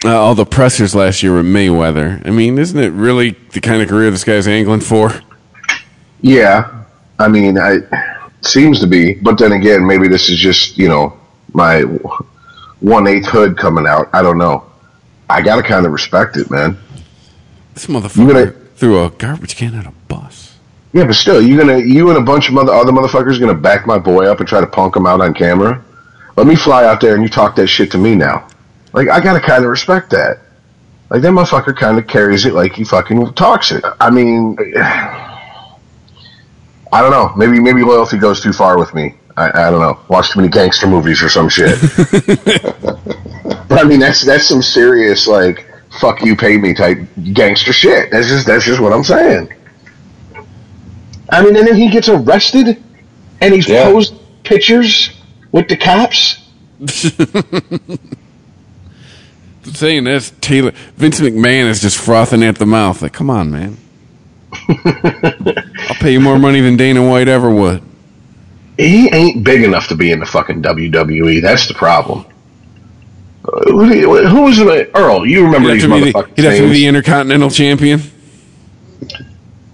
[SPEAKER 3] uh, all the pressers last year with Mayweather, I mean, isn't it really the kind of career this guy's angling for?
[SPEAKER 4] yeah i mean i seems to be but then again maybe this is just you know my one-eighth hood coming out i don't know i gotta kind of respect it man
[SPEAKER 3] This motherfucker
[SPEAKER 4] gonna-
[SPEAKER 3] threw a garbage can at a bus.
[SPEAKER 4] Yeah, but still, you gonna you and a bunch of mother, other motherfuckers gonna back my boy up and try to punk him out on camera? Let me fly out there and you talk that shit to me now. Like I gotta kind of respect that. Like that motherfucker kind of carries it like he fucking talks it. I mean, [sighs] I don't know. Maybe maybe loyalty goes too far with me. I, I don't know. Watch too many gangster movies or some shit. [laughs] but I mean, that's that's some serious like fuck you, pay me type gangster shit. That's just that's just what I'm saying. I mean, and then he gets arrested, and he's
[SPEAKER 5] Yeah.
[SPEAKER 4] posed pictures with the cops. [laughs]
[SPEAKER 3] saying this, Taylor Vince McMahon is just frothing at the mouth. Like, come on, man. [laughs] I'll pay you more money than Dana White ever would.
[SPEAKER 4] He ain't big enough to be in the fucking WWE. That's the problem. who, do who was it? Earl? You remember
[SPEAKER 3] He'd
[SPEAKER 4] these
[SPEAKER 3] have, to be the,
[SPEAKER 4] motherfuckers?
[SPEAKER 3] he'd have to be the Intercontinental Champion.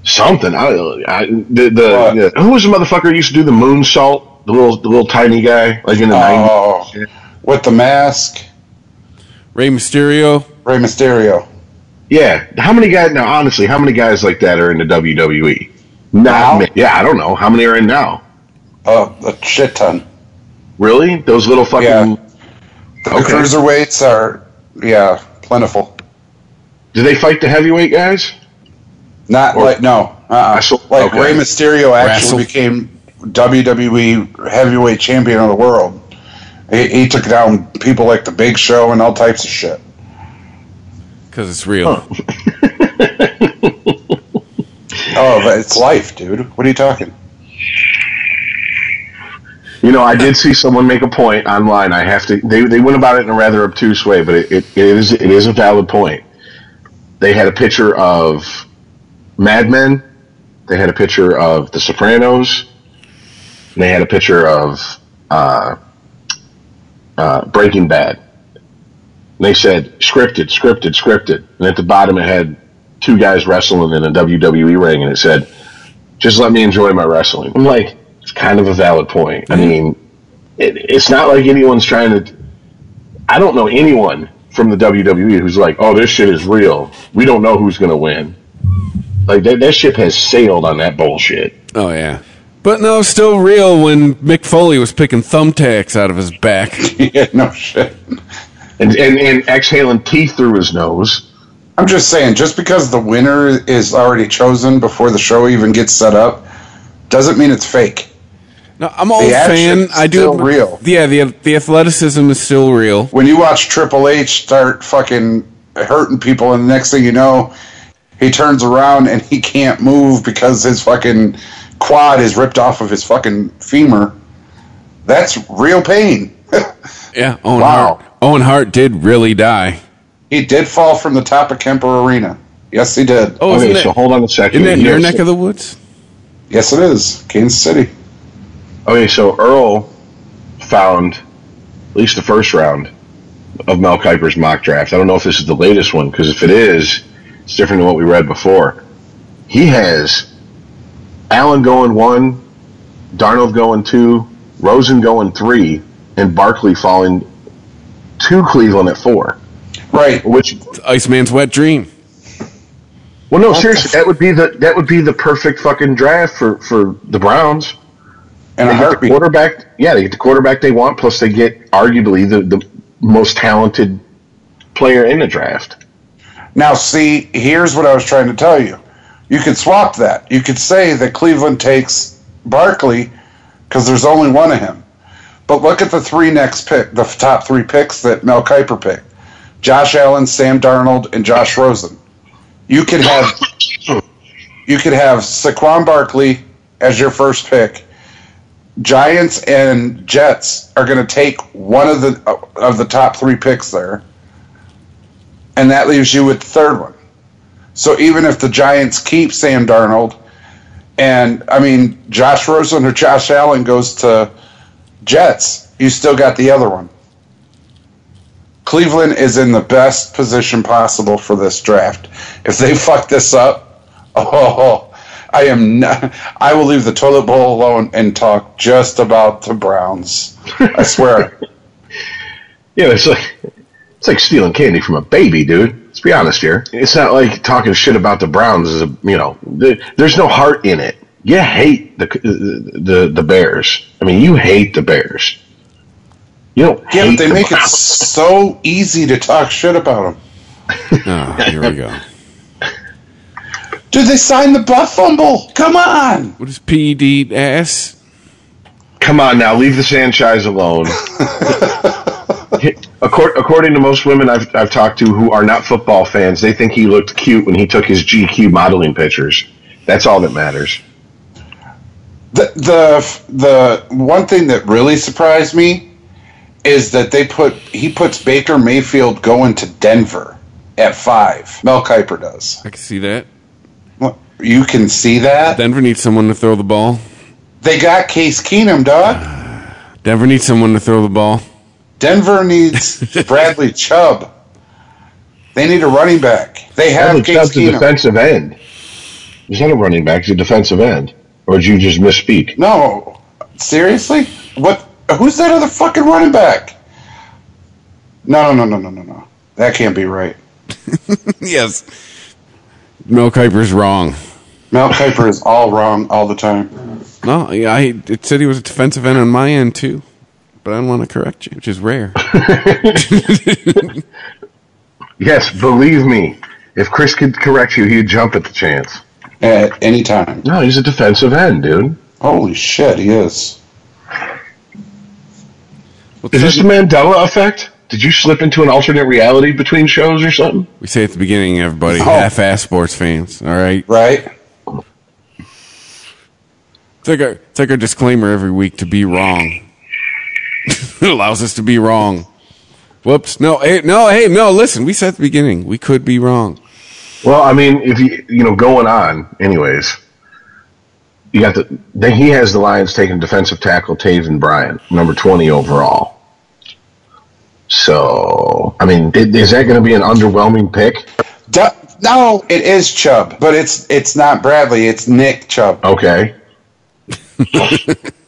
[SPEAKER 4] Something. I, I the, the, the who was the motherfucker who used to do the moonsault? The little the little tiny guy, like in the oh, nineties.
[SPEAKER 5] Oh, with the mask,
[SPEAKER 3] Rey Mysterio.
[SPEAKER 5] Rey Mysterio.
[SPEAKER 4] Yeah. How many guys now? Honestly, how many guys like that are in the WWE? Not
[SPEAKER 5] Now?
[SPEAKER 4] Yeah, I don't know. How many are in now?
[SPEAKER 5] Oh, a shit ton.
[SPEAKER 4] Really? Those little fucking.
[SPEAKER 5] Yeah. The
[SPEAKER 4] Okay.
[SPEAKER 5] cruiserweights are, yeah, plentiful.
[SPEAKER 4] Do they fight the heavyweight guys?
[SPEAKER 5] Not
[SPEAKER 4] Or-
[SPEAKER 5] like no, uh,
[SPEAKER 4] Wrestle-
[SPEAKER 5] like
[SPEAKER 4] okay.
[SPEAKER 5] Rey Mysterio actually
[SPEAKER 3] Wrestle.
[SPEAKER 5] became WWE heavyweight champion of the world. He, he took down people like the Big Show and all types of shit.
[SPEAKER 3] Because it's real. [laughs]
[SPEAKER 5] Oh, but it's life, dude. What are you talking?
[SPEAKER 4] You know, I did see someone make a point online. I have to. They, they went about it in a rather obtuse way, but it, it, it is it is a valid point. They had a picture of Mad Men. They had a picture of The Sopranos. And they had a picture of uh, uh, Breaking Bad. And they said scripted, scripted, scripted, and at the bottom it had two guys wrestling in a WWE ring, and it said, "Just let me enjoy my wrestling." I'm like, it's kind of a valid point. I mean, it, it's not like anyone's trying to. I don't know anyone from the WWE who's like, "Oh, this shit is real. We don't know who's going to win." Like that, that ship has sailed on that bullshit.
[SPEAKER 3] Oh yeah. But no, still real when Mick Foley was picking thumbtacks out of his back. [laughs]
[SPEAKER 5] yeah, no shit.
[SPEAKER 4] And, and and exhaling teeth through his nose.
[SPEAKER 5] I'm just saying, just because the winner is already chosen before the show even gets set up, doesn't mean it's fake.
[SPEAKER 3] No, I'm all
[SPEAKER 5] The
[SPEAKER 3] fan. I do
[SPEAKER 5] still real.
[SPEAKER 3] Yeah, the the athleticism is still real.
[SPEAKER 5] When you watch Triple H start fucking hurting people, and the next thing you know, he turns around and he can't move because his fucking quad is ripped off of his fucking femur. That's real pain. [laughs]
[SPEAKER 3] Yeah, Owen
[SPEAKER 5] Wow.
[SPEAKER 3] Hart. Owen Hart did really die.
[SPEAKER 5] he did fall from the top of Kemper Arena. Yes, he did.
[SPEAKER 3] Oh, isn't
[SPEAKER 4] so
[SPEAKER 3] it?
[SPEAKER 4] hold on a second.
[SPEAKER 3] Isn't that
[SPEAKER 4] Yes.
[SPEAKER 3] your neck of the woods?
[SPEAKER 5] Yes, it is. Kansas City.
[SPEAKER 4] Okay, so Earl found at least the first round of Mel Kiper's mock draft. I don't know if this is the latest one because if it is, it's different than what we read before. He has Allen going one, Darnold going two, Rosen going three, and Barkley falling to Cleveland at four.
[SPEAKER 5] Right.
[SPEAKER 4] Which,
[SPEAKER 3] It's Iceman's wet dream.
[SPEAKER 4] well, no,
[SPEAKER 5] What the
[SPEAKER 4] seriously, that would be the that would be the perfect fucking draft for for the Browns.
[SPEAKER 5] And
[SPEAKER 4] they
[SPEAKER 5] a
[SPEAKER 4] get the quarterback. Yeah, they get the quarterback they want. Plus, they get arguably the, the most talented player in the draft.
[SPEAKER 5] Now, see, here's what I was trying to tell you. You could swap that. You could say that Cleveland takes Barkley because there's only one of him. But look at the three next pick, the top three picks that Mel Kiper picked: Josh Allen, Sam Darnold, and Josh Rosen. You could have you could have Saquon Barkley as your first pick. Giants and Jets are going to take one of the of the top three picks there and that leaves you with the third one. So even if the Giants keep Sam Darnold, and I mean Josh Rosen or Josh Allen goes to Jets, you still got the other one. Cleveland is in the best position possible for this draft. If they [laughs] fuck this up, [laughs] oh, I am not, I will leave the toilet bowl alone and talk just about the Browns. I swear. [laughs]
[SPEAKER 4] Yeah, it's like it's like stealing candy from a baby, dude. Let's be honest here. It's not like talking shit about the Browns. Is a you know, there- there's no heart in it. You hate the the the Bears. I mean, you hate the Bears. You don't
[SPEAKER 5] Yeah,
[SPEAKER 4] hate
[SPEAKER 5] but they
[SPEAKER 4] the
[SPEAKER 5] make it so easy to talk shit about them. [laughs]
[SPEAKER 3] Oh, here we go.
[SPEAKER 5] Dude, they signed the butt fumble. Come on.
[SPEAKER 3] What is PED ass?
[SPEAKER 4] Come on now, leave the Sanchez alone. [laughs] According, according to most women I've, I've talked to who are not football fans, they think he looked cute when he took his GQ modeling pictures. That's all that matters.
[SPEAKER 5] The the the one thing that really surprised me is that they put he puts Baker Mayfield going to Denver at five. Mel Kiper does.
[SPEAKER 3] I can see that.
[SPEAKER 5] You can see that
[SPEAKER 3] Denver needs someone to throw the ball.
[SPEAKER 5] they got Case Keenum, dog. [sighs]
[SPEAKER 3] Denver needs someone to throw the ball.
[SPEAKER 5] Denver needs [laughs] Bradley Chubb. They need a running back. They have
[SPEAKER 4] Bradley
[SPEAKER 5] Case
[SPEAKER 4] Chubb's a defensive end. He's not a running back. He's a defensive end. Or did you just misspeak?
[SPEAKER 5] No, seriously? What? Who's that other fucking running back? No, no, no, no, no, no, no. That can't be right. [laughs]
[SPEAKER 3] yes. Mel Kiper's wrong.
[SPEAKER 5] Mel Kiper is all wrong all the time.
[SPEAKER 3] No, yeah, I, it said he was a defensive end on my end too, but I don't want to correct you, which is rare. [laughs]
[SPEAKER 4] Yes, believe me. If Chris could correct you, he'd jump at the chance.
[SPEAKER 5] At any time.
[SPEAKER 4] No, he's a defensive end, dude.
[SPEAKER 5] Holy shit, he is.
[SPEAKER 4] Is this the Mandela effect? Did you slip into an alternate reality between shows or something?
[SPEAKER 3] we say at the beginning, everybody,
[SPEAKER 5] Oh.
[SPEAKER 3] half-ass sports fans. All right,
[SPEAKER 5] Right?
[SPEAKER 3] it's like our it's like our disclaimer every week to be wrong. [laughs] it allows us to be wrong. Whoops! No, hey, no, hey, no. Listen, we said at the beginning we could be wrong.
[SPEAKER 4] Well, I mean, if you you know going on, anyways, you got the then he has the Lions taking defensive tackle Taven Bryan, number twenty overall. So, I mean, is that going to be an underwhelming pick?
[SPEAKER 5] Du- no, it is Chubb, but it's it's not Bradley. It's Nick Chubb.
[SPEAKER 4] Okay. [laughs]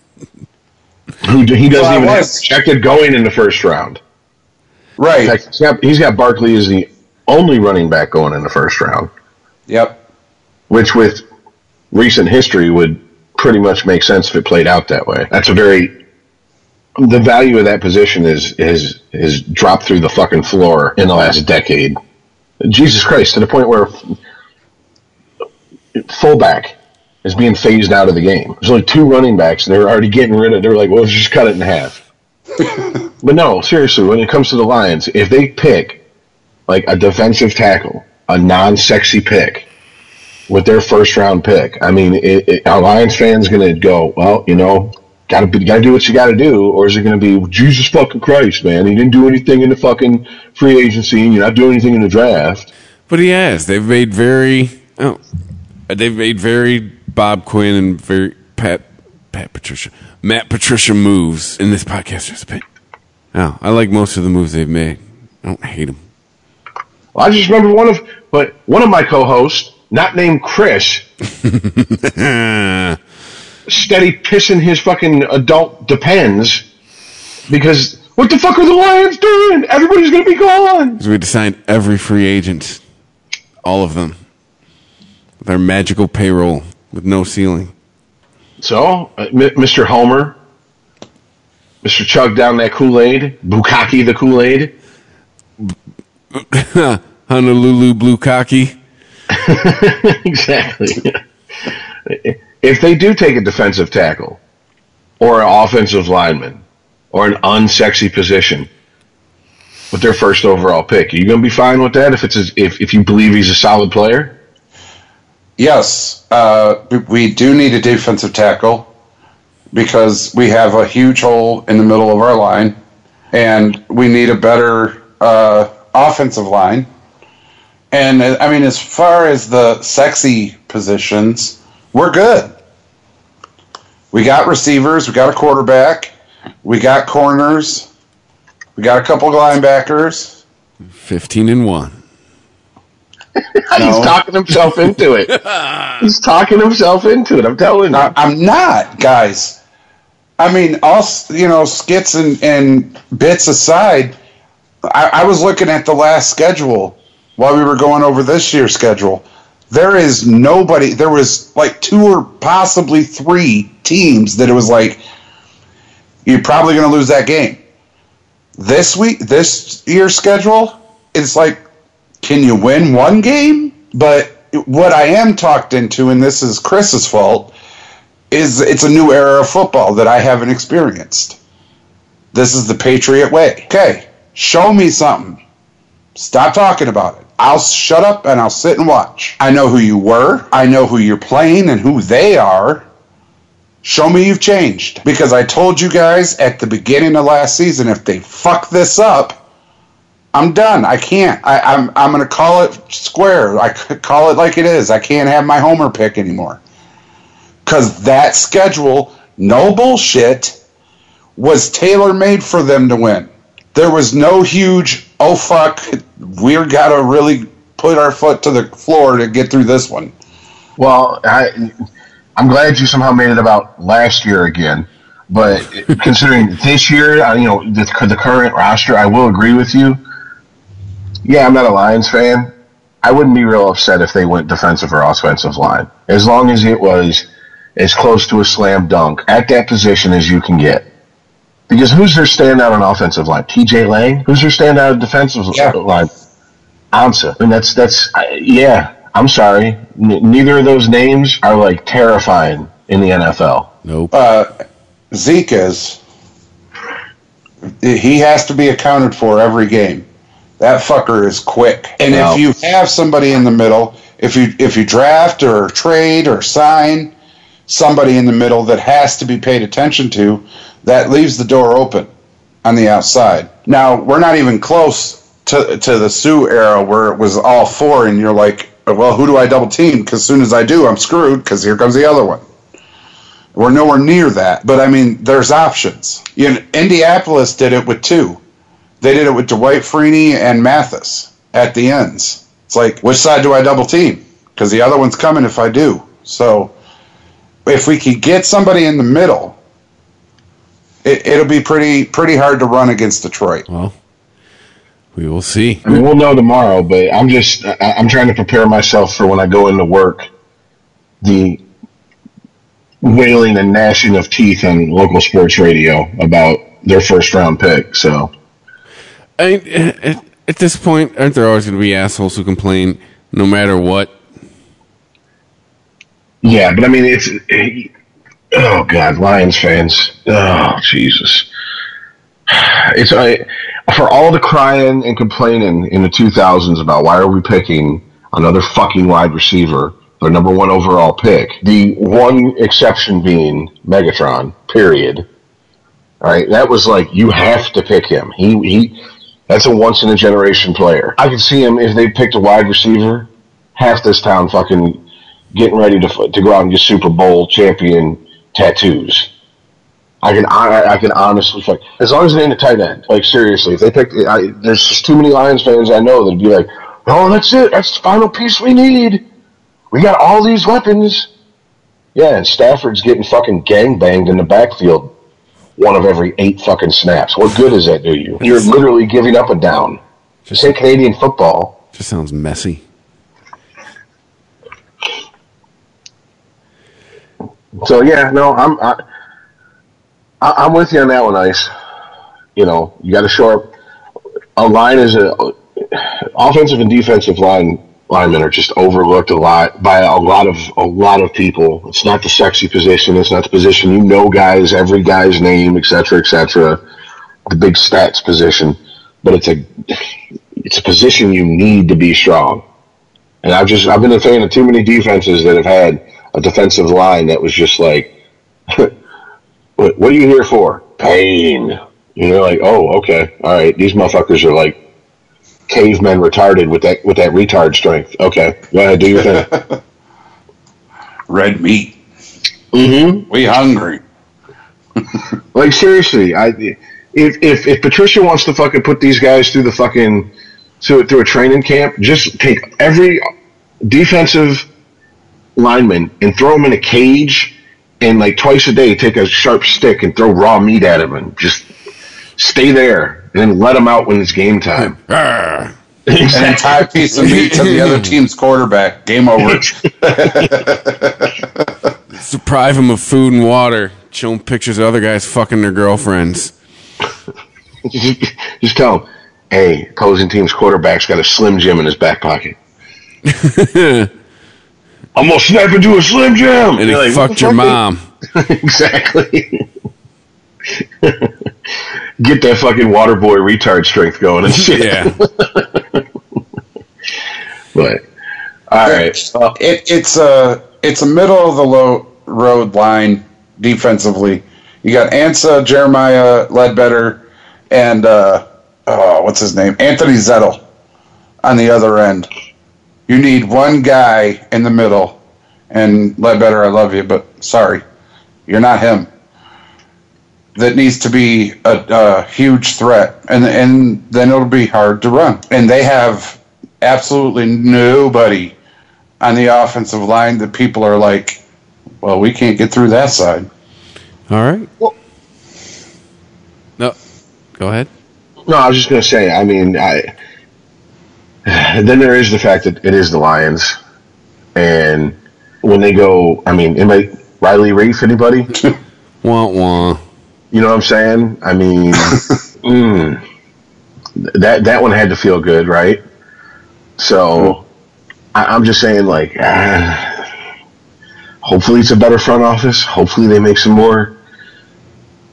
[SPEAKER 4] Who he doesn't
[SPEAKER 5] Well,
[SPEAKER 4] even have projected going in the first round. In
[SPEAKER 5] Right.
[SPEAKER 4] fact, he's got, he's got Barkley as the only running back going in the first round,
[SPEAKER 5] Yep.
[SPEAKER 4] which with recent history would pretty much make sense if it played out that way. That's a very the value of that position is is is dropped through the fucking floor in the last decade. Jesus Christ, to the point where fullback is being phased out of the game. There's only two running backs, and they were already getting rid of. They were like, "Well, let's just cut it in half." [laughs] but no, seriously, when it comes to the Lions, if they pick like a defensive tackle, a non-sexy pick with their first round pick, I mean, it, it, are Lions fans going to go, "Well, you know, got to got to do what you got to do," or is it going to be Jesus fucking Christ, man? He didn't do anything in the fucking free agency, and you're not doing anything in the draft.
[SPEAKER 3] But he has. They've made very. Oh, they've made very Bob Quinn and very Pat Pat Patricia Matt Patricia moves in this podcast. Bit. Oh, I like most of the moves they've made. I don't hate them.
[SPEAKER 4] Well, I just remember one of, but one of my co-hosts, not named Chris, [laughs] steady pissing his fucking adult depends because what the fuck are the Lions doing? Everybody's gonna be gone.
[SPEAKER 3] Because we sign every free agent, all of them, with our magical payroll with no ceiling.
[SPEAKER 4] So, uh, M- Mr. Homer, Mr. Chug down that Kool Aid, Bukaki the Kool Aid. [laughs]
[SPEAKER 3] Honolulu Blue [laughs] Cocky.
[SPEAKER 4] exactly. if they do take a defensive tackle or an offensive lineman or an unsexy position with their first overall pick, are you going to be fine with that if it's a, if if you believe he's a solid player?
[SPEAKER 5] Yes, uh, we- do need a defensive tackle because we have a huge hole in the middle of our line, and we need a better uh, offensive line. And uh, I mean, as far as the sexy positions, we're good. We got receivers, we got a quarterback, we got corners, we got a couple linebackers.
[SPEAKER 3] 15 and 1. [laughs]
[SPEAKER 4] He's talking himself into it. [laughs] he's talking himself into it. I'm telling you.
[SPEAKER 5] I, I'm not, guys. I mean, all you know, skits and, and bits aside, I, I was looking at the last schedule while we were going over this year's schedule. There is nobody. There was like two or possibly three teams that it was like you're probably going to lose that game. This week, this year's schedule, it's like, can you win one game? But what I am talked into, and this is Chris's fault, is it's a new era of football that I haven't experienced. This is the Patriot way. Okay, show me something. Stop talking about it. I'll shut up and I'll sit and watch. I know who you were. I know who you're playing and who they are. Show me you've changed. Because I told you guys at the beginning of last season, if they fuck this up, I'm done. I can't. I, I'm I'm gonna call it square. I call it like it is. I can't have my homer pick anymore. Cause that schedule, no bullshit, was tailor made for them to win. there was no huge, oh fuck, we gotta really put our foot to the floor to get through this one.
[SPEAKER 4] Well, I, I'm glad you somehow made it about last year again. But [laughs] considering this year, you know, the, the current roster, I will agree with you. Yeah, I'm not a Lions fan. I wouldn't be real upset if they went defensive or offensive line, as long as it was as close to a slam dunk at that position as you can get. Because who's their standout on offensive line? T.J. Lang. Who's their standout on defensive
[SPEAKER 5] Yeah.
[SPEAKER 4] line? Ansah. I mean, that's that's uh, yeah. I'm sorry. N- neither of those names are like terrifying in the NFL.
[SPEAKER 3] Nope.
[SPEAKER 5] Uh, Zeke is. He has to be accounted for every game. That fucker is quick. And
[SPEAKER 4] Well-
[SPEAKER 5] if you have somebody in the middle, if you if you draft or trade or sign somebody in the middle that has to be paid attention to, that leaves the door open on the outside. Now we're not even close to to the Suh era where it was all four, and you're like, well, who do I double team? Because as soon as I do, I'm screwed. Because here comes the other one. We're nowhere near that, but I mean, there's options. You know, Indianapolis did it with two. They did it with Dwight Freeney and Mathis at the ends. It's like, which side do I double team? Because the other one's coming if I do. So, if we could get somebody in the middle, it, it'll be pretty pretty hard to run against Detroit.
[SPEAKER 3] well, we will see.
[SPEAKER 4] I mean, we'll know tomorrow, but I'm just I, I'm trying to prepare myself for when I go into work. The wailing and gnashing of teeth on local sports radio about their first round pick. So
[SPEAKER 3] I at, at this point, aren't there always going to be assholes who complain no matter what?
[SPEAKER 4] yeah, but I mean it's eh, oh god, Lions fans. Oh Jesus. It's I, for all the crying and complaining in the 2000s about why are we picking another fucking wide receiver, their number one overall pick. The one exception being Megatron. Period. All right, that was like you have to pick him. He he. That's a once in a generation player. I could see him if they picked a wide receiver. Half this town fucking getting ready to to go out and get Super Bowl champion tattoos. I can I, I can honestly like as long as they ain't a tight end. Like seriously, if they pick, I, there's just too many Lions fans I know that'd be like, "Oh, that's it. That's the final piece we need. We got all these weapons." Yeah, and Stafford's getting fucking gang banged in the backfield, one of every eight fucking snaps. What good does that do you? You're literally giving up a down. Just say Canadian football.
[SPEAKER 3] Just sounds messy.
[SPEAKER 4] So yeah, no, I'm I, I, I'm with you on that one, Ice. You know, you got to show up. A line is a offensive and defensive line linemen are just overlooked a lot by a lot of a lot of people. It's not the sexy position. It's not the position you know guys, every guy's name, et cetera, et cetera. The big stats position, but it's a it's a position you need to be strong. And I've just I've been a fan of too many defenses that have had a defensive line that was just like, [laughs] what, what are you here for? Pain. You know, like, oh, okay, all right. These motherfuckers are like cavemen retarded with that with that retard strength. Okay, go ahead, do your thing. [laughs]
[SPEAKER 5] Red meat.
[SPEAKER 4] mm-hmm.
[SPEAKER 5] We hungry. [laughs]
[SPEAKER 4] Like seriously, I if if if Patricia wants to fucking put these guys through the fucking through through a training camp, just take every defensive lineman and throw them in a cage, and like twice a day, take a sharp stick and throw raw meat at them, and just stay there, and then let them out when it's game time.
[SPEAKER 3] Arr. [laughs] Ah.
[SPEAKER 5] An entire piece of meat to the other [laughs] team's quarterback. Game over. [laughs]
[SPEAKER 3] Deprive him of food and water. Show them pictures of other guys fucking their girlfriends.
[SPEAKER 4] just, just tell him, hey, opposing team's quarterback's got a Slim Jim in his back pocket. I'm gonna snap into a Slim Jim.
[SPEAKER 3] And he
[SPEAKER 4] like,
[SPEAKER 3] fucked your
[SPEAKER 4] fuck
[SPEAKER 3] mom.
[SPEAKER 4] exactly. Get that fucking water boy retard strength going and shit.
[SPEAKER 3] Yeah. [laughs]
[SPEAKER 4] But all right. Well,
[SPEAKER 5] It, it's a it's a middle of the low road line defensively. You got Ansah, Jeremiah Ledbetter, and uh, oh, what's his name? Anthony Zettel on the other end. You need one guy in the middle, and Ledbetter, I love you, but sorry, you're not him. That needs to be a, a huge threat, and and then it'll be hard to run. And they have absolutely nobody on the offensive line that people are like, well, we can't get through that side.
[SPEAKER 3] All right. Well, no, go ahead.
[SPEAKER 4] No, I was just going to say. I mean, I then there is the fact that it is the Lions, and when they go, I mean, anybody, Riley Reiff, anybody? [laughs]
[SPEAKER 3] Wah wah.
[SPEAKER 4] You know what I'm saying? I mean, [laughs] mm, that that one had to feel good, right? So I, I'm just saying, like, ah, hopefully it's a better front office. Hopefully they make some more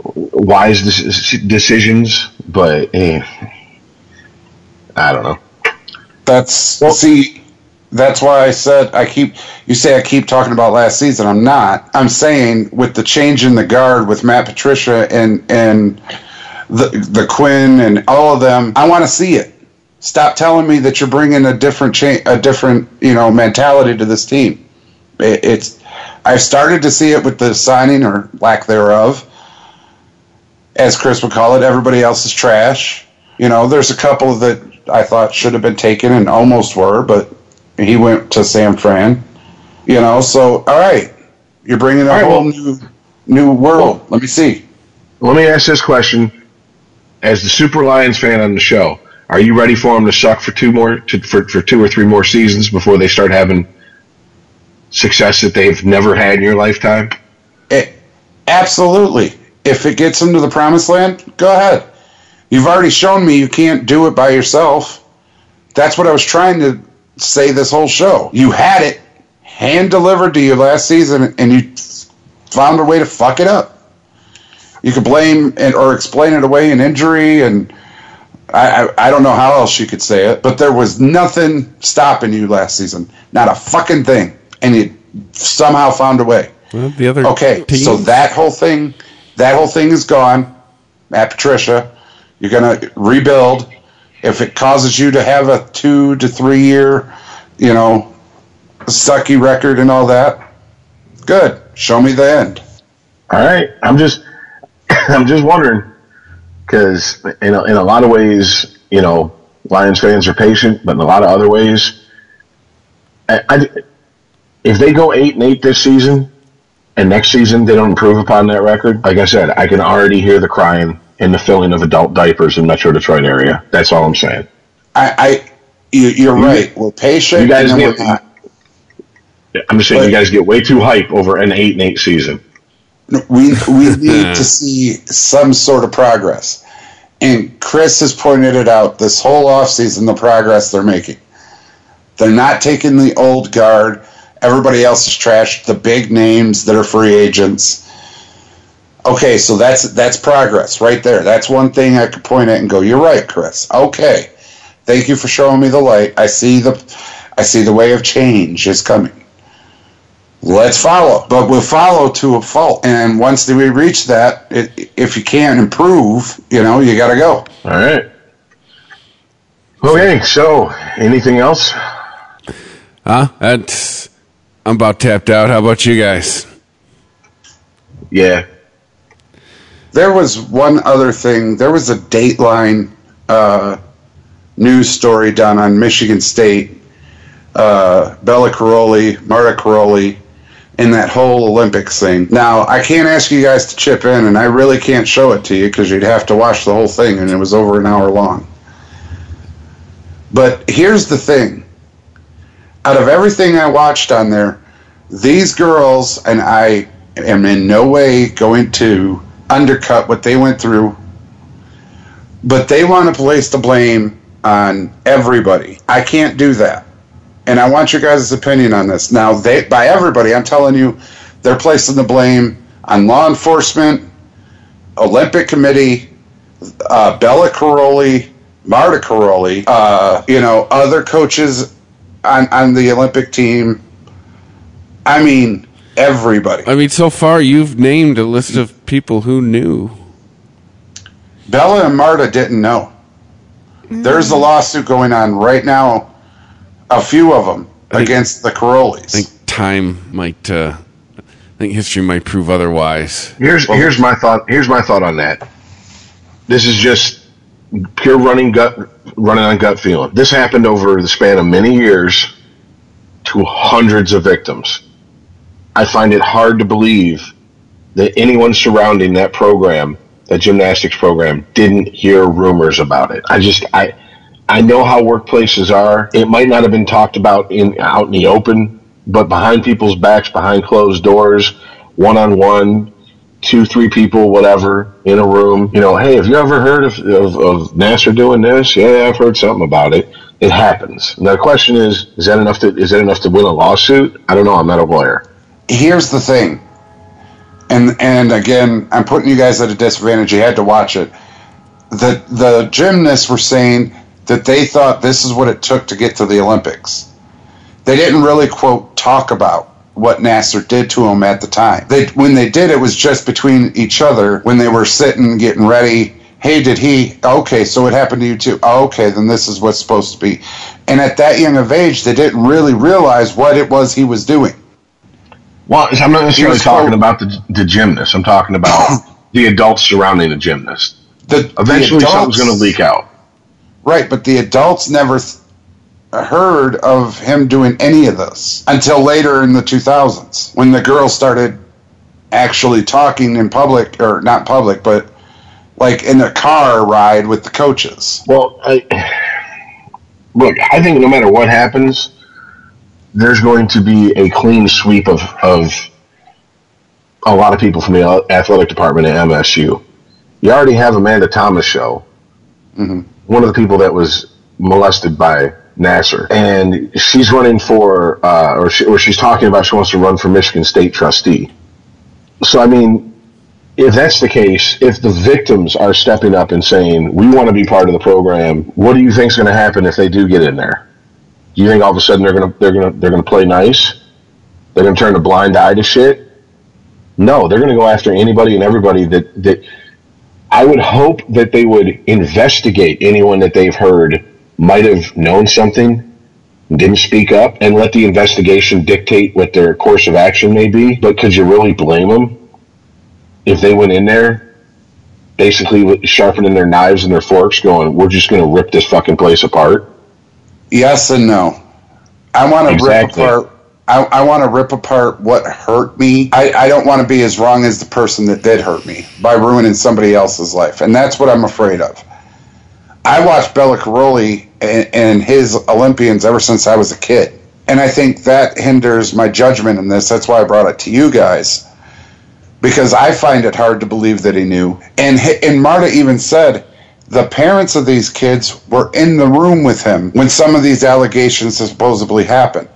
[SPEAKER 4] wise dec- decisions. But eh, I don't know.
[SPEAKER 5] That's well, see. That's why I said I keep. You say I keep talking about last season. I'm not. I'm saying with the change in the guard with Matt Patricia and and the the Quinn and all of them, I want to see it. Stop telling me that you're bringing a different cha- a different you know mentality to this team. It, it's. I've started to see it with the signing or lack thereof, as Chris would call it. Everybody else is trash. You know, there's a couple that I thought should have been taken and almost were, but he went to San Fran. You know, so all right, you're bringing a
[SPEAKER 4] right,
[SPEAKER 5] whole
[SPEAKER 4] well-
[SPEAKER 5] new new world. Let me see.
[SPEAKER 4] Let me ask this question: As the Super Lions fan on the show, are you ready for them to suck for two more to, for for two or three more seasons before they start having success that they've never had in your lifetime?
[SPEAKER 5] It, absolutely. If it gets them to the promised land, go ahead. You've already shown me you can't do it by yourself. That's what I was trying to say this whole show. You had it hand delivered to you last season, and you found a way to fuck it up. You could blame and or explain it away in injury, and I, I I don't know how else you could say it, but there was nothing stopping you last season. Not a fucking thing, and you somehow found a way.
[SPEAKER 3] Well, the other
[SPEAKER 5] Okay,
[SPEAKER 3] teams,
[SPEAKER 5] so that whole thing, that whole thing is gone. Matt Patricia, you're gonna rebuild. If it causes you to have a two to three year, you know, sucky record and all that, good. Show me the end.
[SPEAKER 4] All right, I'm just [coughs] I'm just wondering because in a, in a lot of ways, you know, Lions fans are patient, but in a lot of other ways, I, I- if they go eight and eight this season, and next season they don't improve upon that record, like I said, I can already hear the crying and the filling of adult diapers in Metro Detroit area. That's all I'm saying.
[SPEAKER 5] I, I you, you're right. We're patient.
[SPEAKER 4] You guys get-
[SPEAKER 5] we're not.
[SPEAKER 4] I'm just saying you guys get way too hype over an eight and eight season.
[SPEAKER 5] we we [laughs] need to see some sort of progress. And Chris has pointed it out this whole offseason, the progress they're making. They're not taking the old guard. Everybody else is trashed. The big names that are free agents. Okay, so that's that's progress right there. That's one thing I could point at and go, "You're right, Chris." Okay, thank you for showing me the light. I see the, I see the way of change is coming let's follow. But we'll follow to a fault. And once we reach that, it, if you can't improve, you know, you got to go.
[SPEAKER 4] All right. Okay, so anything else?
[SPEAKER 3] huh? That's I'm about tapped out. How about you guys?
[SPEAKER 4] Yeah.
[SPEAKER 5] There was one other thing. There was a Dateline uh, news story done on Michigan State. Uh, Bela Karolyi, Marta Karolyi, in that whole Olympics thing. Now, I can't ask you guys to chip in, and I really can't show it to you because you'd have to watch the whole thing, and it was over an hour long. But here's the thing out of everything I watched on there, these girls, and I am in no way going to undercut what they went through, but they want to place the blame on everybody. I can't do that. And I want your guys' opinion on this. Now, they by everybody, I'm telling you, they're placing the blame on law enforcement, Olympic Committee, uh, Bela Karolyi, Marta Karolyi, uh, you know, other coaches on, on the Olympic team. I mean, everybody.
[SPEAKER 3] I mean, so far you've named a list of people who knew.
[SPEAKER 5] Bela and Marta didn't know. There's a lawsuit going on right now, a few of them
[SPEAKER 3] I think-
[SPEAKER 5] against the Karolyis.
[SPEAKER 3] I think time might uh, I think history might prove otherwise.
[SPEAKER 4] Here's here's my thought. Here's my thought on that. This is just pure running gut, running on gut feeling. This happened over the span of many years to hundreds of victims. I find it hard to believe that anyone surrounding that program, that gymnastics program, didn't hear rumors about it. I just I I know how workplaces are. It might not have been talked about in out in the open, but behind people's backs, behind closed doors, one on one, two, three people, whatever, in a room. You know, hey, have you ever heard of, of, of doing this? Yeah, I've heard something about it. It happens. Now the question is, is that enough to is that enough to win a lawsuit? I don't know. I'm not a lawyer.
[SPEAKER 5] Here's the thing, and and again, I'm putting you guys at a disadvantage. You had to watch it. The the gymnasts were saying that they thought this is what it took to get to the Olympics. They didn't really quote talk about what Nassar did to him at the time. They when they did it was just between each other when they were sitting getting ready. Hey, did he? Okay, so it happened to you too. Okay, then this is what's supposed to be. And at that young of age, they didn't really realize what it was he was doing.
[SPEAKER 4] Well, I'm not necessarily talking about the, the gymnast. I'm talking about [coughs] the adults surrounding the gymnast.
[SPEAKER 5] The,
[SPEAKER 4] Eventually,
[SPEAKER 5] the
[SPEAKER 4] something's going to leak out.
[SPEAKER 5] Right, but the adults never th- heard of him doing any of this until later in the 2000s when the girls started actually talking in public, or not public, but like in a car ride with the coaches.
[SPEAKER 4] Well, I, [sighs] look, I think no matter what happens, there's going to be a clean sweep of, of a lot of people from the athletic department at MSU. You already have Amanda Thomashow, one of the people that was molested by Nassar, and she's running for, uh, or, she, or she's talking about she wants to run for Michigan State trustee. So, I mean, if that's the case, if the victims are stepping up and saying, we want to be part of the program, what do you think is going to happen if they do get in there? You think all of a sudden they're to, they're to, they're to play nice? They're to turn a blind eye to shit? No, they're to go after anybody and everybody that, that I would hope that they would investigate anyone that they've heard might have known something, didn't speak up, and let the investigation dictate what their course of action may be. But could you really blame them if they went in there, basically sharpening their knives and their forks, going, "We're just going to rip this fucking place apart"?
[SPEAKER 5] Yes and no. I want to
[SPEAKER 4] Exactly.
[SPEAKER 5] rip apart. I, I want to rip apart what hurt me. I, I don't want to be as wrong as the person that did hurt me by ruining somebody else's life, and that's what I'm afraid of. I watched Bela Karolyi and, and his Olympians ever since I was a kid, and I think that hinders my judgment in this. That's why I brought it to you guys because I find it hard to believe that he knew. And and Marta even said the parents of these kids were in the room with him when some of these allegations supposedly happened.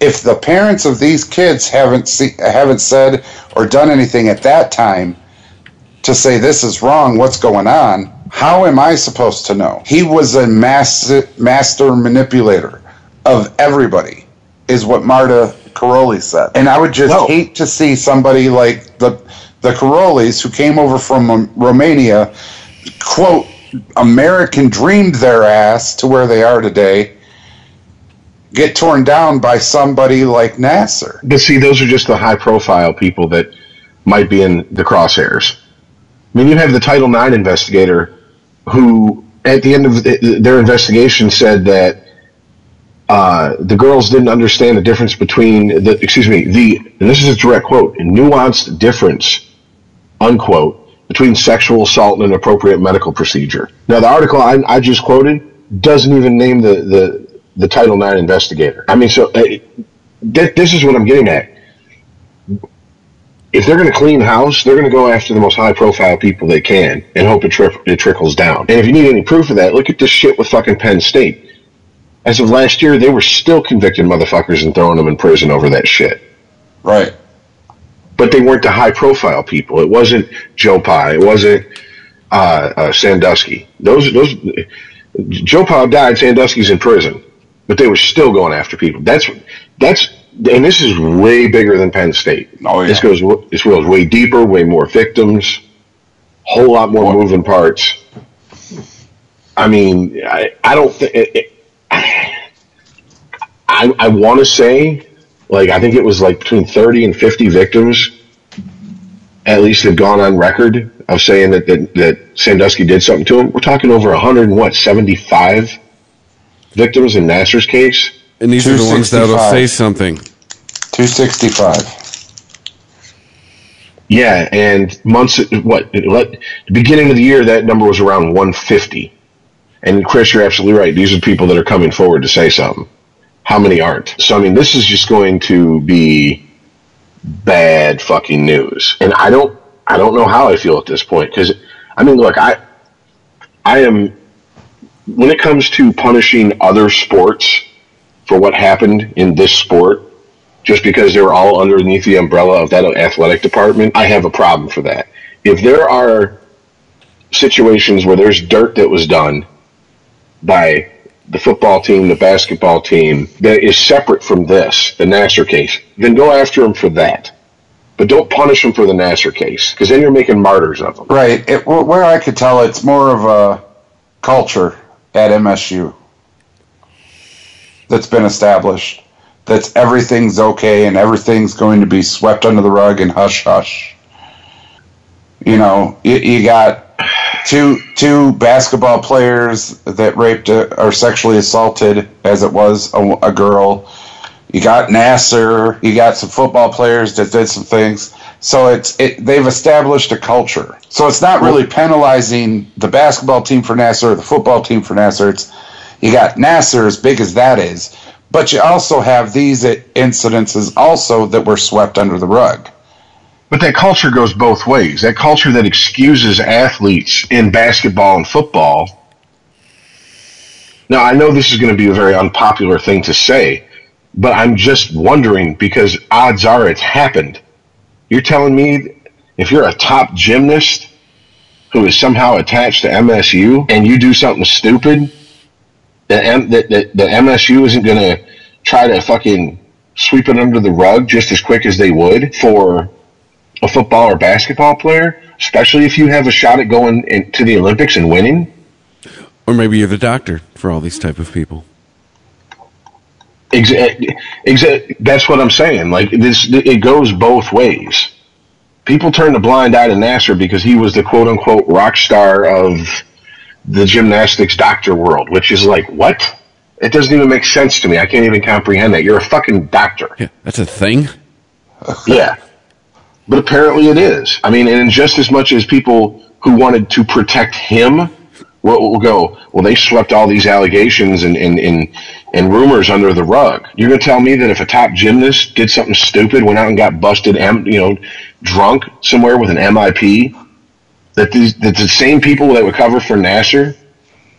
[SPEAKER 5] If the parents of these kids haven't see, haven't said or done anything at that time to say this is wrong, what's going on? How am I supposed to know? He was a master master manipulator of everybody, is what Marta Karolyi said. And I would just hate to see somebody like the the Karolyis who came over from Romania, quote, American dreamed their ass to where they are today, get torn down by somebody like Nassar.
[SPEAKER 4] But see, those are just the high profile people that might be in the crosshairs. I mean, you have the Title IX investigator who, at the end of th- their investigation, said that uh, the girls didn't understand the difference between the, excuse me, the, and this is a direct quote, nuanced difference, unquote, between sexual assault and an appropriate medical procedure. Now, the article I, I just quoted doesn't even name the, the, the Title IX investigator. I mean, so uh, th- this is what I'm getting at. If they're going to clean house, they're going to go after the most high profile people they can and hope it, tri- it trickles down. And if you need any proof of that, look at this shit with fucking Penn State. As of last year, they were still convicting motherfuckers and throwing them in prison over that shit.
[SPEAKER 5] Right.
[SPEAKER 4] But they weren't the high profile people. It wasn't Joe Pa. It wasn't uh, uh, Sandusky. Those those Joe Pa died. Sandusky's in prison, but they were still going after people. That's that's and this is way bigger than Penn State.
[SPEAKER 5] Oh, yeah.
[SPEAKER 4] This goes this goes way deeper, way more victims, whole lot more moving parts. I mean, I, I don't think. [sighs] I, I want to say like I think it was like between 30 and 50 victims at least have gone on record of saying that, that, that Sandusky did something to him. We're talking over 100 and what, 75 victims in Nassar's case?
[SPEAKER 3] And these are the ones that'll say something.
[SPEAKER 5] 265.
[SPEAKER 4] Yeah, and months, what, let, the beginning of the year, that number was around 150. And Chris, you're absolutely right. These are people that are coming forward to say something. How many aren't? So, I mean, this is just going to be bad fucking news. And I don't, I don't know how I feel at this point. Cause, I mean, look, I, I am, when it comes to punishing other sports for what happened in this sport, just because they were all underneath the umbrella of that athletic department, I have a problem for that. If there are situations where there's dirt that was done by the football team, the basketball team, that is separate from this, the Nassar case, then go after them for that. But don't punish them for the Nassar case, because then you're making martyrs of them.
[SPEAKER 5] Right. It, where I could tell it's more of a culture at MSU that's been established. That's everything's okay and everything's going to be swept under the rug and hush hush. You know, you, you got two two basketball players that raped a, or sexually assaulted, as it was a, a girl. You got Nassar. You got some football players that did some things. So it's it, they've established a culture. So it's not really penalizing the basketball team for Nassar or the football team for Nassar. It's you got Nassar as big as that is, but you also have these incidences also that were swept under the rug.
[SPEAKER 4] But that culture goes both ways. That culture that excuses athletes in basketball and football. Now, I know this is going to be a very unpopular thing to say, but I'm just wondering because odds are it's happened. You're telling me if you're a top gymnast who is somehow attached to MSU and you do something stupid, that MSU isn't going to try to fucking sweep it under the rug just as quick as they would for a football or basketball player, especially if you have a shot at going into the Olympics and winning.
[SPEAKER 3] Or maybe you're the doctor for all these type of people.
[SPEAKER 4] Exa- exa- that's what I'm saying. Like this, it goes both ways. People turn a blind eye to Nassar because he was the quote unquote rock star of the gymnastics doctor world, which is like what? It doesn't even make sense to me. I can't even comprehend that. You're a fucking doctor.
[SPEAKER 3] Yeah, that's a thing.
[SPEAKER 4] Yeah. But apparently it is. I mean, and just as much as people who wanted to protect him will, will go, well, they swept all these allegations and, and, and, and rumors under the rug. You're going to tell me that if a top gymnast did something stupid, went out and got busted, you know, drunk somewhere with an MIP, that these that the same people that would cover for Nassar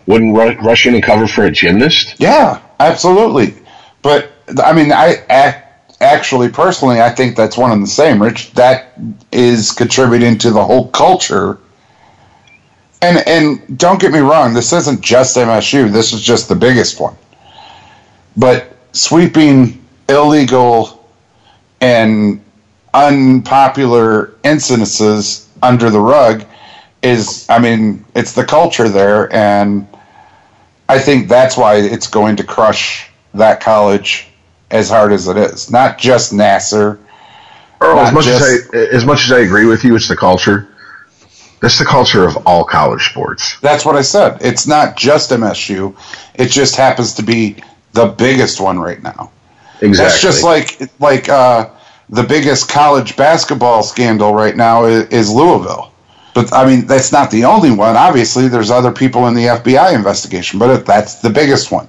[SPEAKER 4] wouldn't ru- rush in and cover for a gymnast?
[SPEAKER 5] Yeah, absolutely. But I mean, I ac- actually personally, I think that's one and the same. Rich, that is contributing to the whole culture. And and don't get me wrong, this isn't just MSU. This is just the biggest one. But sweeping illegal and unpopular incidences under the rug is, I mean, it's the culture there, and I think that's why it's going to crush that college as hard as it is. Not just Nassar.
[SPEAKER 4] Earl, as much as I as much as I agree with you, it's the culture. That's the culture of all college sports.
[SPEAKER 5] That's what I said. It's not just MSU. It just happens to be the biggest one right now.
[SPEAKER 4] Exactly.
[SPEAKER 5] That's just like like uh, the biggest college basketball scandal right now is, is Louisville. But I mean, that's not the only one. Obviously, there's other people in the FBI investigation, but that's the biggest one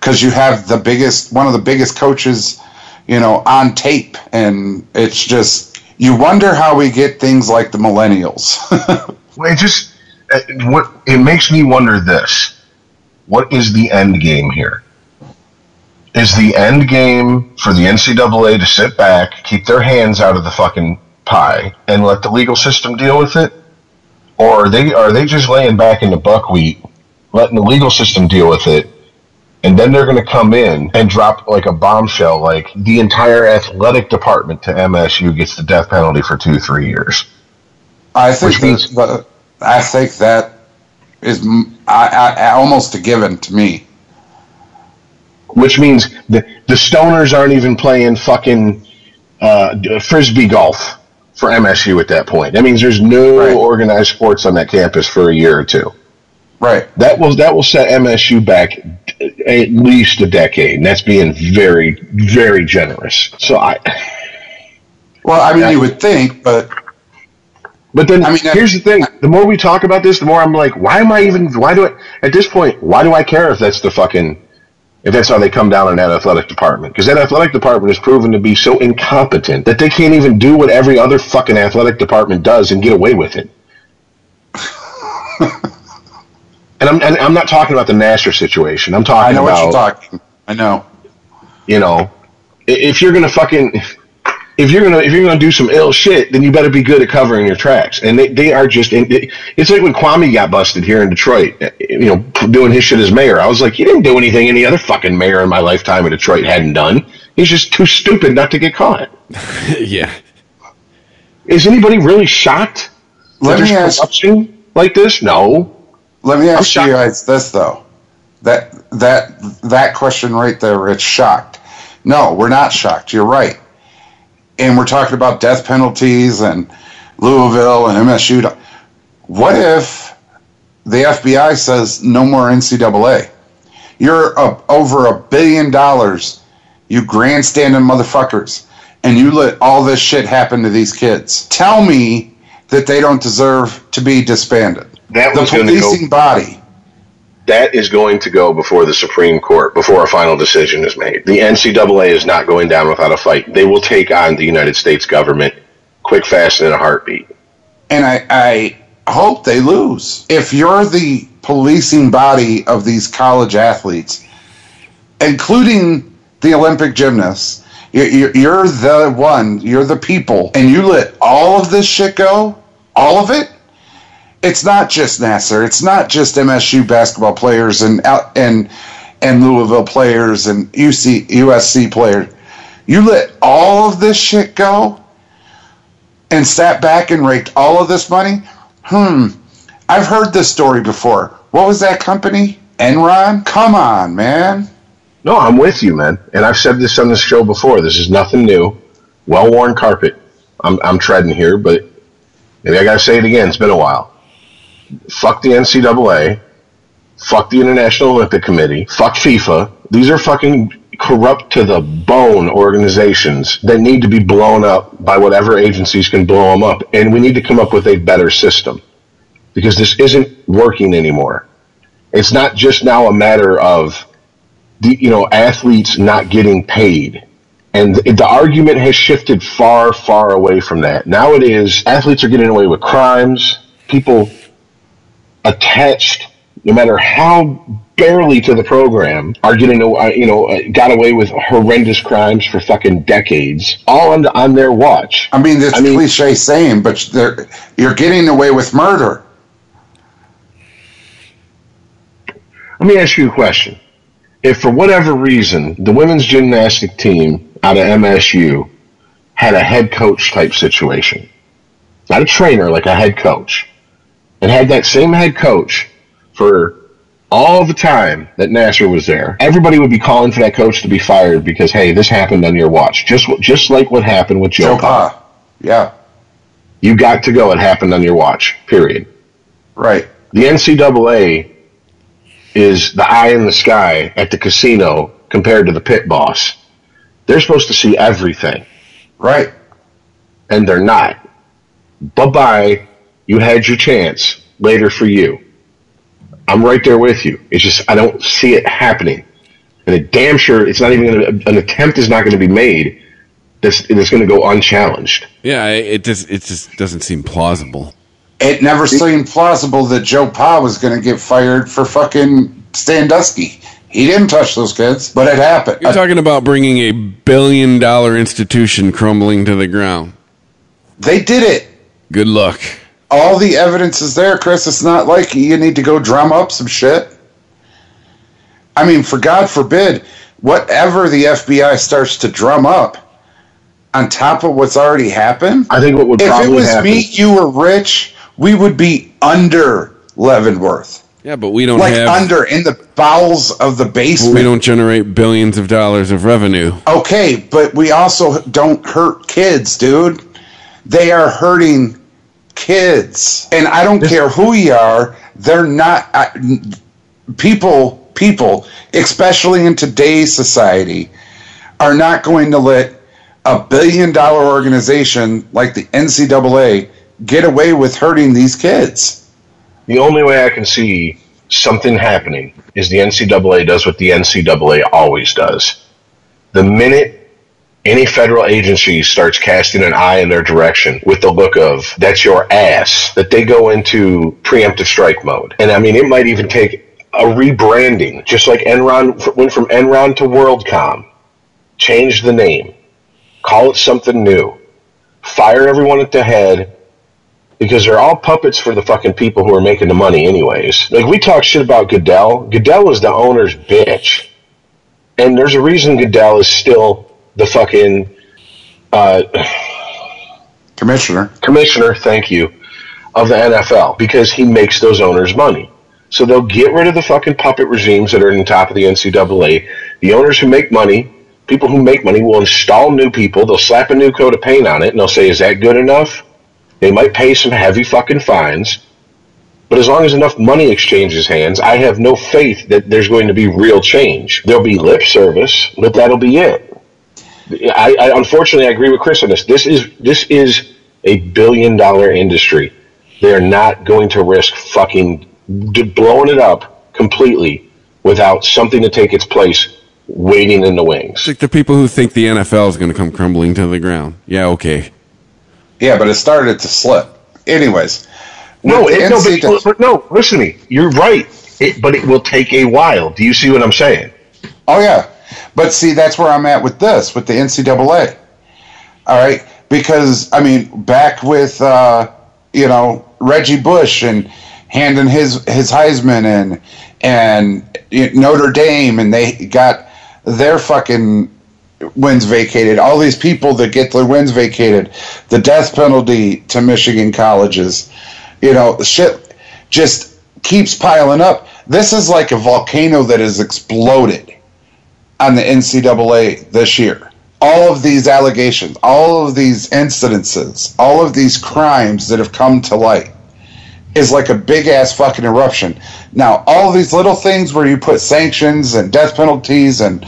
[SPEAKER 5] because you have the biggest, one of the biggest coaches, you know, on tape, and it's just you wonder how we get things like the millennials. [laughs]
[SPEAKER 4] Well, it just uh, what it makes me wonder this: what is the end game here? Is the end game for the NCAA to sit back, keep their hands out of the fucking pie, and let the legal system deal with it, or are they are they just laying back in the buckwheat, letting the legal system deal with it, and then they're going to come in and drop like a bombshell, like the entire athletic department to MSU gets the death penalty for two three years.
[SPEAKER 5] I think
[SPEAKER 4] means-
[SPEAKER 5] that, the, I think that is I, I, almost a given to me.
[SPEAKER 4] which means the the stoners aren't even playing fucking uh, frisbee golf for MSU at that point. That means there's no
[SPEAKER 5] Right.
[SPEAKER 4] organized sports on that campus for a year or two.
[SPEAKER 5] Right.
[SPEAKER 4] That will that will set MSU back at least a decade, and that's being very very generous. So I,
[SPEAKER 5] Well, I mean, you would think, but
[SPEAKER 4] but then
[SPEAKER 5] I mean,
[SPEAKER 4] here's the thing: the more we talk about this, the more I'm like, why am I even? Why do I? At this point, why do I care if that's the fucking? If that's how they come down in that athletic department, because that athletic department is proven to be so incompetent that they can't even do what every other fucking athletic department does and get away with it. And I'm and I'm not talking about the Nassar situation. I'm talking
[SPEAKER 5] I know
[SPEAKER 4] about
[SPEAKER 5] what you're talking. I know.
[SPEAKER 4] you know, if you're gonna fucking, if you're gonna if you're gonna do some ill shit, then you better be good at covering your tracks. And they, they are just, it- it's like when Kwame got busted here in Detroit, uh, you know, doing his shit as mayor. I was like, he didn't do anything any other fucking mayor in my lifetime in Detroit hadn't done. He's just too stupid not to get caught. [laughs]
[SPEAKER 3] yeah.
[SPEAKER 4] Is anybody really shocked?
[SPEAKER 5] Let me
[SPEAKER 4] there's
[SPEAKER 5] ask.
[SPEAKER 4] corruption like this? No.
[SPEAKER 5] Let me ask you guys this though. That that that question right there, it's shocked. No, we're not shocked. You're right. And we're talking about death penalties and Louisville and MSU. What if the FBI says no more NCAA? You're up over a billion dollars, you grandstanding motherfuckers, and you let all this shit happen to these kids. Tell me that they don't deserve to be disbanded.
[SPEAKER 4] That
[SPEAKER 5] The
[SPEAKER 4] was going to go.
[SPEAKER 5] policing body.
[SPEAKER 4] That is going to go before the Supreme Court before a final decision is made. The NCAA is not going down without a fight. They will take on the United States government quick, fast, and in a heartbeat.
[SPEAKER 5] and I, I hope they lose. If you're the policing body of these college athletes, including the Olympic gymnasts, you're the one, you're the people, and you let all of this shit go, all of it. It's not just Nassar. It's not just MSU basketball players and and and Louisville players and UC USC players. You let all of this shit go and sat back and raked all of this money? Hmm. I've heard this story before. What was that company? Enron? Come on, man.
[SPEAKER 4] No, I'm with you, man. And I've said this on this show before. This is nothing new. Well worn carpet. I'm, I'm treading here, but maybe I got to say it again. It's been a while. Fuck the NCAA. Fuck the International Olympic Committee. Fuck FIFA. These are fucking corrupt to the bone organizations that need to be blown up by whatever agencies can blow them up. And we need to come up with a better system because this isn't working anymore. It's not just now a matter of the, you know athletes not getting paid and the argument has shifted far far away from that now it is athletes are getting away with crimes people attached no matter how barely to the program are getting aw- you know uh, got away with horrendous crimes for fucking decades all on, on their watch
[SPEAKER 5] I mean, it's
[SPEAKER 4] I mean-
[SPEAKER 5] cliche saying, but they're, you're getting away with murder.
[SPEAKER 4] Let me ask you a question. If for whatever reason the women's gymnastic team out of MSU had a head coach type situation, not a trainer, like a head coach, and had that same head coach for all the time that Nassar was there, everybody would be calling for that coach to be fired because hey, this happened on your watch, just just like what happened with Joe.
[SPEAKER 5] Joe
[SPEAKER 4] Pa.
[SPEAKER 5] Pa. Yeah,
[SPEAKER 4] You got to go. It happened on your watch. Period.
[SPEAKER 5] right.
[SPEAKER 4] The NCAA is the eye in the sky at the casino compared to the pit boss. They're supposed to see everything,
[SPEAKER 5] Right.
[SPEAKER 4] and they're not. Bye bye. You had your chance. Later for you. I'm right there with you. It's just I don't see it happening, and a damn sure it's not even going to. An attempt is not going to be made. That's that's going to go unchallenged.
[SPEAKER 3] Yeah, it just it just doesn't seem plausible.
[SPEAKER 5] It never seemed plausible that Joe Pa was going to get fired for fucking Sandusky. He didn't touch those kids, but it happened.
[SPEAKER 3] You're talking about bringing a billion dollar institution crumbling to the ground.
[SPEAKER 5] they did it.
[SPEAKER 3] Good luck.
[SPEAKER 5] All the evidence is there, Chris. It's not like you need to go drum up some shit. I mean, for God forbid, whatever the FBI starts to drum up on top of what's already happened.
[SPEAKER 4] I think what would
[SPEAKER 5] If it was
[SPEAKER 4] happen.
[SPEAKER 5] me, you were rich, we would be under Leavenworth.
[SPEAKER 3] Yeah, but we don't
[SPEAKER 5] like
[SPEAKER 3] have.
[SPEAKER 5] under in the bowels of the basement.
[SPEAKER 3] we don't generate billions of dollars of revenue.
[SPEAKER 5] Okay, but we also don't hurt kids, dude. They are hurting kids, and I don't care who you are. They're not I, people. People, especially in today's society, are not going to let a billion dollar organization like the NCAA get away with hurting these kids.
[SPEAKER 4] The only way I can see something happening is the NCAA does what the NCAA always does. The minute any federal agency starts casting an eye in their direction with the look of that's your ass, that they go into preemptive strike mode. And I mean, it might even take a rebranding, just like Enron went from Enron to WorldCom. Change the name, call it something new, fire everyone at the head, because they're all puppets for the fucking people who are making the money anyways. Like we talk shit about Goodell. Goodell is the owner's bitch. And there's a reason Goodell is still the fucking uh,
[SPEAKER 5] Commissioner,
[SPEAKER 4] commissioner, thank you, of the NFL because he makes those owners money. So they'll get rid of the fucking puppet regimes that are in the top of the NCAA. The owners who make money, people who make money will install new people. They'll slap a new coat of paint on it and they'll say, is that good enough? They might pay some heavy fucking fines. But as long as enough money exchanges hands, I have no faith that there's going to be real change. There'll be lip service, but that'll be it. I, I unfortunately I agree with Chris on this. This is this is a billion dollar industry. They're not going to risk fucking blowing it up completely without something to take its place waiting in the wings.
[SPEAKER 3] It's like the people who think the NFL is going to come crumbling to the ground. Yeah, okay.
[SPEAKER 5] yeah, but it started to slip. Anyways,
[SPEAKER 4] No, it, no,
[SPEAKER 5] NCAA
[SPEAKER 4] but, but no. Listen to me. You're right. It, but it will take a while. Do you see what I'm saying?
[SPEAKER 5] Oh yeah, but see, that's where I'm at with this, with the NCAA. All right, because I mean, back with uh, you know Reggie Bush and handing his his Heisman and and Notre Dame, and they got their fucking wins vacated. All these people that get their wins vacated, the death penalty to Michigan colleges, you know, shit just keeps piling up. This is like a volcano that has exploded on the NCAA this year. All of these allegations, all of these incidences, all of these crimes that have come to light is like a big ass fucking eruption. Now, all these little things where you put sanctions and death penalties and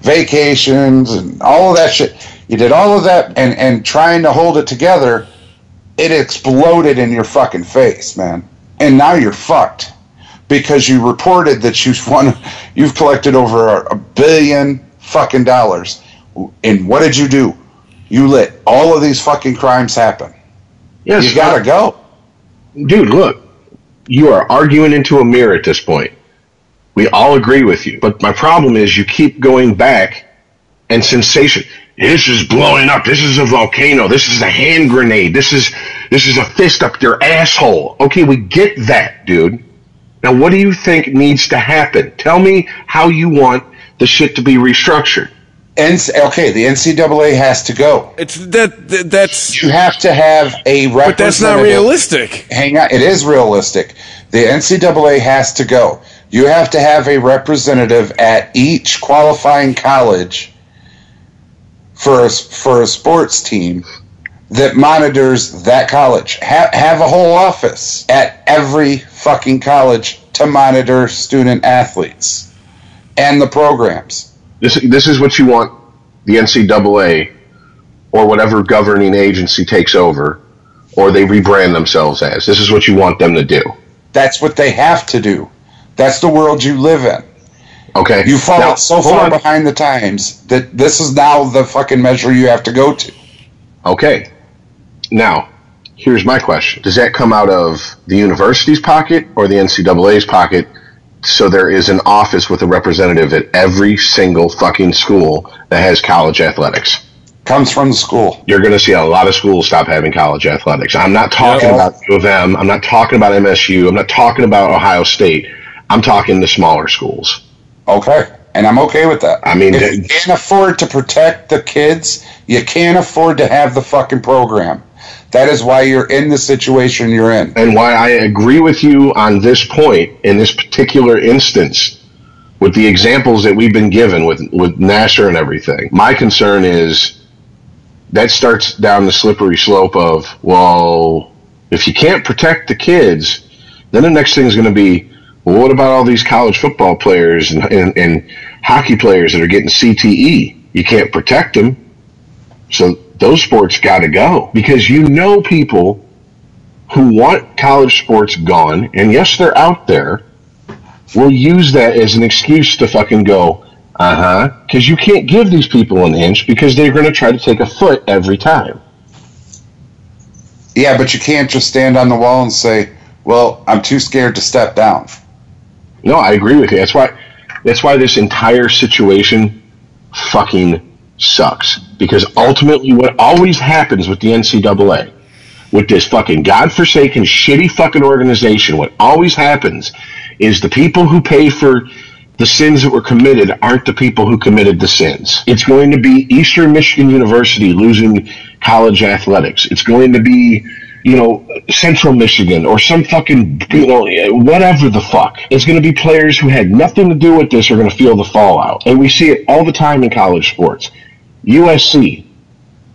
[SPEAKER 5] vacations and all of that shit, you did all of that and, and trying to hold it together, it exploded in your fucking face, man. And now you're fucked because you reported that you've [laughs] won, you've collected over a, billion fucking dollars. And what did you do? You let all of these fucking crimes happen.
[SPEAKER 4] Yes.
[SPEAKER 5] You gotta go.
[SPEAKER 4] dude, look, you are arguing into a mirror at this point. We all agree with you. But my problem is you keep going back and sensation. This is blowing up. This is a volcano. This is a hand grenade. This is this is a fist up your asshole. Okay, we get that, dude. Now what do you think needs to happen? Tell me how you want the shit to be restructured.
[SPEAKER 5] NC, okay, the NCAA has to go.
[SPEAKER 3] It's that, that that's
[SPEAKER 5] You have to have a representative.
[SPEAKER 3] but that's not realistic.
[SPEAKER 5] Hang on, it is realistic. The NCAA has to go. You have to have a representative at each qualifying college for a, for a sports team that monitors that college. Ha- have a whole office at every fucking college to monitor student athletes and the programs.
[SPEAKER 4] This this is what you want the NCAA or whatever governing agency takes over or they rebrand themselves as. This is what you want them to do.
[SPEAKER 5] That's what they have to do. That's the world you live in.
[SPEAKER 4] Okay.
[SPEAKER 5] You fall
[SPEAKER 4] Now,
[SPEAKER 5] so far
[SPEAKER 4] on.
[SPEAKER 5] behind the times that this is now the fucking measure you have to go to.
[SPEAKER 4] Okay. Now, here's my question. Does that come out of the university's pocket or the NCAA's pocket? So there is an office with a representative at every single fucking school that has college athletics.
[SPEAKER 5] Comes from the school.
[SPEAKER 4] You're going to see a lot of schools stop having college athletics. I'm not talking
[SPEAKER 5] Yeah.
[SPEAKER 4] about U of M. I'm not talking about MSU. I'm not talking about Ohio State. I'm talking the smaller schools.
[SPEAKER 5] Okay. And I'm okay with that.
[SPEAKER 4] I mean,
[SPEAKER 5] if you can't afford to protect the kids, you can't afford to have the fucking program. That is why you're in the situation you're in.
[SPEAKER 4] and why I agree with you on this point in this particular instance with the examples that we've been given with with Nassar and everything. My concern is that starts down the slippery slope of well, if you can't protect the kids, then the next thing is going to be well, what about all these college football players and, and, and hockey players that are getting CTE? You can't protect them, so those sports got to go because you know people who want college sports gone, and yes, they're out there, will use that as an excuse to fucking go, uh huh, because you can't give these people an inch because they're going to try to take a foot every time.
[SPEAKER 5] Yeah, but you can't just stand on the wall and say, "Well, I'm too scared to step down."
[SPEAKER 4] No, I agree with you. That's why. That's why this entire situation fucking sucks. Because ultimately, what always happens with the NCAA, with this fucking godforsaken, shitty fucking organization, what always happens is the people who pay for the sins that were committed aren't the people who committed the sins. It's going to be Eastern Michigan University losing college athletics. It's going to be, you know, Central Michigan or some fucking, you know, whatever the fuck. It's going to be players who had nothing to do with this are going to feel the fallout. And we see it all the time in college sports. USC,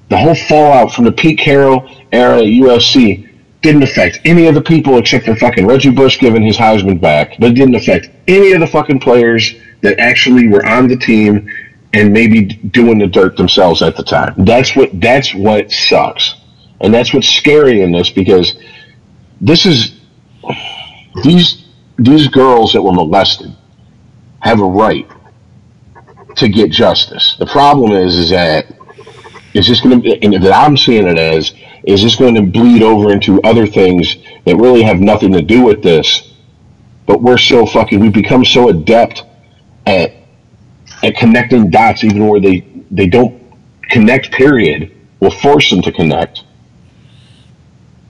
[SPEAKER 4] the whole fallout from the Pete Carroll era at USC didn't affect any of the people except for fucking Reggie Bush giving his Heisman back, but it didn't affect any of the fucking players that actually were on the team and maybe doing the dirt themselves at the time. That's what that's what sucks. And that's what's scary in this because this is these these girls that were molested have a right to get justice. The problem is is that is this going to and that I'm seeing it as is this going to bleed over into other things that really have nothing to do with this. But we're so fucking we've become so adept at at connecting dots even where they they don't connect period. We'll force them to connect.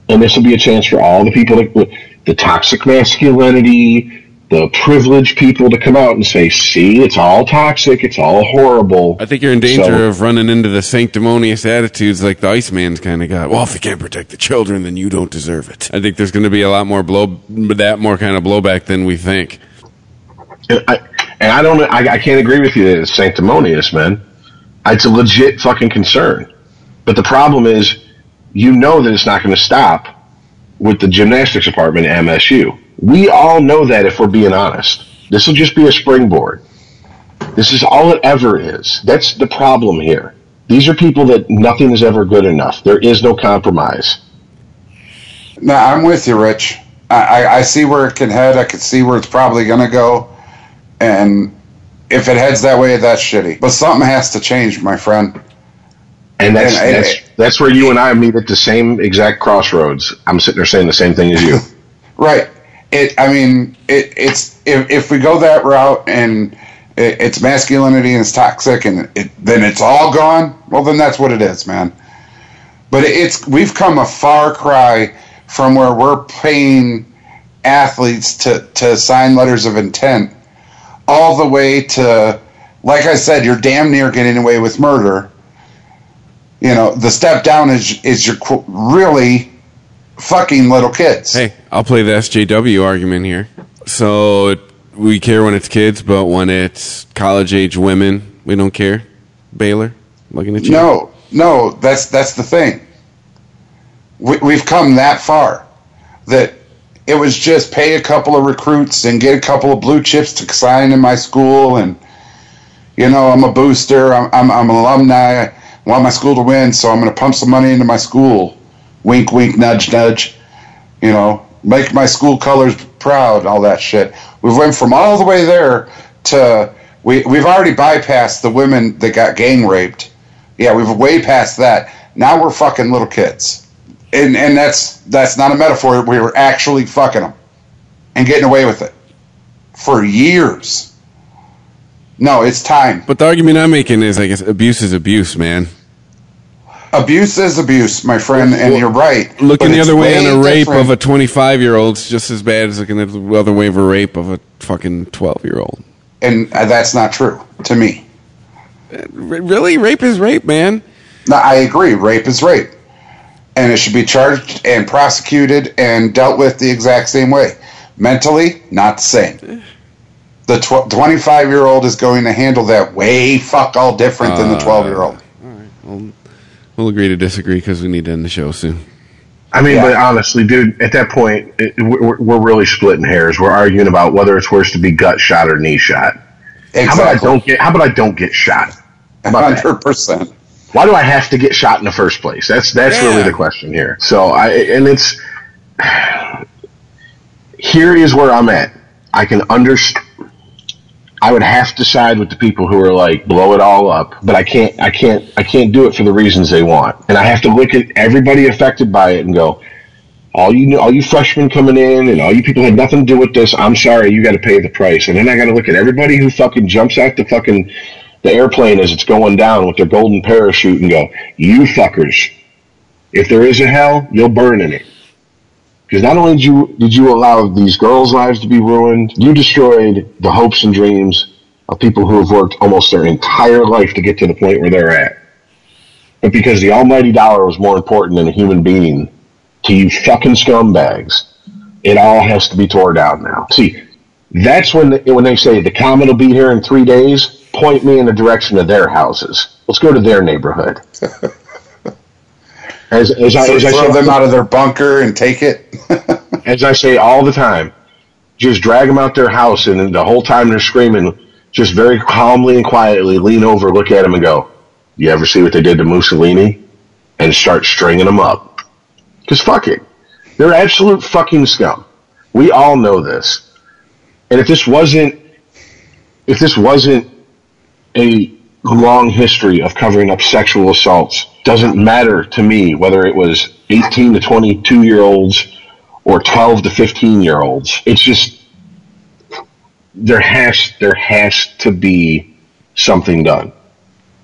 [SPEAKER 4] And this will be a chance for all the people that the toxic masculinity the privileged people to come out and say, see, it's all toxic, it's all horrible.
[SPEAKER 3] I think you're in danger
[SPEAKER 4] So-
[SPEAKER 3] of running into the sanctimonious attitudes like the Iceman's kind of got. Well, if you can't protect the children, then you don't deserve it. I think there's going to be a lot more blow, that more kind of blowback than we think.
[SPEAKER 4] And I, and I don't, I, I can't agree with you that it's sanctimonious, man. It's a legit fucking concern. But the problem is, you know that it's not going to stop with the gymnastics department at MSU. We all know that if we're being honest. This will just be a springboard. This is all it ever is. That's the problem here. These are people that nothing is ever good enough. There is no compromise.
[SPEAKER 5] No, I'm with you, Rich. I, I, I see where it can head. I can see where it's probably going to go. And if it heads that way, that's shitty. But something has to change, my friend.
[SPEAKER 4] And that's
[SPEAKER 5] And- and-
[SPEAKER 4] that's that's where you and I meet at the same exact crossroads. I'm sitting there saying the same thing as you. [laughs]
[SPEAKER 5] Right. It. I mean, it, it's if, if we go that route and it, it's masculinity and it's toxic and it, then it's all gone. Well, then that's what it is, man. But it's we've come a far cry from where we're paying athletes to to sign letters of intent, all the way to, like I said, you're damn near getting away with murder. You know, the step down is is you're really fucking little kids.
[SPEAKER 3] Hey, I'll play the SJW argument here. So we care when it's kids, but when it's college age women, we don't care. Baylor, looking at you.
[SPEAKER 5] No, no, that's that's the thing. We, we've come that far that it was just pay a couple of recruits and get a couple of blue chips to sign in my school, and you know I'm a booster. I'm I'm, I'm an alumni. I want my school to win, so I'm going to pump some money into my school. Wink, wink, nudge, nudge. You know, make my school colors proud, all that shit. We went from all the way there to we we've already bypassed the women that got gang raped. Yeah, we've way past that. Now we're fucking little kids, and and that's that's not a metaphor. We were actually fucking them and getting away with it for years. No, it's time.
[SPEAKER 3] But the argument I'm making is, I guess, abuse is abuse, man.
[SPEAKER 5] Abuse is abuse, my friend, and you're right.
[SPEAKER 3] Looking the other way on a rape
[SPEAKER 5] different.
[SPEAKER 3] of a 25 year old is just as bad as looking the other way of a rape of a fucking 12 year old.
[SPEAKER 5] and uh, that's not true to me.
[SPEAKER 3] Really? Rape is rape, man.
[SPEAKER 5] No, I agree. Rape is rape. and it should be charged and prosecuted and dealt with the exact same way. Mentally, not the same. The 25 year old is going to handle that way fuck all different than the
[SPEAKER 3] Uh,
[SPEAKER 5] 12 year old.
[SPEAKER 3] We'll agree to disagree because we need to end the show soon.
[SPEAKER 4] I mean,
[SPEAKER 5] Yeah.
[SPEAKER 4] but honestly, dude, at that point, it, we're, we're really splitting hairs. We're arguing about whether it's worse to be gut shot or knee shot. Exactly. How about I don't get? How about I don't get shot? How about that?
[SPEAKER 5] 100%.
[SPEAKER 4] Why do I have to get shot in the first place? That's that's
[SPEAKER 3] Yeah.
[SPEAKER 4] really the question here. So I and it's [sighs] here is where I'm at. I can understand. I would have to side with the people who are like blow it all up, but I can't. I can't. I can't do it for the reasons they want, and I have to look at everybody affected by it and go. All you, all you freshmen coming in, and all you people had nothing to do with this. I'm sorry, you got to pay the price. And then I got to look at everybody who fucking jumps out the fucking the airplane as it's going down with their golden parachute and go, "You fuckers! If there is a hell, you'll burn in it." Because not only did you did you allow these girls' lives to be ruined, you destroyed the hopes and dreams of people who have worked almost their entire life to get to the point where they're at. But because the almighty dollar was more important than a human being to you fucking scumbags, it all has to be tore down now. See, that's when the, when they say the comet will be here in three days. Point me in the direction of their houses. Let's go to their neighborhood. [laughs] As, as, I, as, I
[SPEAKER 5] throw them out of their bunker and take it. [laughs]
[SPEAKER 4] as I say all the time, just drag them out their house, and the whole time they're screaming, just very calmly and quietly lean over, look at them, and go, "You ever see what they did to Mussolini?" And start stringing them up. Because fuck it, they're absolute fucking scum. We all know this. And if this wasn't, if this wasn't a long history of covering up sexual assaults, doesn't matter to me whether it was 18 to 22 year olds or 12 to 15 year olds. It's just there has there has to be something done.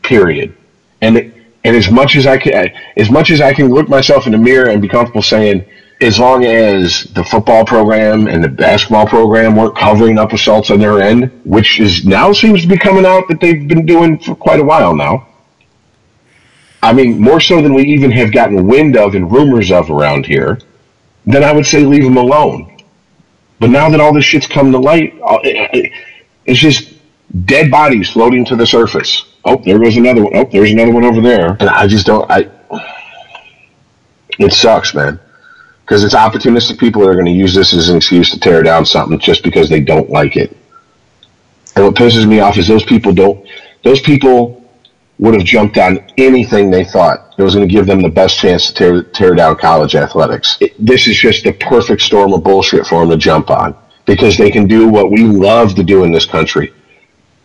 [SPEAKER 4] Period. And it, and as much as I can as much as I can look myself in the mirror and be comfortable saying as long as the football program and the basketball program weren't covering up assaults on their end, which is now seems to be coming out that they've been doing for quite a while now. I mean, more so than we even have gotten wind of and rumors of around here, then I would say leave them alone. But now that all this shit's come to light, uh, it's just dead bodies floating to the surface. Oh, there goes another one. Oh, there's another one over there. And I just don't. I. It sucks, man, because it's opportunistic people that are going to use this as an excuse to tear down something just because they don't like it. And what pisses me off is those people don't. Those people would have jumped on anything they thought it was going to give them the best chance to tear, tear down college athletics. It, this is just the perfect storm of bullshit for them to jump on because they can do what we love to do in this country.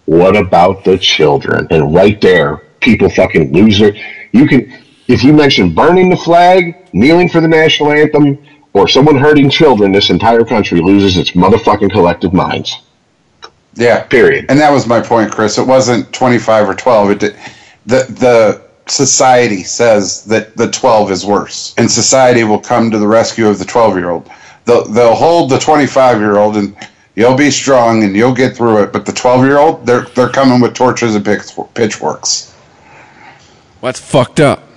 [SPEAKER 4] What about the children? And right there, people fucking lose their. You can, if you mention burning the flag, kneeling for the national anthem, or someone hurting children, this entire country loses its motherfucking collective minds.
[SPEAKER 5] Yeah.
[SPEAKER 4] Period.
[SPEAKER 5] And that was my point, Chris. It wasn't 25 or 12. It did, the the society says that the 12 is worse, and society will come to the rescue of the 12 year old. They'll they'll hold the 25 year old, and you'll be strong, and you'll get through it. But the 12 year old, they're they're coming with torches and pitchforks.
[SPEAKER 3] Well, that's fucked up.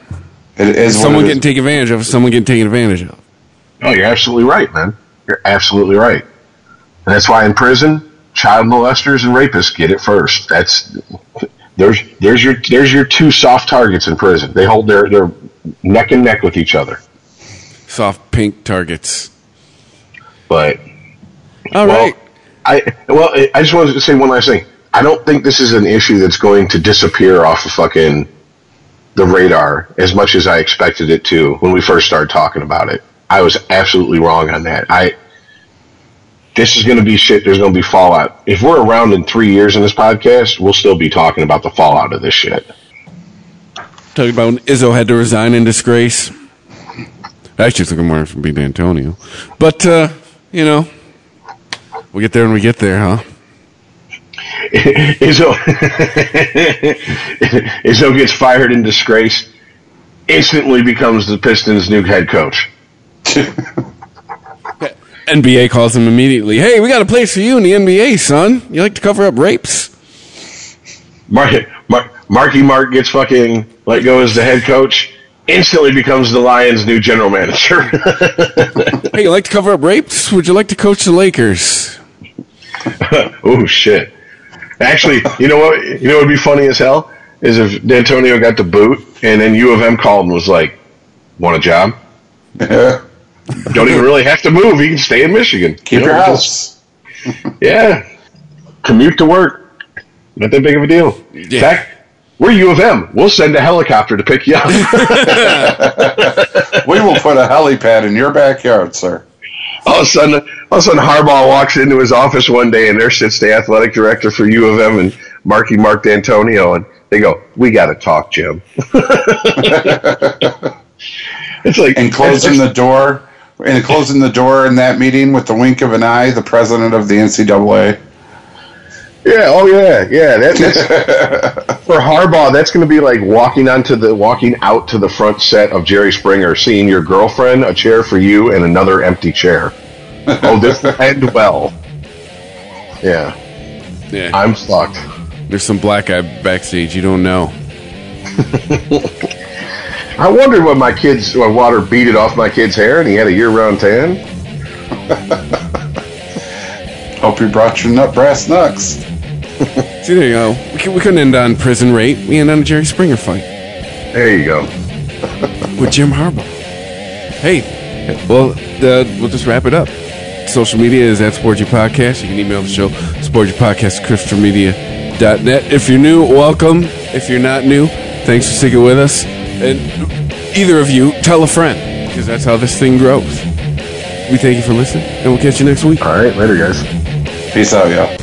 [SPEAKER 5] It is
[SPEAKER 3] someone getting taken advantage of. Someone getting taken advantage of.
[SPEAKER 4] No, you're absolutely right, man. You're absolutely right. And that's why in prison, child molesters and rapists get it first. That's there's there's your there's your two soft targets in prison. They hold their their neck and neck with each other.
[SPEAKER 3] Soft pink targets.
[SPEAKER 4] But
[SPEAKER 3] All
[SPEAKER 4] well,
[SPEAKER 3] right.
[SPEAKER 4] I well, I just wanted to say one last thing. I don't think this is an issue that's going to disappear off of fucking the radar as much as I expected it to when we first started talking about it. I was absolutely wrong on that. I this is going to be shit. There's going to be fallout. If we're around in three years in this podcast, we'll still be talking about the fallout of this shit.
[SPEAKER 3] Talking about when Izzo had to resign in disgrace. Actually, took him more from being Antonio. But, uh, you know, we get there when we get there, huh? [laughs]
[SPEAKER 4] Izzo, Izzo [laughs] gets fired in disgrace, instantly becomes the Pistons' new head coach. [laughs]
[SPEAKER 3] NBA calls him immediately. Hey, we got a place for you in the NBA, son. You like to cover up rapes?
[SPEAKER 4] Mark, Mark, Marky Mark gets fucking let go as the head coach. instantly becomes the Lions' new general manager.
[SPEAKER 3] Hey, you like to cover up rapes? Would you like to coach the Lakers?
[SPEAKER 4] oh shit! Actually, you know what? You know what would be funny as hell is if D'Antonio got the boot and then U of M called and was like, "Want a job?
[SPEAKER 5] Yeah.
[SPEAKER 4] Don't even really have to move. You can stay in Michigan.
[SPEAKER 5] Keep
[SPEAKER 4] You
[SPEAKER 5] your
[SPEAKER 4] know,
[SPEAKER 5] house.
[SPEAKER 4] Yeah. Commute to work. Not that big of a deal.
[SPEAKER 3] Yeah.
[SPEAKER 4] fact, we're U of M. We'll send a helicopter to pick you up. [laughs] [laughs]
[SPEAKER 5] We will put a helipad in your backyard, sir.
[SPEAKER 4] All of a sudden, all of a sudden, Harbaugh walks into his office one day, and there sits the athletic director for U of M and Marky Mark D'Antonio, and they go, "We got to talk, Jim." [laughs] it's like
[SPEAKER 5] And closing the door, and closing the door in that meeting with the wink of an eye, the president of the NCAA.
[SPEAKER 4] Yeah, oh yeah, yeah. That, that's [laughs] for Harbaugh. That's going to be like walking onto the walking out to the front set of Jerry Springer, seeing your girlfriend, a chair for you, and another empty chair. Oh, this will end well. Yeah,
[SPEAKER 3] Yeah.
[SPEAKER 4] I'm fucked.
[SPEAKER 3] There's some black guy backstage you don't know. [laughs]
[SPEAKER 4] I wondered when my kids when water beat it off my kid's hair and he had a year-round tan. [laughs]
[SPEAKER 5] Hope you brought your nut brass knucks.
[SPEAKER 3] See, there you go. We, cou- we couldn't end on prison rape. We end on a Jerry Springer fight
[SPEAKER 4] There you go. [laughs]
[SPEAKER 3] with Jim Harbaugh. Hey, well, uh, we'll just wrap it up. Social media is at Sporgy Podcast. You can email the show, Sporgy Podcast, ChristopherMedia.net. If you're new, welcome. If you're not new, thanks for sticking with us. And either of you, tell a friend, because that's how this thing grows. We thank you for listening, and we'll catch you next week.
[SPEAKER 4] All right, later, guys.
[SPEAKER 5] Peace out, y'all.